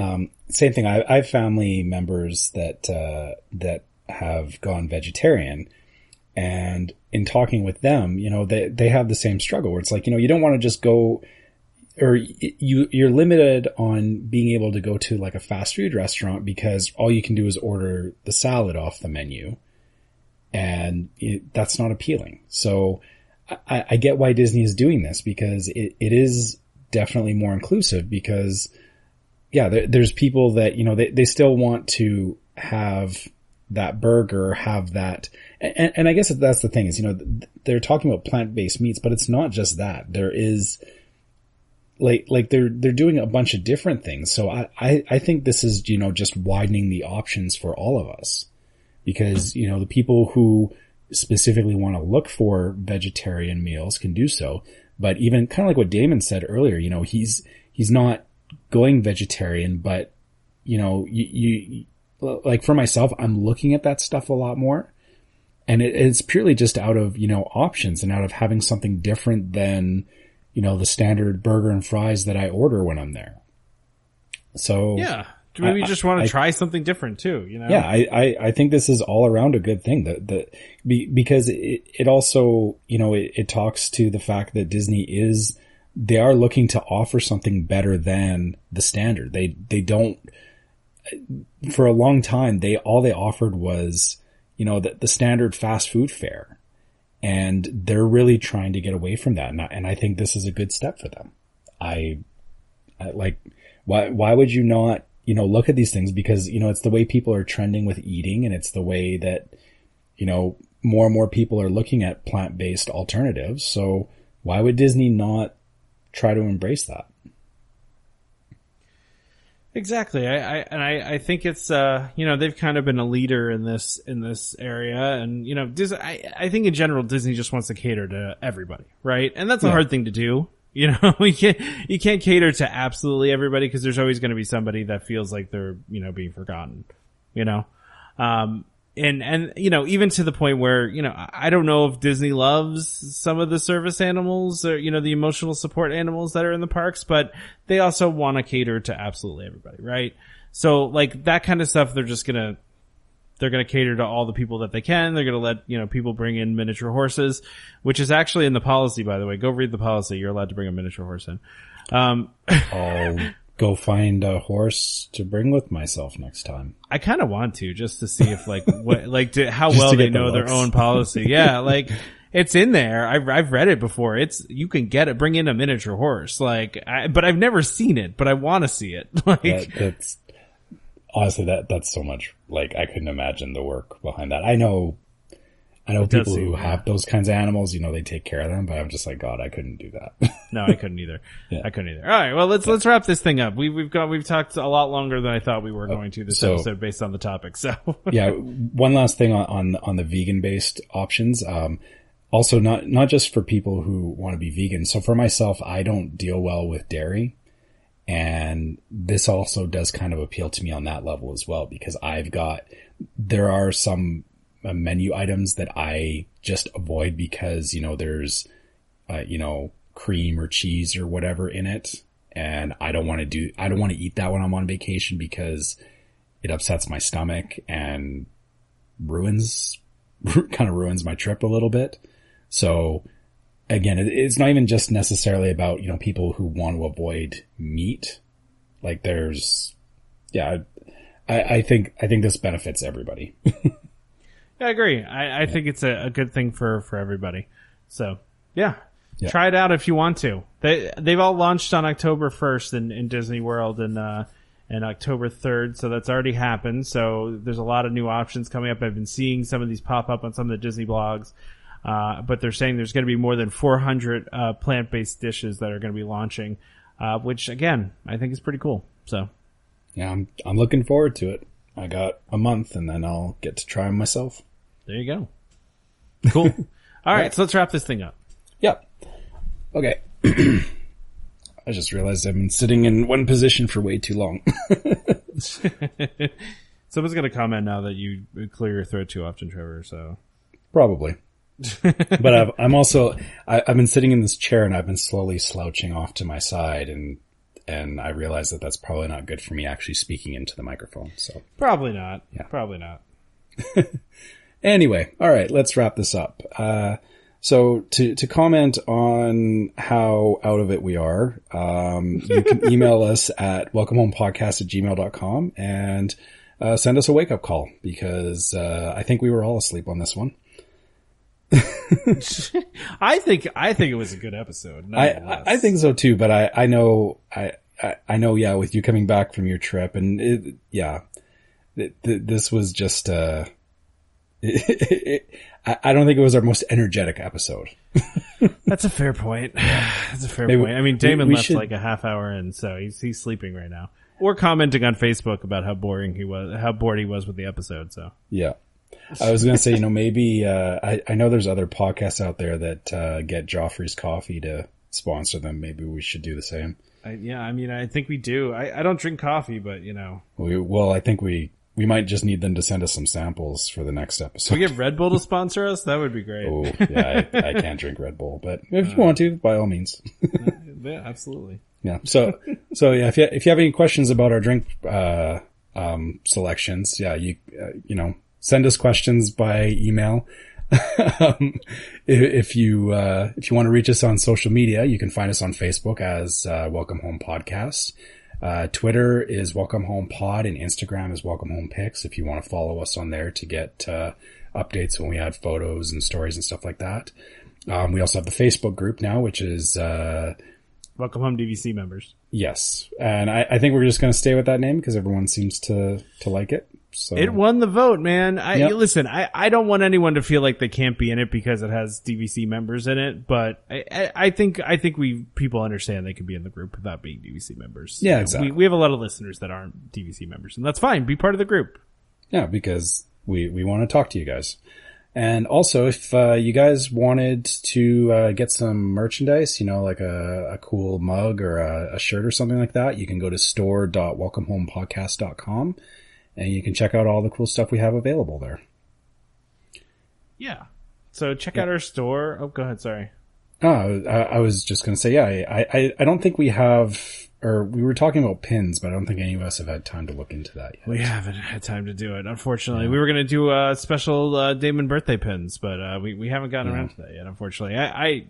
um, same thing. I, I have family members that, uh, that have gone vegetarian and in talking with them, you know, they, they have the same struggle where it's like, you know, you don't want to just go, or you you're limited on being able to go to like a fast food restaurant because all you can do is order the salad off the menu, and it, that's not appealing. So I, I, get why Disney is doing this because it, it is definitely more inclusive because yeah, there, there's people that you know they they still want to have that burger, have that, and, and I guess that's the thing is you know they're talking about plant based meats, but it's not just that. There is like like they're they're doing a bunch of different things. So I, I, I think this is, you know, just widening the options for all of us. Because, you know, the people who specifically want to look for vegetarian meals can do so. But even kind of like what Damon said earlier, you know, he's he's not going vegetarian, but you know, you, you like for myself, I'm looking at that stuff a lot more. And it, it's purely just out of, you know, options and out of having something different than, you know, the standard burger and fries that I order when I'm there. So yeah, maybe you just want to I, try something different too. You know? Yeah, I, I, I think this is all around a good thing that that be, because it, it also you know it, it talks to the fact that Disney is they are looking to offer something better than the standard. They they don't for a long time they all they offered was you know the, the standard fast food fare and they're really trying to get away from that. And I, and I think this is a good step for them. I, I, like, why, why would you not, you know, look at these things because, you know, it's the way people are trending with eating and it's the way that, you know, more and more people are looking at plant-based alternatives. So why would Disney not try to embrace that? Exactly. I, I and I, I think it's uh you know they've kind of been a leader in this in this area and you know Disney I, I think in general Disney just wants to cater to everybody, right? And that's a hard thing to do. [laughs] You know, you can't you can't cater to absolutely everybody because there's always going to be somebody that feels like they're, you know, being forgotten, you know. Um and and you know even to the point where you know I don't know if Disney loves some of the service animals or you know the emotional support animals that are in the parks, but they also want to cater to absolutely everybody, right? So like that kind of stuff, they're just gonna they're gonna cater to all the people that they can. They're gonna let you know people bring in miniature horses, which is actually in the policy, by the way. Go read the policy. You're allowed to bring a miniature horse in. Um, [laughs] oh go find a horse to bring with myself next time. I kind of want to just to see if like what [laughs] like to, how well they know the their own policy. Yeah, [laughs] like it's in there. I've I've read it before. It's you can get it. Bring in a miniature horse, like, I, but I've never seen it. But I want to see it. [laughs] Like that, that's honestly that that's so much. Like I couldn't imagine the work behind that. I know I know people who have those kinds of animals, you know, they take care of them, but I'm just like, God, I couldn't do that. [laughs] no, I couldn't either. yeah. I couldn't either. All right. Well, let's, yeah. let's wrap this thing up. We, we've got, we've talked a lot longer than I thought we were oh, going to this so, episode based on the topic. So [laughs] yeah. One last thing on, on, on the vegan based options. Um, also not, not just for people who want to be vegan. So for myself, I don't deal well with dairy. And this also does kind of appeal to me on that level as well, because I've got, there are some menu items that I just avoid because, you know, there's, uh, you know, cream or cheese or whatever in it. and I don't want to do, I don't want to eat that when I'm on vacation because it upsets my stomach and ruins, [laughs] kind of ruins my trip a little bit. So again, it's not even just necessarily about, you know, people who want to avoid meat. Like there's, yeah, I, I think, I think this benefits everybody. [laughs] I agree. I, I think it's a, a good thing for, for everybody. So yeah. Yeah. Try it out if you want to. They they've all launched on October first in, in Disney World and uh and October third, so that's already happened. So there's a lot of new options coming up. I've been seeing some of these pop up on some of the Disney blogs. Uh, but they're saying there's going to be more than 400 uh, plant-based dishes that are going to be launching, uh, which again I think is pretty cool. So yeah, I'm, I'm looking forward to it. I got a month and then I'll get to try them myself. There you go. Cool. [laughs] All right, so let's wrap this thing up. Yep. Okay. [clears throat] I just realized I've been sitting in one position for way too long. [laughs] [laughs] Someone's going to comment now that you clear your throat too often, Trevor. So Probably. but I've, I'm also, I, I've been sitting in this chair and I've been slowly slouching off to my side and, and I realize that that's probably not good for me actually speaking into the microphone. So probably not. Yeah. Probably not. Anyway, all right, let's wrap this up. Uh, so to, to comment on how out of it we are, um, you can [laughs] email us at welcomehomepodcast at gmail.com and, uh, send us a wake up call because, uh, I think we were all asleep on this one. [laughs] I think I think it was a good episode. I. I think so too, but I, I know, I, I, I know, yeah, with you coming back from your trip and it, yeah, th- th- this was just, uh, [laughs] I I don't think it was our most energetic episode. [laughs] that's a fair point. [sighs] That's a fair Maybe point. I mean, we- Damon we left should- like a half hour in, so he's he's sleeping right now, or commenting on Facebook about how boring he was, how bored he was with the episode. So Yeah. I was going to say, you know, maybe, uh, I, I know there's other podcasts out there that, uh, get Joffrey's coffee to sponsor them. Maybe we should do the same. I, yeah, I mean, I think we do. I, I don't drink coffee, but you know, We, well, I think we, we might just need them to send us some samples for the next episode. we get Red Bull to sponsor us. That would be great. oh, yeah, I, I can't drink Red Bull, but if you want to, by all means. [laughs] Yeah, absolutely. Yeah. So, so yeah, if you, if you have any questions about our drink, uh, um, selections, yeah, you, uh, you know, send us questions by email. [laughs] um, if, if you, uh, if you want to reach us on social media, you can find us on Facebook as, uh, Welcome Home Podcast. Uh, Twitter is Welcome Home Pod and Instagram is Welcome Home Pics. If you want to follow us on there to get, uh, updates when we add photos and stories and stuff like that. Um, we also have the Facebook group now, which is, uh, Welcome home, DVC members. Yes, and I, I think we're just going to stay with that name because everyone seems to to like it. So It won the vote, man. I Yep. listen. I, I don't want anyone to feel like they can't be in it because it has DVC members in it. But I, I, I think I think we people understand they can be in the group without being DVC members. Yeah, You know, exactly. We, we have a lot of listeners that aren't DVC members, and that's fine. Be part of the group. yeah, because we we want to talk to you guys, and also if uh, you guys wanted to uh, get some merchandise, you know, like a, a cool mug or a, a shirt or something like that, you can go to store.welcomehomepodcast.com and you can check out all the cool stuff we have available there. Yeah. So check out our store. Oh, go ahead. Sorry. Oh, I, I was just going to say, yeah, I, I, I don't think we have, or we were talking about pins, but I don't think any of us have had time to look into that yet. We haven't had time to do it, unfortunately. We were going to do uh, special uh, Damon birthday pins, but uh, we we haven't gotten around to that yet. Unfortunately, I, I,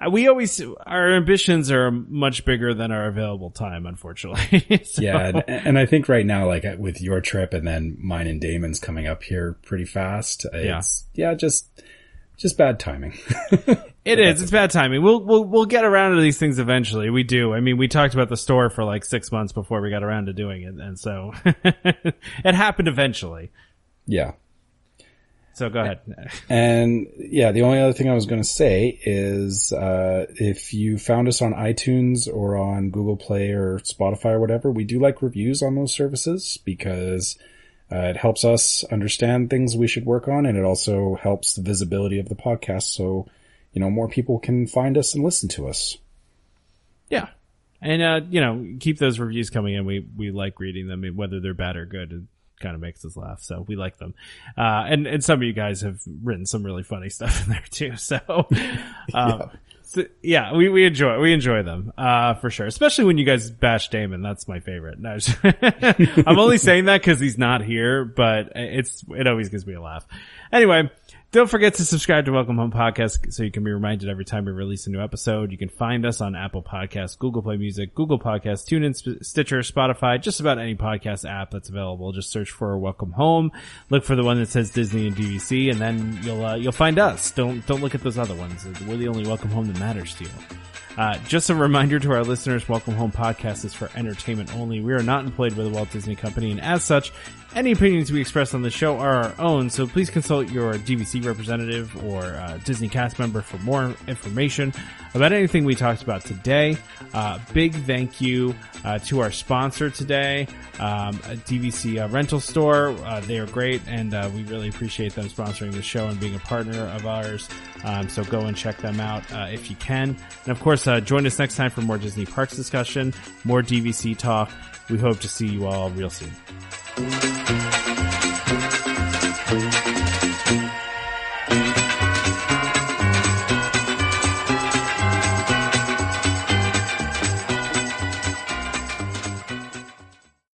I we always our ambitions are much bigger than our available time. Unfortunately, [laughs] So- Yeah, and, and I think right now, like with your trip and then mine and Damon's coming up here pretty fast. It's, yeah, just, just bad timing. [laughs] It is. It's bad timing. We'll we'll we'll get around to these things eventually. We do. I mean, we talked about the store for like six months before we got around to doing it, and so [laughs] it happened eventually. yeah. So go ahead. And yeah, the only other thing I was going to say is, uh, if you found us on iTunes or on Google Play or Spotify or whatever, we do like reviews on those services because uh, it helps us understand things we should work on and it also helps the visibility of the podcast. So, you know, more people can find us and listen to us. Yeah. And, uh, you know, keep those reviews coming in. We, we like reading them, whether they're bad or good. It kind of makes us laugh. So we like them. Uh, and, and some of you guys have written some really funny stuff in there too. [laughs] So, um, [laughs] Yeah, we, we enjoy we enjoy them uh, for sure, especially when you guys bash Damon. That's my favorite. No, I'm [laughs] only saying that because he's not here, but it's it always gives me a laugh. Anyway, don't forget to subscribe to Welcome Home Podcast so you can be reminded every time we release a new episode. You can find us on Apple Podcasts, Google Play Music, Google Podcasts, TuneIn, Stitcher, Spotify, just about any podcast app that's available. Just search for Welcome Home. Look for the one that says Disney and DVC, and then you'll uh, you'll find us. Don't don't look at those other ones. We're the only Welcome Home that matters to you. Uh, just a reminder to our listeners, Welcome Home Podcast is for entertainment only. We are not employed by the Walt Disney Company, and as such, any opinions we express on the show are our own, so please consult your DVC representative or uh, Disney cast member for more information about anything we talked about today. Uh, big thank you uh, to our sponsor today, um, DVC uh, Rental Store. Uh, they are great, and uh, we really appreciate them sponsoring the show and being a partner of ours. Um, so go and check them out if you can. And of course, join us next time for more Disney parks discussion, more DVC talk. We hope to see you all real soon. Thank you.